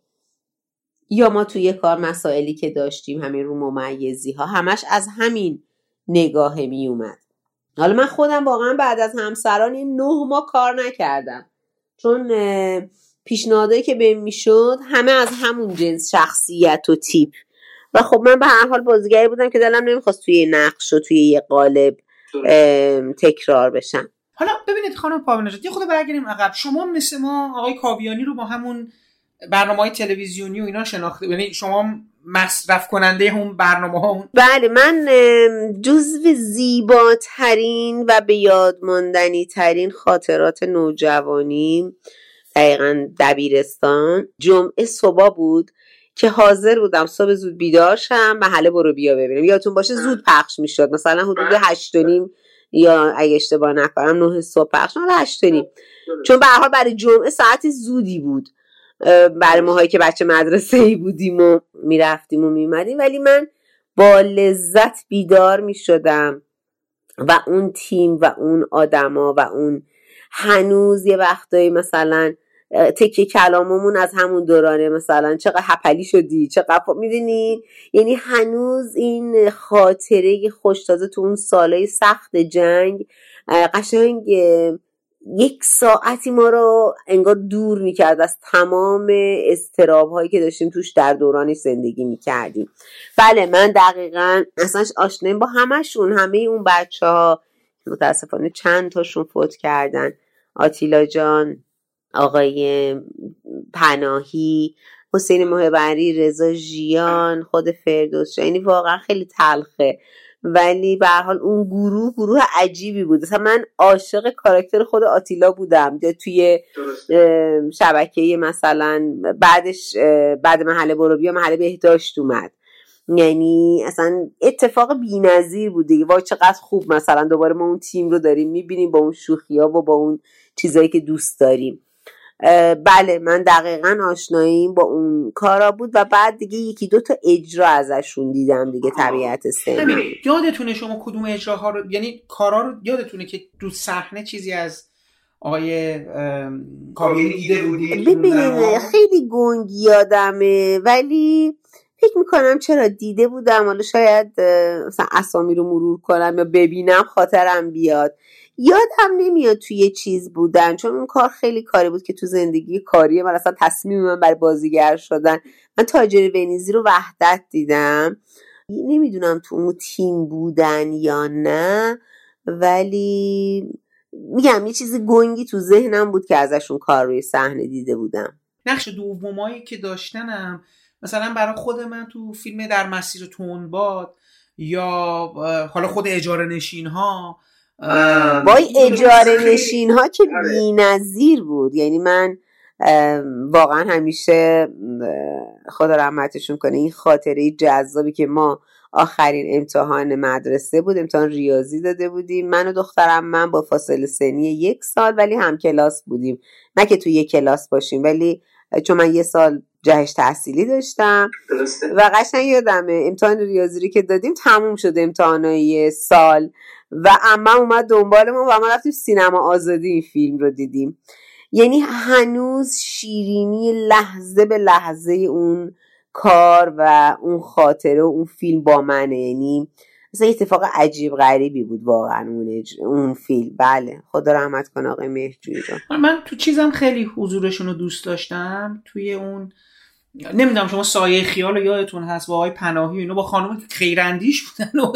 یا ما توی کار مسائلی که داشتیم همین رو ممیزی ها همش از همین نگاه می اومد حالا من خودم واقعا بعد از همسران این نه ما کار نکردم. چون پیشنهادهایی که بهم می‌شد همه از همون جنس شخصیت و تیپ. و خب من به هر حال بازیگری بودم که دلم نمی‌خواست توی نقش و توی یه قالب تکرار بشن. حالا ببینید خانم پاونجاد یه خود برگردیم عقب. شما مثل ما آقای کاویانی رو با همون برنامه های تلویزیونی و اینا شناخته یعنی شما مصرف کننده اون برنامه ها بله من جزو زیباترین و به یاد ماندنی ترین خاطرات نوجوانی دقیقا دبیرستان جمعه صبح بود. که حاضر بودم صبح زود بیدار شم محله برو بیا ببینم. یادتون باشه زود پخش می‌شد. مثلا حدود بله. هشت و نیم یا اگه اشتباه نکنم نه صبح پخش حالا هشت و نیم. چون به حال برای جمعه ساعت زودی بود. برای ماهایی که بچه مدرسه ای بودیم و می‌رفتیم و میمدیم ولی من با لذت بیدار می‌شدم. و اون تیم و اون آدما و اون هنوز یه وقتایی مثلا تکیه کلاممون از همون دورانه مثلا چقدر هپلی شدی چقدر می‌دونی؟ یعنی هنوز این خاطره خوشتازه تو اون سالهای سخت جنگ قشنگ یک ساعتی ما رو انگار دور می‌کرد از تمام استراب هایی که داشتیم توش در دوران زندگی می‌کردیم. بله من دقیقا اصلا آشناییم با همشون همه اون بچه ها متاسفانه چند تاشون فوت کردن. آتیلا جان آقای پناهی حسین محبری رضا ژیان خود فردوس یعنی واقعا خیلی تلخه. ولی به حال اون گروه گروه عجیبی بود. مثلا من عاشق کاراکتر خود آتیلا بودم. توی شبکه مثلا بعدش بعد محله برو بیا محله بهداشت اومد. یعنی اصلا اتفاق بینظیر بود دیگه. وای چقدر خوب مثلا دوباره ما اون تیم رو داریم می‌بینیم با اون شوخی ها و با اون چیزایی که دوست داریم. بله من دقیقا آشناییم با اون کارا بود و بعد دیگه یکی دو تا اجرا ازشون دیدم دیگه طبیعت سنی یادتونه شما کدوم اجراها رو یعنی کارا رو یادتونه که دو صحنه چیزی از آقای کاویانی دیده بودی؟ ببین خیلی گنگ یادمه ولی فکر می‌کنم چرا دیده بودم حالا شاید مثلا اسامی رو مرور کنم یا ببینم خاطرم بیاد. یادم نمیاد توی یه چیز بودن چون اون کار خیلی کاری بود که تو زندگی کاری من اصلا تصمیم من برای بازیگر شدن من تاجر ونیزی رو وحدت دیدم. نمی‌دونم تو اون تیم بودن یا نه ولی میگم یه چیز گنگی تو ذهنم بود که ازشون کار روی صحنه دیده بودم. نقش دومایی که داشتنم مثلا برای خود من تو فیلم در مسیر تونباد یا حالا خود اجاره نشین ها وای اجاره نشین ها که بی نظیر بود. یعنی من واقعا همیشه خدا رحمتشون کنه این خاطره جذابی که ما آخرین امتحان مدرسه بود امتحان ریاضی داده بودیم. من و دخترم من با فاصله سنی یک سال ولی هم کلاس بودیم. نه که تو یک کلاس باشیم ولی چون من یه سال جهش تحصیلی داشتم و قشنگ یادمه امتحان ریاضی که دادیم تموم شده امتحانای سال. و اما اومد دنبال ما و ما رفتیم سینما آزادی این فیلم رو دیدیم. یعنی هنوز شیرینی لحظه به لحظه اون کار و اون خاطره و اون فیلم با منه. یعنی مثلا اتفاق عجیب غریبی بود واقعا اون, اون فیلم. بله خدا رحمت کنه آقای مهرجویی من تو چیزم خیلی حضورشون رو دوست داشتم. توی اون نمی‌دونم شما سایه خیال یادتون هست با آقای پناهی اینو با خانم خیراندیش بودن و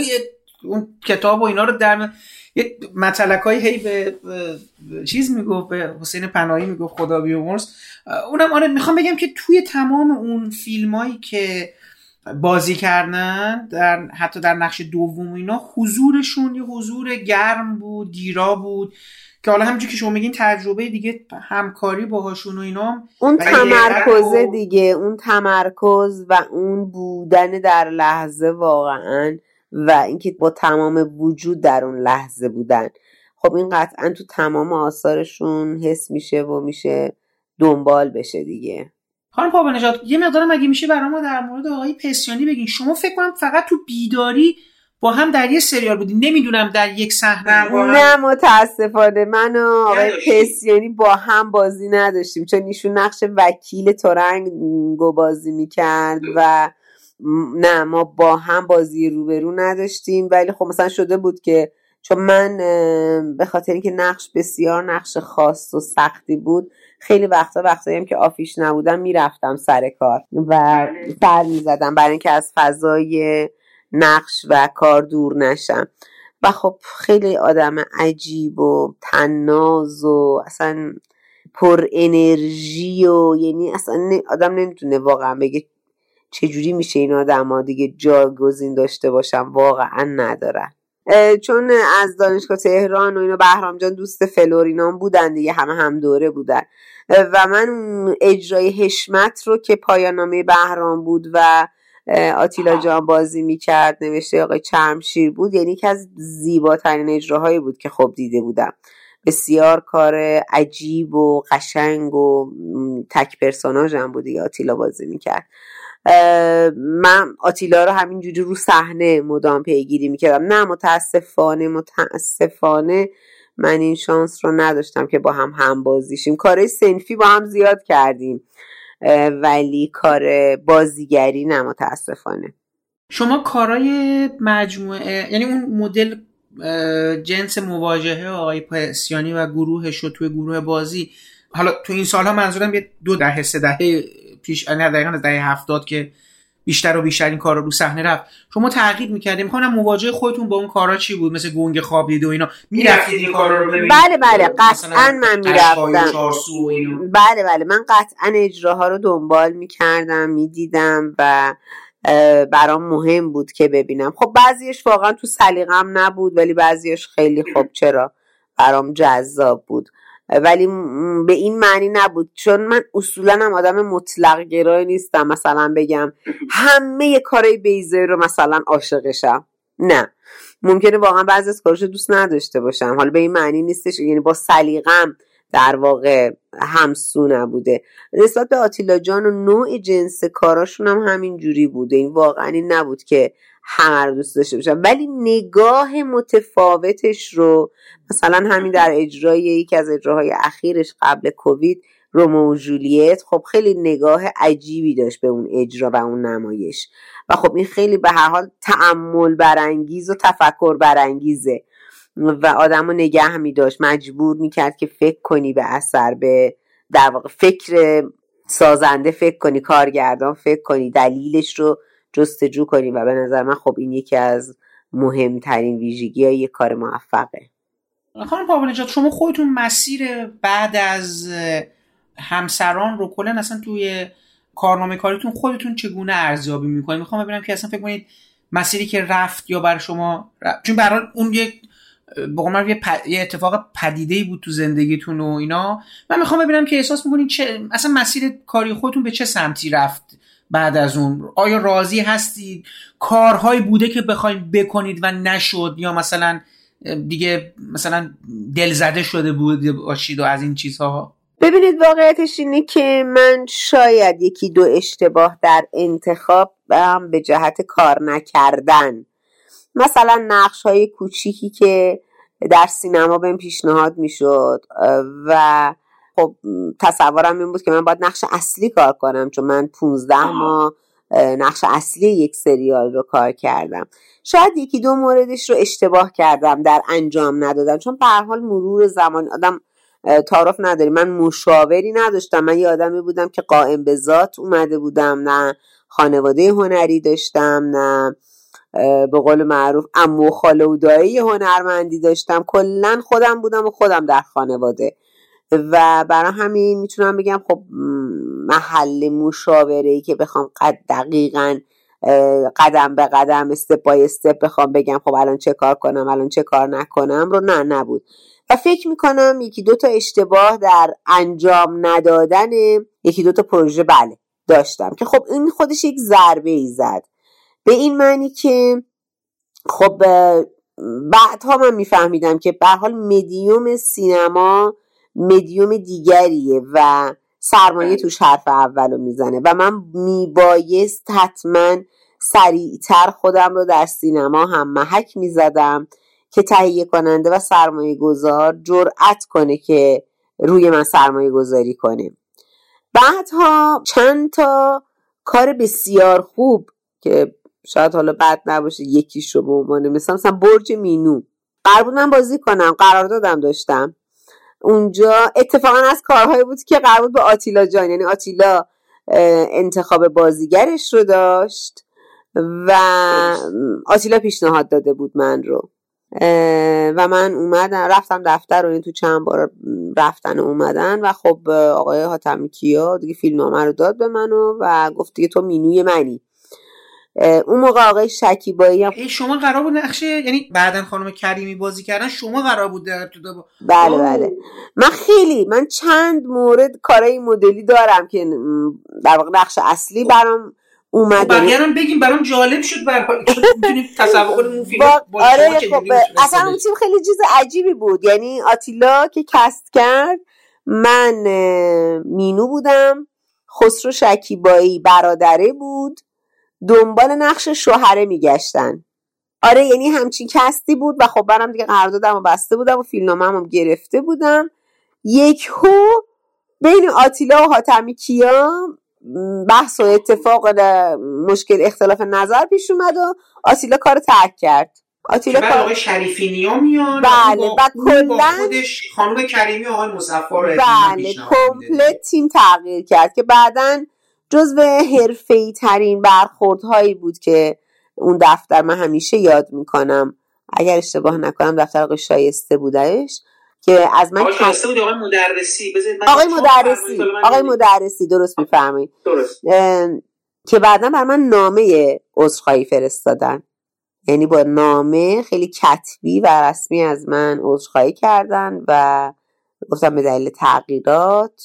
اون کتاب و اینا رو در یه مطلق های هی به چیز می‌گفت به حسین پناهی می‌گفت خدا بیامرز. اونم آره می‌خوام بگم که توی تمام اون فیلم هایی که بازی کردن در حتی در نقش دوم اینا حضورشون یه حضور گرم بود گیرا بود که حالا همینجور که شما میگین تجربه دیگه همکاری باهاشون و اینا. اون تمرکز دیگه اون تمرکز و اون بودن در لحظه واقعا و اینکه با تمام وجود در اون لحظه بودن. خب این قطعا تو تمام آثارشون حس میشه و میشه دنبال بشه دیگه. خانم پاپا نجات یه مقدارم اگه میشه برای ما در مورد آقای پسیانی بگین؟ شما فکر کنم فقط تو بیداری با هم در یه سریال بودین. نمی‌دونم در یک صحنه نه متاسفانه. من و آقای پسیانی با هم بازی نداشتیم. چون ایشون نقش وکیل تورنگ بازی می‌کرد و نه ما با هم بازی روبرو نداشتیم ولی خب مثلا شده بود که چون من به خاطر اینکه نقش بسیار نقش خاص و سختی بود خیلی وقتا وقتایی هم که آفیش نبودم می‌رفتم سر کار و سر می‌زدم برای اینکه از فضای نقش و کار دور نشم. و خب خیلی آدم عجیب و تناز و اصلا پر انرژی و یعنی اصلا آدم نمی‌تونه واقعا بگه چجوری میشه این آدم ها دیگه جاگزین داشته باشم واقعا ندارن. چون از دانشگاه تهران و اینو بهرام جان دوست فلورینان بودن دیگه همه هم دوره بودن. و من اجرای حشمت رو که پایانامه بهرام بود و آتیلا جان بازی می‌کرد نوشته آقای چرمشیر بود یعنی که از زیباترین اجراهایی بود که خب دیده بودم. بسیار کار عجیب و قشنگ و تک پرسوناژ هم بود آتیلا بازی می‌کرد. من آتیلا رو همینجوری رو صحنه مدام پیگیری می‌کردم. نه متاسفانه متاسفانه من این شانس رو نداشتم که با هم هم بازیشیم کارهای سنفی با هم زیاد کردیم ولی کار بازیگری نه متاسفانه. شما کارای مجموعه یعنی اون مدل جنس مواجهه آقای پسیانی و گروهش رو توی گروه بازی حالا تو این سالها منظورم یه دو دهه سه دهه پیش نه دقیقا دهه هفتاد که بیشتر و بیشتر این کارا رو صحنه رفت. شما تعقیب می‌کردیم می‌خوام مواجه خودتون با اون کارا چی بود؟ مثل گنگ خوابید و اینا. می‌رفتید این کارا رو ببینید. بله بله. قطعا من می‌رفتم. بله بله. من قطعا اجراها رو دنبال می‌کردم می‌دیدم و برام مهم بود که ببینم. خب بعضیش واقعا تو سلیقم نبود ولی بعضیش خیلی خوب چرا؟ برام جذاب بود. ولی به این معنی نبود. چون من اصولا هم آدم مطلق گرای نیستم مثلا بگم همه کارهای بیزه رو مثلا عاشقشم. نه. ممکنه واقعا بعضی از کارش دوست نداشته باشم. حالا به این معنی نیستش یعنی با سلیقم در واقع همسو نبوده. نسبت به آتیلا جان و نوع جنس کاراشون هم همین جوری بوده. این واقعا این نبود که همه رو دوست داشته باشن ولی نگاه متفاوتش رو مثلا همین در اجرای یکی از اجراهای اخیرش قبل کووید رومو و جولیت خب خیلی نگاه عجیبی داشت به اون اجرا و اون نمایش. و خب این خیلی به هر حال تعمل برانگیز و تفکر برانگیزه. و آدم رو نگه می داشت. مجبور می‌کرد که فکر کنی به اثر به در واقع فکر سازنده فکر کنی کارگردان فکر کنی دلیلش رو جستجو کنی و به نظر من خب این یکی از مهمترین ویژگی های یک کار موفقه. خانم پاونجاد شما خودتون مسیر بعد از همسران رو کلا اصلا توی کارنامه کاریتون خودتون چگونه ارزیابی می‌کنید؟ می‌خوام ببینم که اصلا فکر کنید مسیری که رفت یا برای شما رفت. چون برای اون یک به یه, یه اتفاق پدیده ای بود تو زندگیتون و اینا. من می‌خوام ببینم که احساس می‌کنید چه اصلا مسیر کاری خودتون به چه سمتی رفت؟ بعد از اون. آیا راضی هستید کارهایی بوده که بخواید بکنید و نشد یا مثلا دیگه مثلا دلزده شده بود باشید و از این چیزها؟ ببینید واقعیتش اینه که من شاید یکی دو اشتباه در انتخاب هم به جهت کار نکردن. مثلا نقش های کوچیکی که در سینما بهم پیشنهاد می‌شد و خب تصورم این بود که من باید نقش اصلی کار کنم چون من 15 ماه نقش اصلی یک سریال رو کار کردم. شاید یکی دو موردش رو اشتباه کردم در انجام ندادم. چون به حال مرور زمان آدم تعارف نداری. من مشاوری نداشتم. من یه آدمی بودم که قائم به ذات اومده بودم. نه خانواده هنری داشتم نه به قول معروف امو خاله و دایی هنرمندی داشتم. کلا خودم بودم و خودم در خانواده. و برای همین می‌تونم بگم خب محل مشاوره ای که بخوام قد دقیقا قدم به قدم استپ بای استپ بخوام بگم خب الان چه کار کنم الان چه کار نکنم رو نه نبود. و فکر می‌کنم یکی دو تا اشتباه در انجام ندادن یکی دو تا پروژه بله داشتم که خب این خودش یک ضربه ای زد. به این معنی که خب بعدها من میفهمیدم که به حال مدیوم سینما مدیوم دیگریه و سرمایه بله. توش حرف اول رو می‌زنه. و من میبایست حتما سریعتر خودم رو در سینما هم محک می‌زدم که تهیه کننده و سرمایه گذار جرأت کنه که روی من سرمایه گذاری کنه. بعدها چند تا کار بسیار خوب که شاید حالا بد نباشه یکیش رو به عنوان مثلا مثلا برج مینو. قرار بازی کنم قرار دادم داشتم. اونجا اتفاقا از کارهایی بود که قرار بود به آتیلا جان یعنی آتیلا انتخاب بازیگرش رو داشت و آتیلا پیشنهاد داده بود من رو. و من اومدم رفتم دفتر رو این تو چند بار رفتن و اومدن و خب آقای حاتمی کیا دیگه فیلم رو داد به منو و گفت دیگه تو مینوی منی. اون موقع آقای شکیبایی هم شما قرار بود نقشه یعنی بعدا خانم کریمی بازی کردن شما قرار بود در ابتدا با... بله بله. من خیلی من چند مورد کارهای مدلی دارم که در واقع نقش اصلی برام اومده. خب بقیه هم بگیم برام جالب شد برای فیلم با... آره خب اصلا اون تیم خیلی چیز عجیبی بود. یعنی آتیلا که کست کرد من مینو بودم خسرو شکیبایی برادره بود دنبال نقش شوهره میگشتن. آره یعنی همچین کستی بود و خب برم دیگه قراردادم و بسته بودم و فیلمنامه هم گرفته بودم. یک هو بین آتیلا و حاتمی کیا بحث و اتفاق مشکل اختلاف نظر پیش اومد و آتیلا کار ترک کرد. آتیلا کار آقای شریفی نیا میاد بله و کلا خودش خانم کریمی و آقای مصفا رو بله کمپلت تیم تغییر کرد که بعدا جزو حرفه‌ای ترین برخوردهایی بود که اون دفتر من همیشه یاد می‌کنم. اگر اشتباه نکنم دفتر آقای شایسته بودش که از من آقای شایسته بود آقای مدرسی. آقای مدرسی آقای مدرسی درست میفرمایید. درست. که بعدا بر من نامه عذرخواهی فرستادن. یعنی با نامه خیلی کتبی و رسمی از من عذرخواهی کردن و گفتم به دلیل تغییرات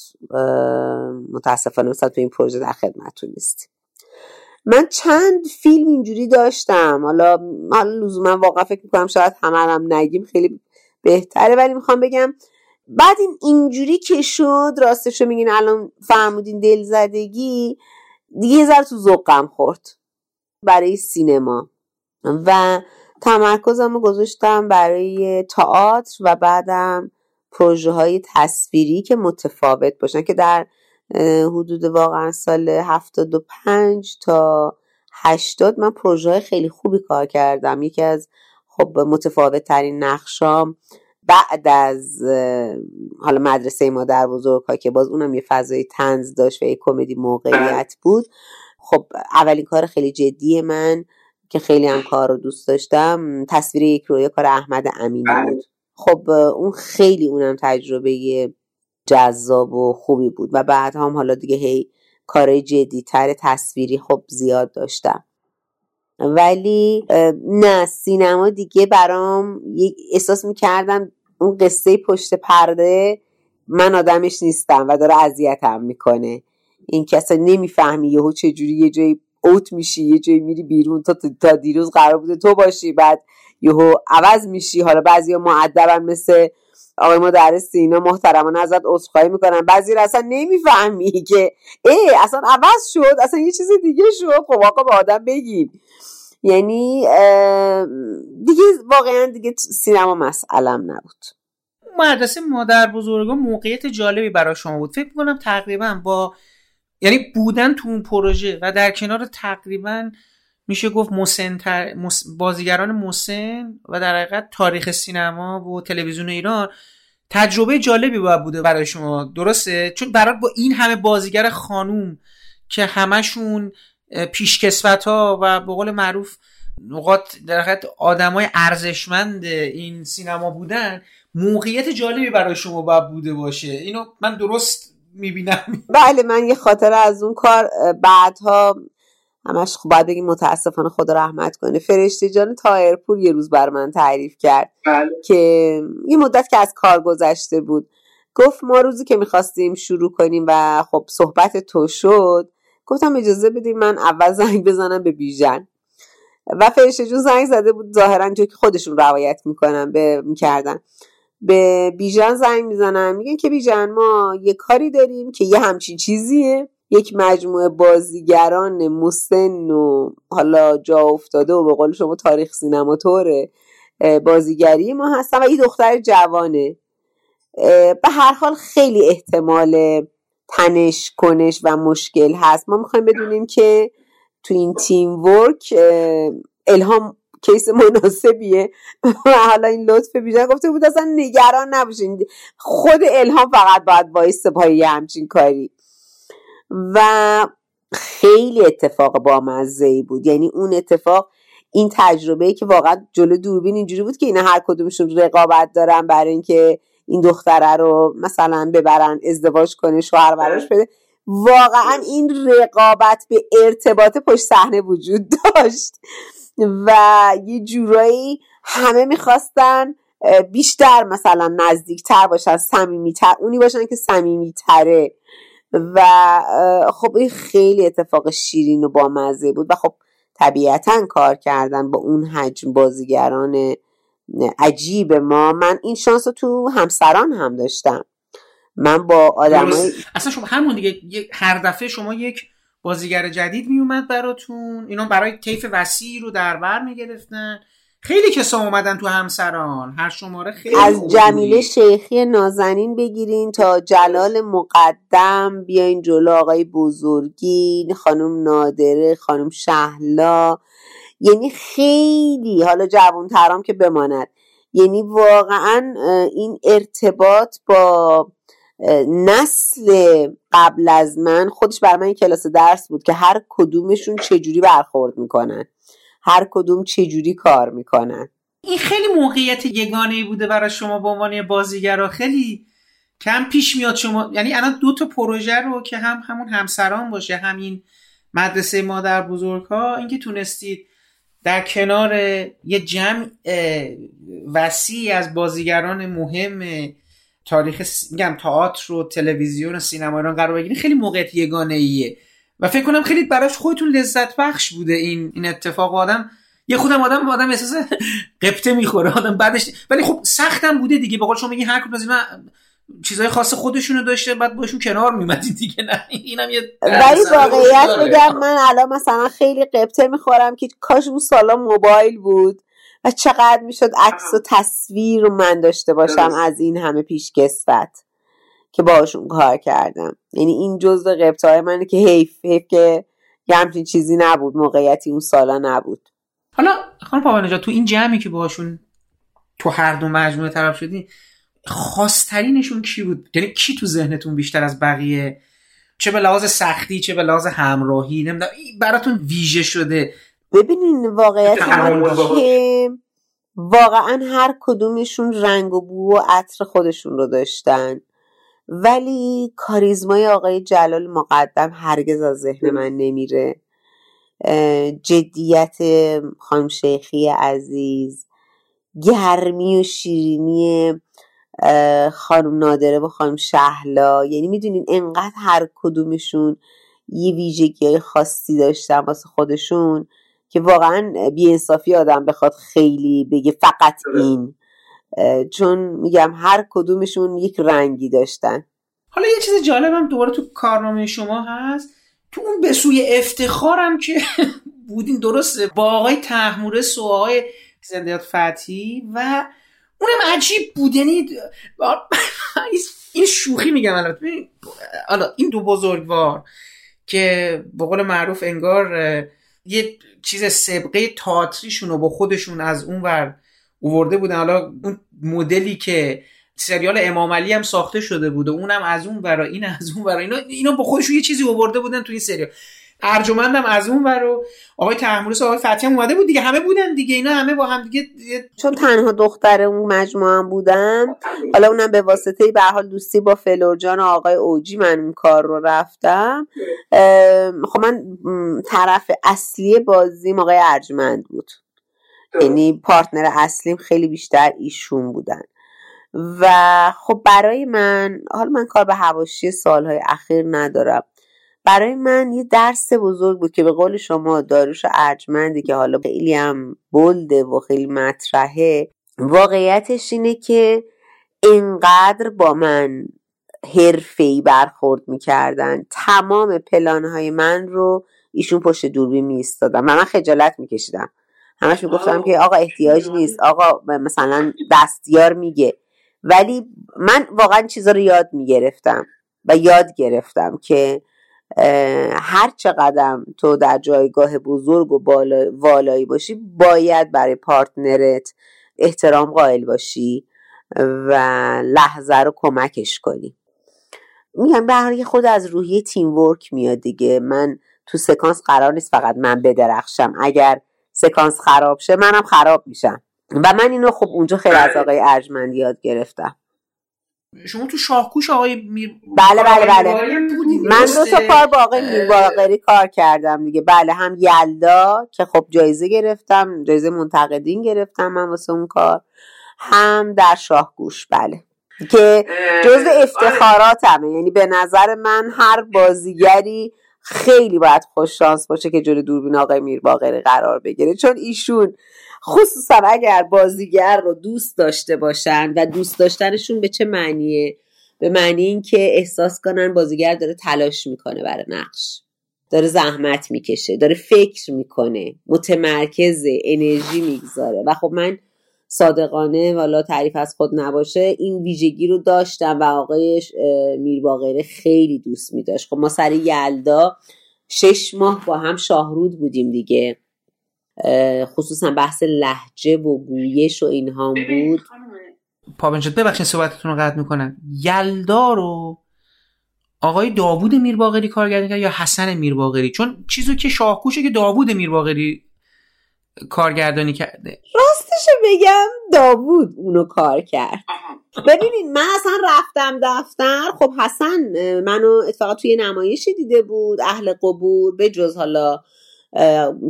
متاسفانه مثلا تو این پروژه در خدمتتون نیستیم. من چند فیلم اینجوری داشتم. حالا حالا لزوما واقعا فکر می‌کنم شاید همه هم نگیم خیلی بهتره ولی می‌خوام بگم بعد این اینجوری که شد راستشو میگین الان فرمودین دلزدگی دیگه یه ذره تو ذوقم خورد برای سینما. و تمرکزم رو گذاشتم برای تئاتر و بعدم پروژه های تصویری که متفاوت باشن که در حدود واقعا سال 75 تا 80 من پروژه های خیلی خوبی کار کردم. یکی از خب متفاوت ترین نقشام بعد از حالا مدرسه مادر بزرگ ها که باز اونم یه فضای تنز داشت و یه کمدی موقعیت بود. خب اولین کار خیلی جدی من که خیلی هم کار رو دوست داشتم تصویر یک رویا کار احمد امینی بود. خب اون خیلی اونم تجربه جذاب و خوبی بود و بعد هم حالا دیگه هی کارهای جدیتر تصویری خب زیاد داشتم. ولی نه سینما دیگه برام احساس می‌کردم اون قصه پشت پرده من آدمش نیستم و داره اذیتم می‌کنه. این اصلا نمی‌فهمی یهو چجوری یه جایی اوت میشی یه جایی میری بیرون تا تا دیروز قرار بوده تو باشی بعد یهو عوض میشی. حالا بعضیا معدبن مثل آقای مدرس سینا محترمانه ازت عذرخواهی می‌کنن. بعضی رو اصلا نمی‌فهمی که ای اصلا عوض شد اصلا یه چیز دیگه شد. خب آقا به آدم بگید یعنی دیگه واقعا دیگه سینما مسئلم نبود. مدرسه مادر بزرگا موقعیت جالبی برای شما بود. فکر می‌کنم تقریبا با یعنی بودن تو اون پروژه و در کنار تقریبا میشه گفت مسن بازیگران مسن و در حقیقت تاریخ سینما و تلویزیون ایران تجربه جالبی باید بوده برای شما درسته؟ چون برای با این همه بازیگر خانوم که همشون پیشکسوت ها و به قول معروف نقاط در حقیقت آدمای ارزشمند این سینما بودن موقعیت جالبی برای شما باید بوده باشه. اینو من درست می‌بینم. بله من یه خاطره از اون کار بعدها همش خب باید بگیم متاسفانه خدا رحمت کنه. فرشته جان تایرپور یه روز بر من تعریف کرد بله. که یه مدت که از کار گذشته بود گفت ما روزی که می‌خواستیم شروع کنیم و خب صحبت تو شد گفتم اجازه بدیم من اول زنگ بزنم به بیژن. و فرشته جون زنگ زده بود ظاهرا چون که خودشون روایت می‌کنن به می‌کردن. به بیژن زنگ می‌زنن. میگن که بیژن ما یه کاری داریم که یه همچین چیزیه. یک مجموعه بازیگران مسن و حالا جا افتاده و به قول شما تاریخ سینما طوره بازیگری ما هستن و این دختر جوانه. به هر حال خیلی احتمال تنش کنش و مشکل هست. ما می‌خوایم بدونیم که تو این تیم ورک الهام کیس مناسبیه. حالا این لطف بیژن گفته بود اصلا نگران نباشین. خود الهام فقط باید وایسته پای همچین کاری. و خیلی اتفاق بامزه ای بود. یعنی اون اتفاق این تجربه ای که واقعا جلو دوربین اینجوری بود که اینا هر کدومشون رقابت دارن برای اینکه این دختره رو مثلا ببرن ازدواج کنه شوهر براش بده. واقعا این رقابت به ارتباط پشت صحنه وجود داشت. و یه جورایی همه می‌خواستن بیشتر مثلا نزدیکتر باشن صمیمیتر اونی باشن که صمیمیتره. و خب این خیلی اتفاق شیرین و بامزه بود. و خب طبیعتا کار کردن با اون حجم بازیگران عجیب ما. من این شانس رو تو همسران هم داشتم. من با آدمای اصلا شما همون دیگه هر دفعه شما یک بازیگر جدید میومد براتون. اینا برای طیف وسیع رو در بر می‌گرفتن. خیلی کسا اومدن تو همسران. هر شماره خیلی از جمیله شیخی نازنین بگیرین تا جلال مقدم بیاین جلو آقای بزرگی خانم نادره خانم شهلا. یعنی خیلی حالا جوانترام که بماند. یعنی واقعا این ارتباط با نسل قبل از من خودش بر من کلاس درس بود که هر کدومشون چجوری برخورد می‌کنن. هر کدوم چجوری کار می‌کنن. این خیلی موقعیت یگانه بوده برای شما به عنوان بازیگر خیلی کم پیش میاد شما یعنی الان دو تا پروژه رو که هم همون همسران باشه همین مدرسه مادر بزرگ ها اینکه تونستید در کنار یه جمع وسیع از بازیگران مهم تاریخ میگم تئاتر و تلویزیون و سینما ایران قرار بگیرید خیلی موقعیت یگانه ایه و فکر کنم خیلی براش خودتون لذت بخش بوده این این اتفاق. آدم یه خودم آدم آدم احساس قبطه می‌خوره آدم بعدش ولی خب سختم بوده دیگه. به قول شما میگی هر کدوم از اینا چیزای خاص خودشونو داشته بعد باشون کنار میمدی دیگه. نه اینم یه ولی واقعیت بگم من الان مثلا خیلی قبطه می‌خورم که کاش اون سالا موبایل بود. و چقدر می‌شد عکس و تصویر رو من داشته باشم از این همه پیشکسوت که باشون کار کردم. یعنی این جزء قبطه های منه که حیف حیف که یه همچین چیزی نبود موقعیتی اون سالا نبود. حالا خانم پاونجا تو این جمعی که باشون تو هر دو مجموعه طرف شدی خاصترینشون کی بود؟ یعنی کی تو ذهنتون بیشتر از بقیه؟ چه به لحاظ سختی چه به لحاظ همراهی نمی‌دونم براتون ویژه شده ببینین واقعیت که واقعا هر کدومشون رنگ و بو و عطر خودشون رو داشتن. ولی کاریزمای آقای جلال مقدم هرگز از ذهن من نمیره. جدیت خانم شیخی عزیز گرمی و شیرینی خانم نادره و خانم شهلا. یعنی می‌دونین انقدر هر کدومشون یه ویژگی های خاصی داشتن واسه خودشون. که واقعا بیانصافی آدم بخواد خیلی بگه فقط این. چون میگم هر کدومشون یک رنگی داشتن. حالا یه چیز جالبم دوباره تو کارنامه شما هست. تو اون به سوی افتخارم که بودین درسته. با آقای تحمورس و آقای زندیات فتی و اونم عجیب بود. یعنی این شوخی میگم البته. حالا این دو بزرگوار که به قول معروف انگار یه چیز سبقه تاتریشون رو با خودشون از اون ور اوورده بودن. حالا اون مدلی که سریال امام علی هم ساخته شده بود و اونم از اون برا این از اون برا اینا اینا با خودشون یه چیزی آورده بودن تو این سریال. ارجمندم از اون برو آقای تحمورس آقای فتحی هم اومده بود دیگه. همه بودن دیگه. اینا همه با هم دیگه چون تنها دختر اون مجموعه هم بودم حالا اونم به واسطه به حال دوستی با فلورجان آقای اوجی من اون کار رو رفتم. خب من طرف اصلی بازیم آقای ارجمند بود. یعنی پارتنر اصلیم خیلی بیشتر ایشون بودن. و خب برای من حالا من کار به هواشی سالهای اخیر ندارم. برای من یه درس بزرگ بود که به قول شما داروش ارجمندی که حالا خیلی هم بلده و خیلی مطرحه واقعیتش اینه که اینقدر با من حرفه‌ای برخورد می‌کردن. تمام پلانهای من رو ایشون پشت دوربین میستادم و من خجالت میکشیدم. همش می‌گفتم که آقا احتیاج نیست آقا. مثلا دستیار میگه. ولی من واقعا چیزا رو یاد می‌گرفتم و یاد گرفتم که هر چقدر تو در جایگاه بزرگ و بالا، والایی باشی باید برای پارتنرت احترام قائل باشی و لحظه رو کمکش کنی. میگم به خود از روحیه تیم ورک میاد دیگه. من تو سکانس قرار نیست فقط من بدرخشم. اگر سکانس خراب شه منم خراب میشم. و من اینو خب اونجا خیلی از آقای ارجمند یاد گرفتم. شما تو شاهکوش آقای میر بله بله بله. من دو تا کار با آقای میر باقری کار کردم دیگه. بله هم یلدا که خب جایزه گرفتم جایزه منتقدین گرفتم من واسه اون کار. هم در شاهگوش بله. که جز افتخاراتمه. یعنی به نظر من هر بازیگری خیلی باید خوش شانس باشه که جلوی دوربین آقای میر باقری قرار بگیره. چون ایشون خصوصا اگر بازیگر رو دوست داشته باشن و دوست داشتنشون به چه معنیه؟ به معنی اینکه احساس کنن بازیگر داره تلاش می‌کنه برای نقش. داره زحمت می‌کشه داره فکر می‌کنه متمرکز انرژی می‌گذاره. و خب من صادقانه والا تعریف از خود نباشه این ویژگی رو داشتم و آقای میرباقره خیلی دوست میداشت. خب ما سر یلدا شش ماه با هم شاهرود بودیم دیگه. خصوصا بحث لحجه و گویش و اینها بود. پابنجد ببخشید صحبتتون رو قطع می‌کنم. یلدا رو آقای داوود میرباقری کارگردانی کرد یا حسن میرباقری چون چیزو که شاهکوشه که داوود میرباقری کارگردانی کرده. راستش بگم داوود اونو کار کرد. ببینید من اصلا رفتم دفتر. خب حسن منو اتفاقا توی نمایشی دیده بود اهل قبور به جز حالا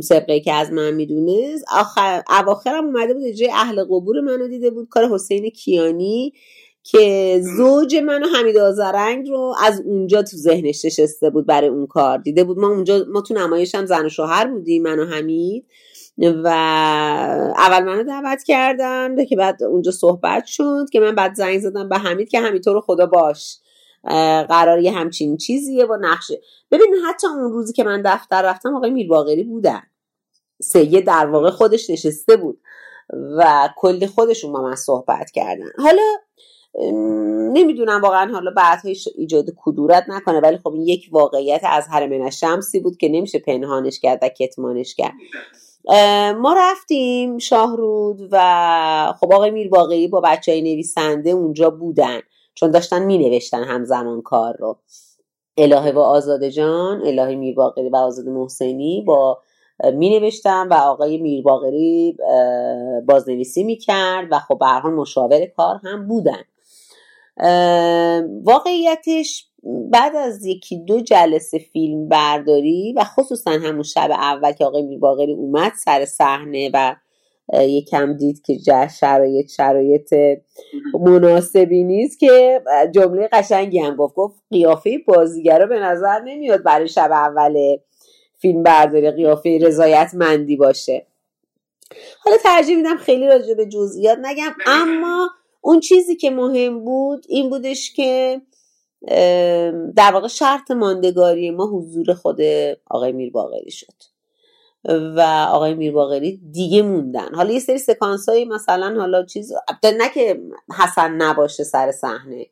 سبقه که از من می‌دونست. آخر اواخرم اومده بود جای اهل قبور منو دیده بود کار حسین کیانی که زوج منو حمید آزرنگ رو از اونجا تو ذهنش نشسته بود برای اون کار. دیده بود ما اونجا ما تو نمایش هم زن و شوهر بودیم منو حمید. و اول منو دعوت کردن که بعد اونجا صحبت شد که من بعد زنگ زدم به حمید که رو خدا باش. قرار یه همچین چیزیه با نقشه ببین حتی اون روزی که من دفتر رفتم آقای میرباقری بودن. سیه در واقع خودش نشسته بود و کلی خودشون با من صحبت کردن. حالا نمی‌دونم واقعا حالا بعدهای ایجاد کدورت نکنه ولی خب این یک واقعیت از هر شمسی بود که نمیشه پنهانش کرد و کتمانش کرد. ما رفتیم شاهرود و خب آقای میر باقری با بچه های نویسنده اونجا بودن چون داشتن می نوشتن همزمان کار رو. الهه و آزاده جان الهه میر باقری و آزاده محسنی با می نوشتن و آقای میر باقری بازنویسی می کرد و خب به مشاور کار هم بودن. واقعیتش بعد از یکی دو جلسه فیلم برداری و خصوصا همون شب اول که آقای میرباقری اومد سر صحنه و یکم دید که شرایط شرایط مناسبی نیست که جمله قشنگی هم گفت. گفت قیافه بازیگرا به نظر نمیاد برای شب اول فیلم برداری قیافه رضایت مندی باشه. حالا ترجیح میدم خیلی راجع به جزئیات نگم اما اون چیزی که مهم بود این بودش که در واقع شرط ماندگاری ما حضور خود آقای میر باقری شد. و آقای میر باقری دیگه موندن. حالا یه سری سکانس های مثلا حالا چیز نه که حسن نباشه سر صحنه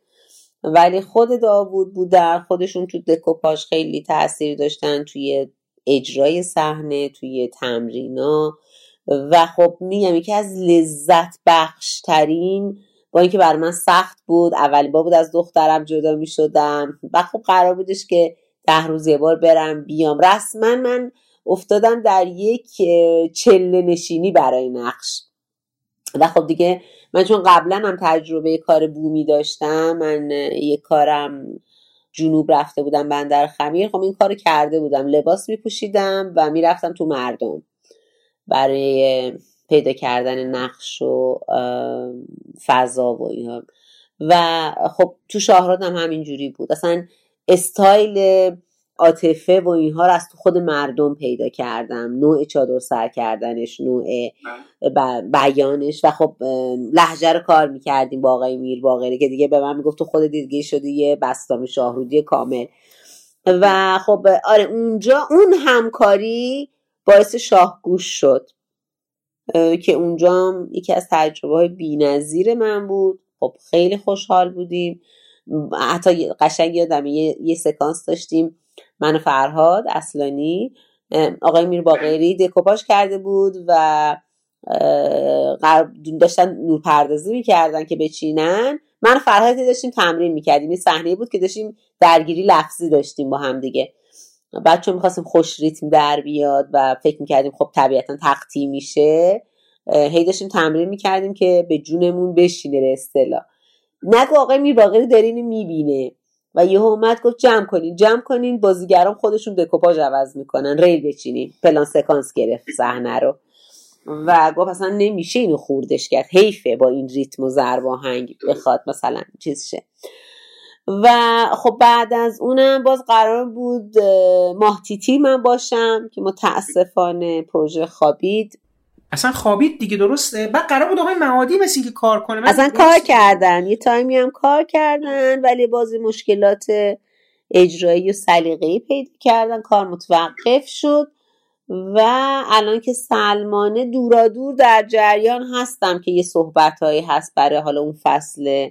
ولی خود داوود بودن خودشون تو دکوپاش خیلی تاثیر داشتن توی اجرای صحنه توی تمرینا و خب میگم یکی از لذت بخش ترین با اینکه بر من سخت بود اولی با بود از دخترم جدا می شدم و خب قرار بودش که ده روز یه بار برم بیام. رسما من افتادم در یک چله نشینی برای نقش. و خب دیگه من چون قبلا هم تجربه کار بومی داشتم من یه کارم جنوب رفته بودم بندر خمیر خب این کار کرده بودم. لباس می پوشیدم و می‌رفتم تو مردم. برای پیدا کردن نقش و فضا و اینها و خب تو شاهراد هم همینجوری بود. اصلا استایل عاطفه و اینها رو از تو خود مردم پیدا کردم. نوع چادر سر کردنش نوع بیانش. و خب لحجه رو کار می‌کردیم با آقای میر باقری که دیگه به من می‌گفت تو خود دیگه شدی یه بستام شاهرودی کامل. و خب آره اونجا اون همکاری باعث شاهگوش شد. که اونجا هم یکی از تجربه های بی من بود. خب خیلی خوشحال بودیم. حتی قشنگ یادم یه،, یه سکانس داشتیم. من و فرهاد اصلانی. آقای میر باقری دکوپاش کرده بود و داشتن نورپردازی می‌کردن که بچینن. من فرهاد داشتیم تمرین می‌کردیم. یه صحنه بود که داشتیم درگیری لفظی داشتیم با هم دیگه. بعد چون می‌خواستیم خوش ریتم در بیاد و فکر می‌کردیم خب طبیعتا تقطی میشه. هی داشتیم تمرین می‌کردیم که به جونمون بشینه به اصطلاح. نگو آقای میر باقری داره اینو می‌بینه و یه اومد گفت جمع کنین جمع کنین بازیگران خودشون دکوپاژ عوض می‌کنن ریل بچینین. پلان سکانس گرفت صحنه رو. و گفت اصلا نمیشه اینو خوردش کرد. حیفه با این ریتم و ضرب آهنگ بخواد مثلا چیز شه. و خب بعد از اونم باز قرار بود ماهتیتی من باشم که متاسفانه پروژه خوابید. اصلا خوابید دیگه درسته؟ بعد قرار بود آقای معادی مثل که کار کنه اصلا کار کردن یه تایمی هم کار کردن ولی بازی مشکلات اجرایی و سلیقه‌ای پیدا کردن کار متوقف شد و الان که سلمانه دورا دور در جریان هستم که یه صحبت هست برای حالا اون فصل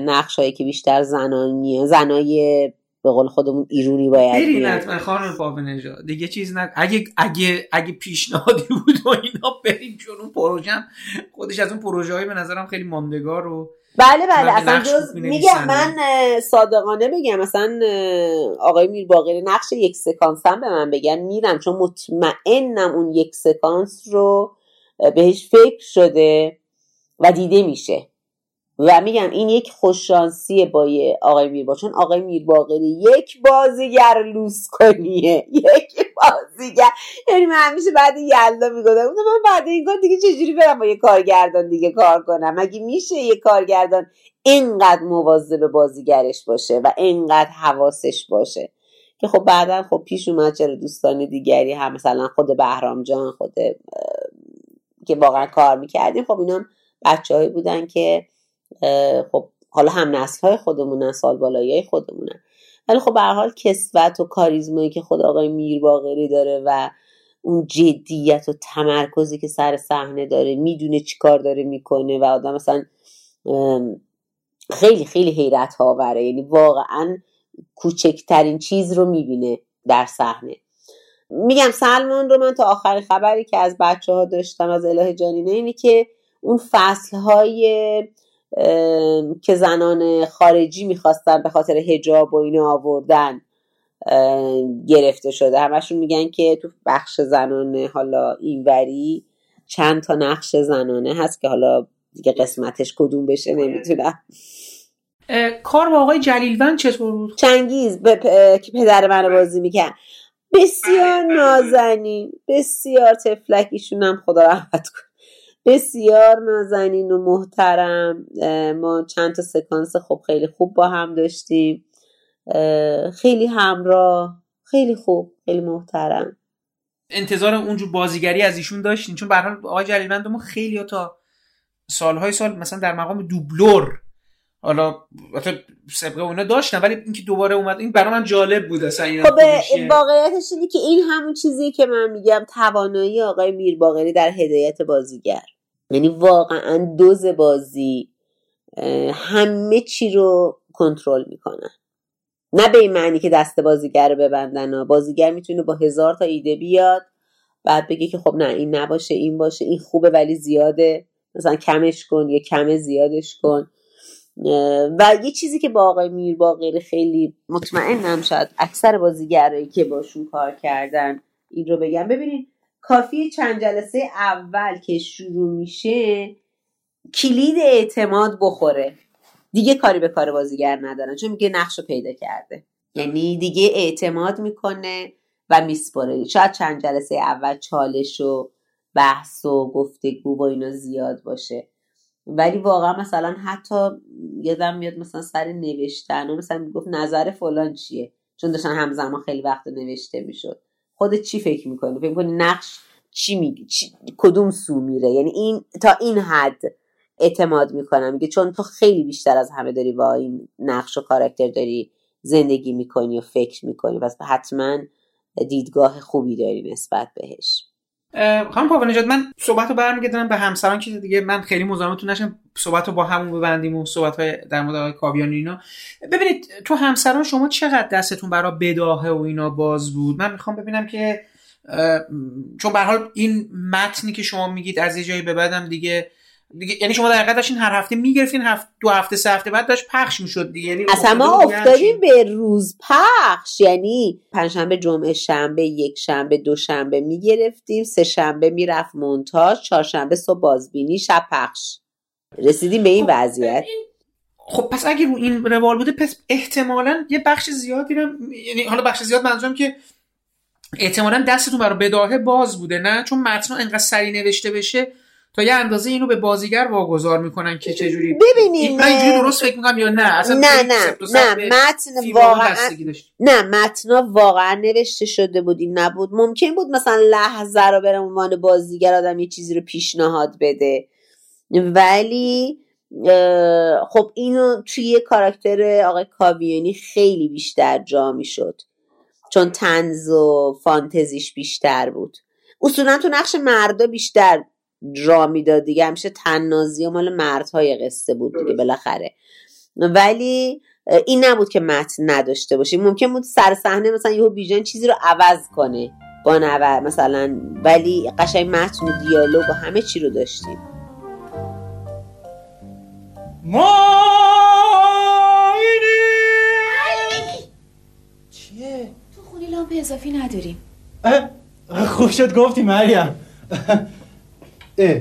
نقش هایی که بیشتر زنانی زنای به قول خودمون ایرونی باید برین حتما خانم پاپ دیگه چیز نه اگه اگه اگه پیشنهادی بود و اینا بریم چون اون پروژه خودش از اون پروژه های به نظرم خیلی ماندگار و بله بله. اصلا جز میگم من صادقانه بگم مثلا آقای میر باقری نقش یک سکانس هم به من بگن. میرم چون مطمئنم اون یک سکانس رو بهش فکر شده و دیده میشه. و میگم این یک خوششانسیه با آقای میربا چون آقای میرباقری یک بازیگر لوس کنیه. یک بازیگر. یعنی من همیشه بعد یلدا می‌گفتم. من بعد این کار دیگه چجوری برم با یه کارگردان دیگه کار کنم؟ مگه میشه یه کارگردان اینقدر مواظب بازیگرش باشه و اینقدر حواسش باشه؟ که خب بعدا خب پیش اومد چرا دوستان دیگری هم مثلا خود بهرام جان خود که واقعا کار می‌کردیم. خب اینا بچه بودن که خب حالا هم نسل های خودمونن سال بالایی خودمونن ولی خب به حال کسوت و کاریزمایی که خود آقای میر باقری داره و اون جدیت و تمرکزی که سر صحنه داره می‌دونه چی کار داره می‌کنه و آدم مثلا خیلی خیلی حیرت آوره. یعنی واقعا کوچکترین چیز رو می‌بینه در صحنه. میگم سلمان رو من تا آخرین خبری که از بچه ها داشتم از اله جانینه اینه که اون فصل های که زنان خارجی می‌خواستن به خاطر هجاب و اینو آوردن گرفته شده. همشون میگن که تو بخش زنانه حالا اینوری چند تا نقش زنانه هست که حالا دیگه قسمتش کدوم بشه نمی‌تونم کار با آقای جلیلوند چطور بود؟ چنگیز که پدر من بازی میکن بسیار نازنین بسیار تفلکیشون هم خدا رحمت کن بسیار نازنین و محترم. ما چند تا سکانس خب خیلی خوب با هم داشتیم. خیلی همراه خیلی خوب خیلی محترم. انتظار اونجور بازیگری از ایشون داشتین؟ چون به حال آقای جلیلوند ما خیلی تا سالهای سال مثلا در مقام دوبلور حالا سبقه اونا داشتن ولی اینکه دوباره اومد این برای من جالب بود اصلا این خب واقعیتش اینه که این همون چیزی که من میگم توانایی آقای میر باقری در هدایت بازیگر. یعنی واقعا دوز بازی همه چی رو کنترل می‌کنن. نه به این معنی که دست بازیگر رو ببندن ها. بازیگر می‌تونه با هزار تا ایده بیاد بعد بگه که خب نه این نباشه این باشه این خوبه ولی زیاده. مثلا کمش کن یا کم زیادش کن. و یه چیزی که با آقای میر باقری خیلی مطمئنم شاید اکثر بازیگرایی که باشون کار کردن این رو بگم. ببینید کافی چند جلسه اول که شروع میشه کلید اعتماد بخوره. دیگه کاری به کار بازیگر ندارن چون میگه نقش رو پیدا کرده. یعنی دیگه اعتماد می‌کنه و میسپره. شاید چند جلسه اول چالش و بحث و گفتگو با اینا زیاد باشه. ولی واقعا مثلا حتی یادم میاد مثلا سر نوشتن و مثلا می‌گفت نظر فلان چیه؟ چون داشتن همزمان خیلی وقت نوشته می‌شد. خودت چی فکر می‌کنی؟ فکر می‌کنی نقش چی میگی؟ کدوم سو میره؟ یعنی این تا این حد اعتماد می‌کنم میگه چون تو خیلی بیشتر از همه داری با این نقش و کاراکتر داری زندگی می‌کنی و فکر می‌کنی پس حتما دیدگاه خوبی داری نسبت بهش. خانم پاپا نجات من صحبت رو برمیگردم به همسران که دیگه من خیلی مزاحمتون نشم. صحبت رو با همون ببندیم و صحبت های در مورد آقای کاویان اینا. ببینید تو همسران شما چقدر دستتون برای بداهه و اینا باز بود؟ من می‌خوام ببینم که چون به حال این متنی که شما میگید از یه جایی به بعدم دیگه دیگه یعنی شما در حقیقت داشتین هر هفته می‌گرفتین هفت دو هفته سه هفته بعد داشت پخش می‌شد دیگه. یعنی اصلا ما افتادیم به روز پخش. یعنی پنجشنبه جمعه شنبه یک شنبه دو شنبه می‌گرفتیم سه شنبه می‌رفت مونتاژ چهارشنبه صبح بازبینی شب پخش. رسیدیم به این خب وضعیت. خب پس اگه رو این روال بوده پس احتمالا یه بخش زیادی یعنی حالا بخش زیاد منظورم که احتمالا دستتون برای بداهه باز بوده نه؟ چون متن انقدر سری نوشته بشه تا یه اندازه اینو به بازیگر واگذار می‌کنن که چجوری ببینیم. من اینجوری درست فکر می‌کنم یا نه؟ اصلا نه نه نه. متن واقعا نه متن واقعا نوشته شده بود این نبود. ممکن بود مثلا لحظه رو برم عنوان بازیگر آدم یه چیزی رو پیشنهاد بده. ولی خب اینو توی کاراکتر آقای کاویانی خیلی بیشتر جا می‌شد. چون تنز و فانتزیش بیشتر بود. اصولا تو نقش مردا بیشتر را می‌داد دیگه. همیشه تنازی و مال مردهای قصه بود دیگه بالاخره. ولی این نبود که متن نداشته باشیم ممکن بود سر صحنه مثلا یهو بیژن چیزی رو عوض کنه. با نور مثلا ولی قشنگ متن و دیالوگ و همه چی رو داشتیم. ما چیه؟ تو خونه لامپ اضافی نداریم. خوب شد گفتی مریم. اه.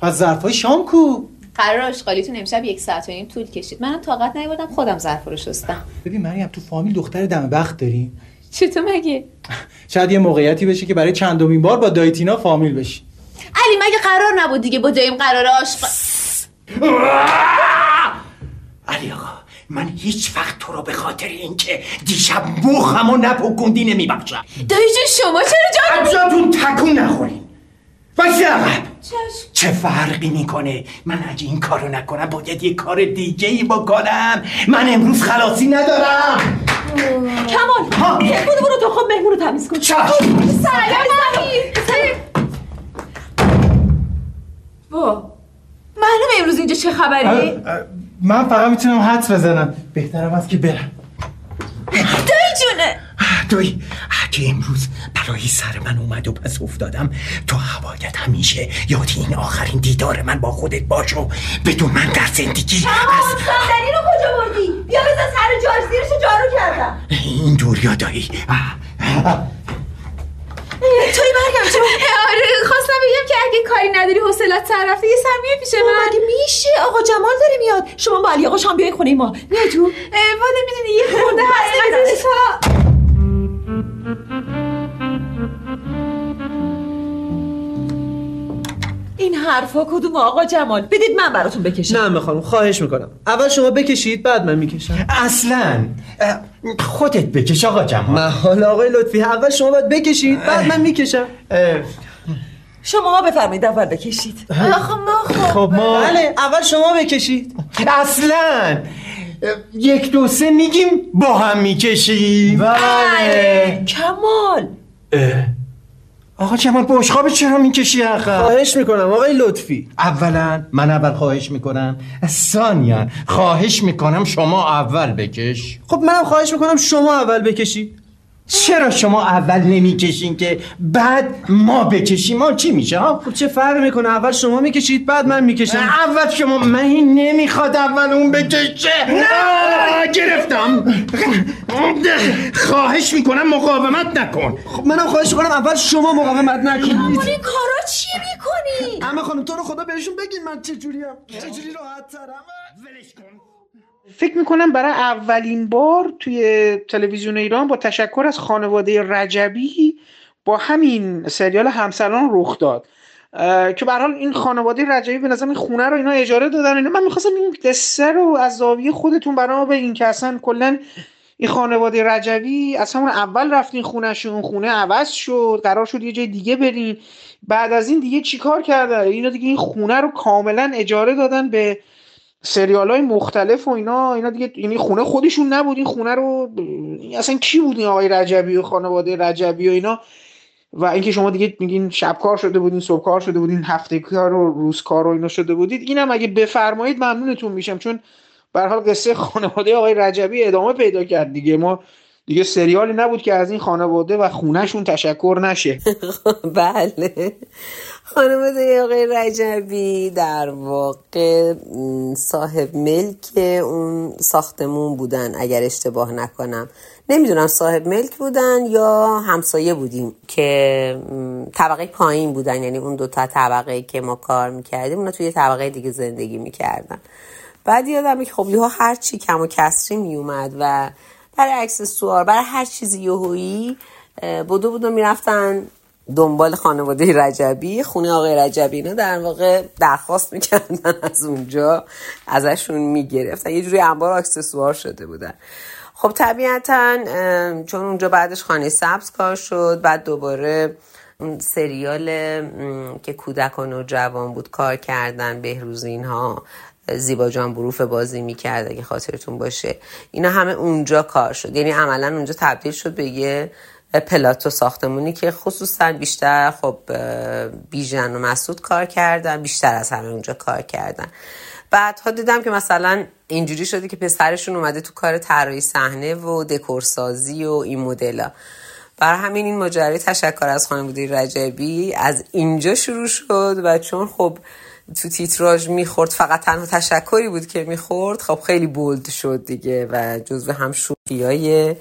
پس ظرفای شام کو. قرار آشغالیتون امشب یک ساعت و نیم طول کشید. منم طاقت نیاوردم خودم ظرف رو شستم. ببین مریم تو فامیل دختر دم بخت داریم چطور مگه؟ شاید یه موقعیتی بشه که برای چندمین بار با دایتینا فامیل بشی. علی مگه قرار نبود دیگه با دایم قرار عشق علی آقا من هیچ وقت تو رو به خاطر اینکه دیشب مخمو نپکندی نمیبخشم. دایی جون شما چرا جان تکون نخورین. وایسی عقب چشم. چه فرقی می‌کنه؟ من اگه این کارو نکنم باید یه کار دیگه ای بکنم. من امروز خلاصی ندارم. کمال بودو برو تو خود مهمون رو تمیز کن. چشم. سلام امیر وا معلومه امروز اینجا چه خبری؟ من فقط می‌تونم حدس بزنم. بهترم از که برم. دایی جونه. دوی اگه امروز برای سر من اومد و پس افتادم تو باید همیشه یاد این آخرین دیدار من با خودت باش و بدون من در زندگی کمال صندلی رو کجا بردی؟ بیا بزن سر جاش زیرشو جارو کردم. این دوریا دایی توی برگم آره خواستم بگم که اگه کاری نداری حوصلت سر رفته یه سر میای پیش من. مگه میشه؟ آقا جمال داره میاد. شما با علی آقا شام بیاین خونه ما. میای تو. والا می‌دونی یه خورده هست. این حرفا کدوم آقا جمال؟ بدید من براتون بکشم. نه خانم خواهش می‌کنم. اول شما بکشید بعد من می‌کشم. اصلا. خودت بکش آقا جمال. نه حالا آقای لطفی اول شما باید بکشید بعد من می‌کشم. شما بفرمایید اول بکشید. آخه ما خب ما بله اول شما بکشید. اصلا. یک دو سه میگیم با هم می‌کشیم. بله. کمال. آقا جمال بشقاب چرا می‌کشی عقب خواهش می‌کنم آقای لطفی. اولا من اول خواهش می‌کنم ثانیا خواهش می‌کنم شما اول بکش. خب منم خواهش می‌کنم شما اول بکشید چرا شما اول نمی‌کشین که بعد ما بکشیم؟ ما چی میشه؟ ها خب چه فرق می‌کنه؟ اول شما می‌کشید بعد من می‌کشم. اول شما من این نمی‌خواد اول اون بکشه. نه! گرفتم. خواهش می‌کنم مقاومت نکن. خب منم خواهش می‌کنم اول شما مقاومت نکنید این کارا چی می‌کنی؟ همه خانم تو رو خدا بهشون بگین من چجوریم. چجوری راحت ترم؟ ولش کن. فکر می‌کنم برای اولین بار توی تلویزیون ایران با تشکر از خانواده رجبی با همین سریال همسران رخ داد. که به حال این خانواده رجبی به نظر این خونه رو اینا اجاره دادن اینا. من می‌خواستم این قصه رو از زاویه خودتون برای ما بگین که اصلا کلا این خانواده رجبی از همون اول رفتین خونهشون خونه عوض شد قرار شد یه جای دیگه برین. بعد از این دیگه چیکار کردن؟ اینا دیگه این خونه رو کاملا اجاره دادن به سریال های مختلف و اینا اینا دیگه یعنی خونه خودشون نبود. این خونه رو اصلا کی بود این آقای رجبی و خانواده رجبی و اینا؟ و اینکه شما دیگه میگین شب کار شده بودین صبح کار شده بودین هفته کار و روز کار و اینا شده بودید. اینم اگه بفرمایید ممنونتون میشم چون به حال قصه خانواده آقای رجبی ادامه پیدا کرد دیگه. ما دیگه سریالی نبود که از این خانواده و خونهشون تشکر نشه. بله. خانواده آقای رجبی در واقع صاحب ملک اون ساختمون بودن اگر اشتباه نکنم. نمی‌دونم صاحب ملک بودن یا همسایه بودیم که طبقه پایین بودن. یعنی اون دوتا طبقه که ما کار می‌کردیم اونا توی طبقه دیگه زندگی می‌کردن. بعد یادم که خب یهو هر چی کم و کسری میومد و برای اکسسوار برای هر چیزی یهویی بودو بودو می‌رفتن دنبال خانواده رجبی. خونه آقای رجبی اینا در واقع درخواست می‌کردن از اونجا ازشون می‌گرفتن. یه جوری انبار اکسسوار شده بودن. خب طبیعتا چون اونجا بعدش خانه سبز کار شد بعد دوباره سریال که کودکان و جوان بود کار کردن بهروز اینها زیبا جان بروف بازی می‌کرد اگه خاطرتون باشه. اینا همه اونجا کار شد. یعنی عملا اونجا تبدیل شد به یه پلاتو ساختمونی که خصوصا بیشتر خب بیژن و مسعود کار کردن بیشتر از همه اونجا کار کردن. بعدها دیدم که مثلا اینجوری شده که پسرشون اومده تو کار طراحی صحنه و دکورسازی و این مدلا برای همین این ماجرای تشکر از خانواده رجبی از اینجا شروع شد و چون خب تو تیتراژ می‌خورد فقط تنها تشکری بود که می‌خورد خب خیلی بولد شد دیگه و جزو هم شوخی های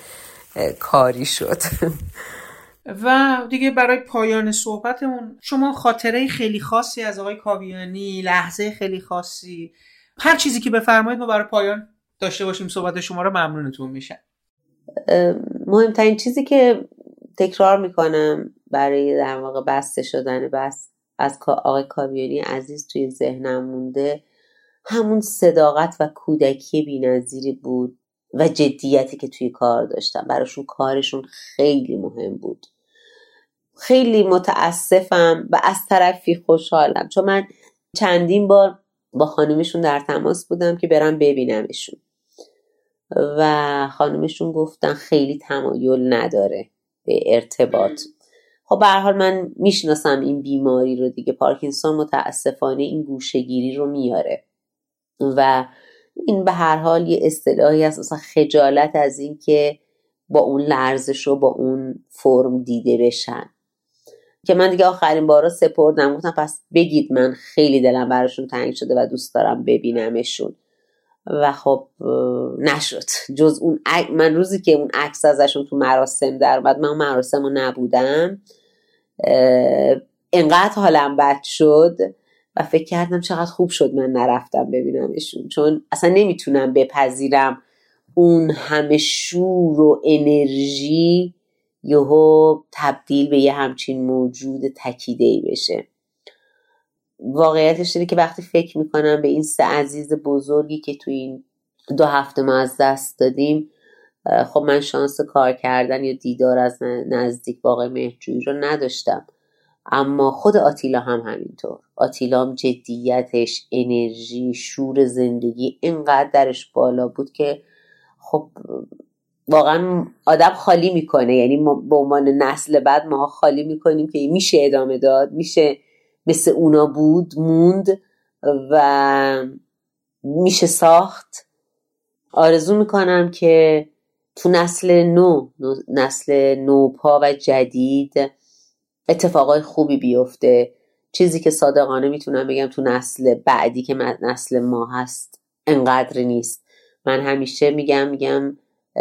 کاری شد. و دیگه برای پایان صحبتمون شما خاطره خیلی خاصی از آقای کاویانی لحظه خیلی خاصی هر چیزی که بفرمایید ما برای پایان داشته باشیم صحبت شما رو ممنونتون میشن مهمترین چیزی که تکرار می‌کنم برای در واقع بسته شدن بس از آقای کاویانی عزیز توی ذهنم مونده همون صداقت و کودکی بینظیری بود. و جدیتی که توی کار داشتن براشون کارشون خیلی مهم بود. خیلی متاسفم و از طرفی خوشحالم. چون من چندین بار با خانومشون در تماس بودم که برم ببینمشون. و خانومشون گفتن خیلی تمایل نداره به ارتباط. خب به حال من می‌شناسم این بیماری رو دیگه. پارکینسون متاسفانه این گوشگیری رو میاره. و این به هر حال یه اصطلاحی هست. مثلا خجالت از اینکه با اون لرزش رو با اون فرم دیده بشن. که من دیگه آخرین بارا سپردم. گفتم پس بگید من خیلی دلم براشون تنگ شده و دوست دارم ببینمشون. و خب نشد. جز اون من روزی که اون عکس ازشون تو مراسم در اومد من مراسم رو نبودم. انقدر حالم بد شد. و فکر کردم چقدر خوب شد من نرفتم ببینمشون. چون اصلا نمی‌تونم بپذیرم اون همه شور و انرژی یهو تبدیل به یه همچین موجود تکیده ای بشه. واقعیتش اینه که وقتی فکر می‌کنم به این سه عزیز بزرگی که تو این دو هفته ما از دست دادیم خب من شانس کار کردن یا دیدار از نزدیک با آقای مهرجویی رو نداشتم. اما خود آتیلا هم همینطور. آتیلا هم جدیتش انرژی شور زندگی اینقدر درش بالا بود که خب واقعا آدم خالی می‌کنه. یعنی ما به عنوان نسل بعد ما خالی می‌کنیم که میشه ادامه داد میشه مثل اونا بود موند و میشه ساخت. آرزو می‌کنم که تو نسل نو نسل نوپا و جدید اتفاقای خوبی بیفته. چیزی که صادقانه می‌تونم بگم تو نسل بعدی که نسل ما هست انقدر نیست. من همیشه میگم میگم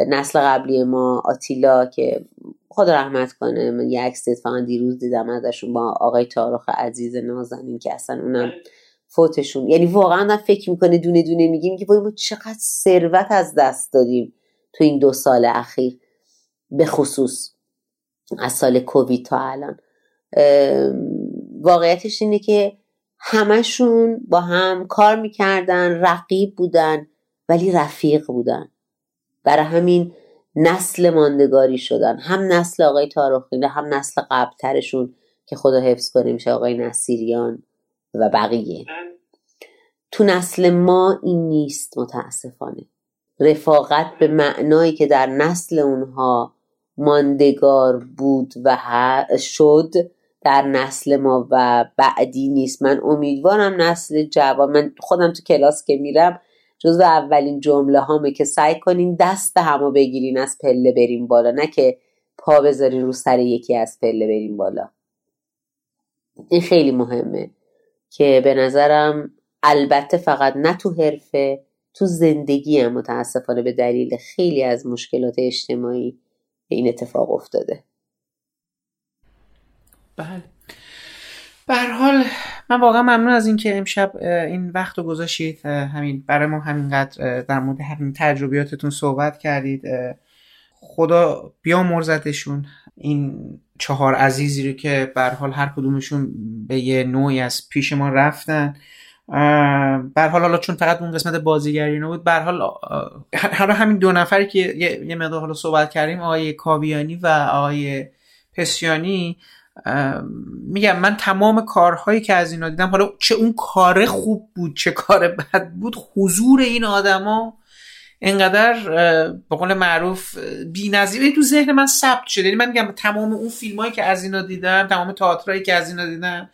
نسل قبلی ما آتیلا که خدا رحمت کنه من یه عکس فقط دیروز دیدم ازشون با آقای تارخ عزیز نازنین که اصلا اونم فوتشون. یعنی واقعا فکر می‌کنه دونه دونه میگیم که ما چقدر ثروت از دست دادیم تو این دو سال اخیر. به خصوص از سال کووید تا الان. واقعیتش اینه که همشون با هم کار می‌کردن رقیب بودن ولی رفیق بودن. برای همین نسل ماندگاری شدن. هم نسل آقای تارخینه هم نسل قبلترشون که خدا حفظ کنه میشه آقای نصیریان و بقیه. تو نسل ما این نیست متاسفانه. رفاقت به معنایی که در نسل اونها ماندگار بود و شد در نسل ما و بعدی نیست. من امیدوارم نسل جوان من خودم تو کلاس که میرم جزو اولین جمله هامه که سعی کنین دست همو بگیرین از پله بریم بالا نه که پا بذارین رو سر یکی از پله بریم بالا. این خیلی مهمه که به نظرم البته فقط نه تو حرفه تو زندگی هم متاسفانه به دلیل خیلی از مشکلات اجتماعی این اتفاق افتاده. بله. به حال من واقعا ممنون از اینکه امشب این وقت رو گذاشتید. همین برای ما همینقدر در مورد همین تجربیاتتون صحبت کردید. خدا بیا مرزتشون این چهار عزیزی رو که به حال هر کدومشون به یه نوعی از پیش ما رفتن. بر حال حالا چون فقط اون قسمت بازیگری نبود بر حال حالا همین دو نفری که یه, یه مقدار حالا صحبت کردیم آقای کاویانی و آقای پسیانی میگم من تمام کارهایی که از اینا دیدم حالا چه اون کار خوب بود چه کار بد بود حضور این آدما انقدر به قول معروف بی‌نظیر تو ذهن من ثبت شده. یعنی من میگم تمام اون فیلمایی که از اینا دیدم تمام تئاترایی که از اینا دیدم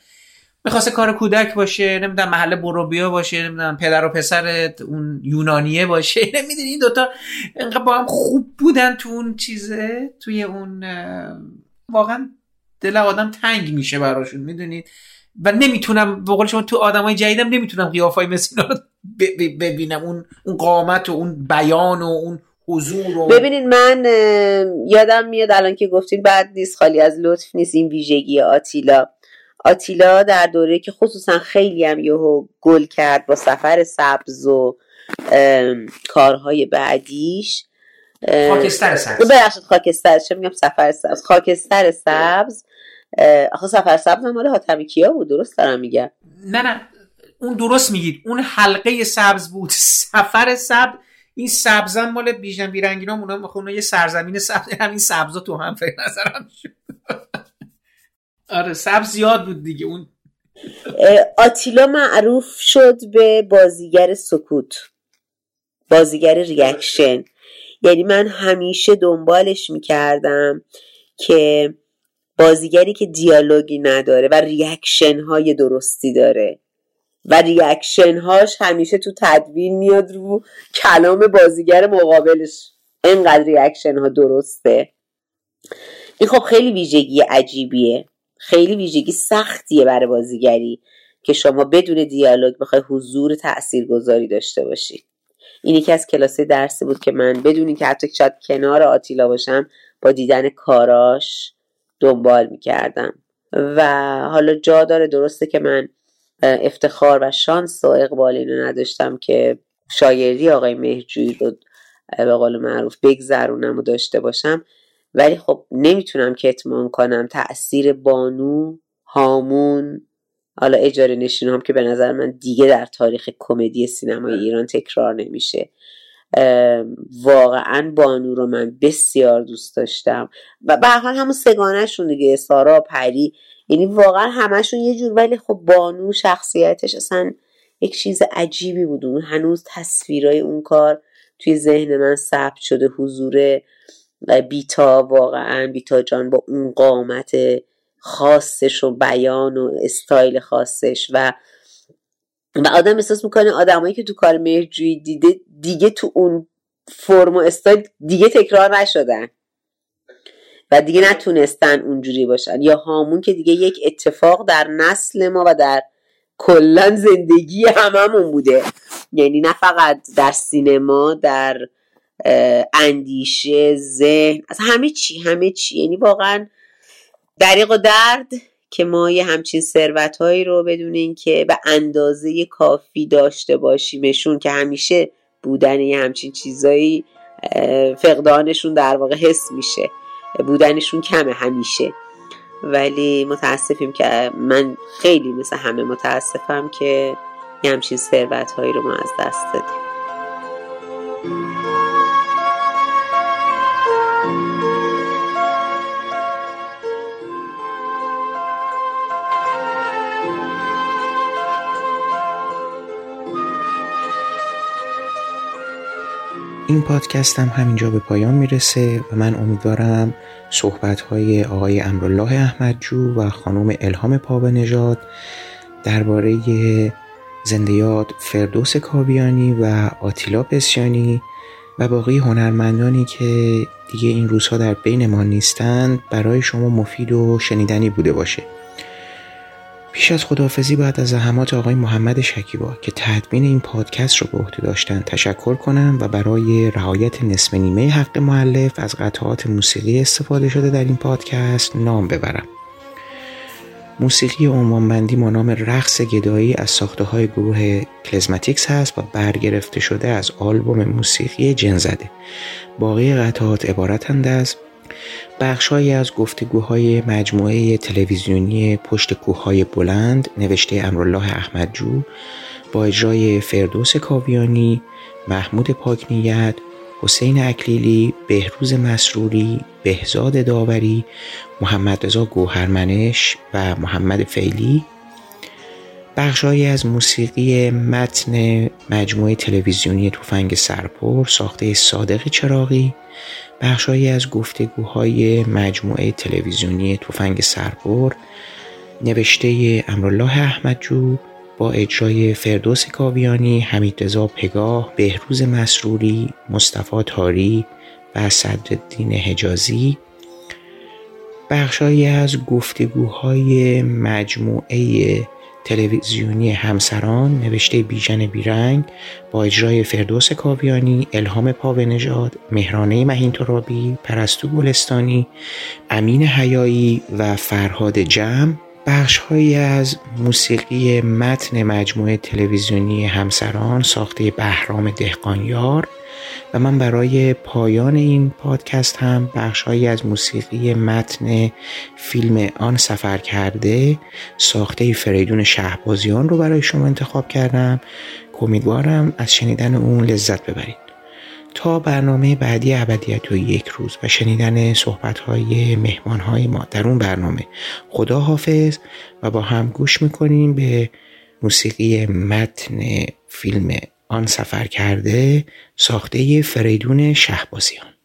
می‌خواسته کار کودک باشه نمی‌دونم محل بروبیا باشه نمی‌دونم پدر و پسر اون یونانیه باشه. نمی‌دونی این دوتا انقدر با هم خوب بودن تو اون چیزه توی اون واقعا دل آدم تنگ میشه براشون می‌دونید؟ و نمی‌تونم به قول شما تو آدمای جدیدم نمی‌تونم قیافای مثل رو ببینم. اون اون قامت و اون بیان و اون حضور و ببینید من یادم میاد الان که گفتین بعد نیست خالی از لطف نیست این ویژگی آتیلا. آتیلا در دوره که خصوصا خیلی هم یهو گل کرد با سفر سبز و کارهای بعدیش. خاکستر سبز. ببخشید خاکستر. چه میگم سفر سبز؟ خاکستر سبز. آخه سفر سبز مال حاتمی کیا بود؟ درست دارم میگم. نه نه. اون درست میگید. اون حلقه سبز بود. سفر سبز. این سبزم مال بیژن بیرنگینا اونا می‌خونه یه سرزمین سبز همین سبزا تو هم فکر نظرم شد. آره سبز زیاد بود دیگه. اون آتیلا معروف شد به بازیگر سکوت. بازیگر ریاکشن. یعنی من همیشه دنبالش می‌کردم که بازیگری که دیالوگی نداره و reaction های درستی داره. و reaction هاش همیشه تو تدوین میاد رو کلام بازیگر مقابلش. انقدر reaction ها درسته. این خب خیلی ویژگی عجیبیه. خیلی ویژگی سختیه برای بازیگری که شما بدون دیالوگ بخوای حضور تاثیرگذاری داشته باشی. این یکی از کلاس درسی بود که من بدون اینکه حتی شاید کنار آتیلا باشم با دیدن کاراش دنبال می‌کردم. و حالا جا داره درسته که من افتخار و شانس و اقبال اینو نداشتم که شایری آقای مهرجویی رو به قول معروف بگذرونم و داشته باشم. ولی خب نمی‌تونم کتمان کنم تاثیر بانو هامون حالا اجاره نشین هم که به نظر من دیگه در تاریخ کمدی سینمای ایران تکرار نمیشه. واقعا بانو رو من بسیار دوست داشتم. و به حال همون سگانهشون دیگه سارا پری یعنی واقعا همشون یه جور ولی خب بانو شخصیتش اصلا یک چیز عجیبی بود. اون هنوز تصویرای اون کار توی ذهن من ثبت شده حضور بیتا واقعا بیتا جان با اون قامت خاصش و بیان و استایل خاصش و و آدم احساس می‌کنه آدمایی که تو کار مهرجویی دیده دیگه تو اون فرم و استایل دیگه تکرار نشدن و دیگه نتونستن اونجوری باشن یا هامون که دیگه یک اتفاق در نسل ما و در کلا زندگی هممون بوده. یعنی نه فقط در سینما در اندیشه ذهن از همه چی همه چی. یعنی واقعا دریق و درد که ما یه همچین ثروت هایی رو بدون اینکه به اندازه کافی داشته باشیمشون که همیشه بودن یه همچین چیزایی فقدانشون در واقع حس میشه. بودنشون کمه همیشه. ولی متاسفیم که من خیلی مثل همه متاسفم که یه همچین ثروت هایی رو ما از دست دادیم. این پادکست هم همینجا به پایان می‌رسه و من امیدوارم صحبت های آقای امرالله احمدجو و خانم الهام پاوه نژاد درباره زنده یاد فردوس کاویانی و آتیلا پسیانی و باقی هنرمندانی که دیگه این روزها در بین ما نیستند برای شما مفید و شنیدنی بوده باشه. پیش از خداحافظی باید از زحمات آقای محمد شکیبا که تدوین این پادکست رو به عهده داشتن تشکر کنم و برای رعایت نصف نیمه حق معلف از قطعات موسیقی استفاده شده در این پادکست نام ببرم. موسیقی عنوانبندی با نام رقص گدایی از ساخته های گروه کلزماتیکس هست و برگرفته شده از آلبوم موسیقی جنزده. باقی قطعات عبارتند از بخشهایی از گفتگوهای مجموعه تلویزیونی پشت کوههای بلند نوشته امرالله احمدجو با اجرای فردوس کاویانی، محمود پاکنیت، حسین اکلیلی، بهروز مسروری، بهزاد داوری، محمد رضا گوهرمنش و محمد فیلی. بخشهایی از موسیقی متن مجموعه تلویزیونی توفنگ سرپر ساخته صادق چراغی بخشهایی از گفتگوهای مجموعه تلویزیونی توفنگ سرپر نوشته امرالله احمدجو با اجرای فردوس کاویانی، حمید رضا پگاه، بهروز مسروری، مصطفی تاری و صدرالدین حجازی. بخشهایی از گفتگوهای مجموعه تلویزیونی همسران نوشته بیژن بیرنگ با اجرای فردوس کاویانی، الهام پاونژاد، مهرانه مهین ترابی، پرستو گلستانی، امین حیایی و فرهاد جم بخشهایی از موسیقی متن مجموعه تلویزیونی همسران ساخته بهرام دهقانیار و من برای پایان این پادکست هم بخشهایی از موسیقی متن فیلم آن سفر کرده ساخته فریدون شهبازیان رو برای شما انتخاب کردم. امیدوارم از شنیدن اون لذت ببرید. تا برنامه بعدی ابدیت و یک روز و شنیدن صحبت های مهمان های ما در اون برنامه. خدا حافظ و با هم گوش می‌کنیم به موسیقی متن فیلم آن سفر کرده ساخته فریدون شهبازیان.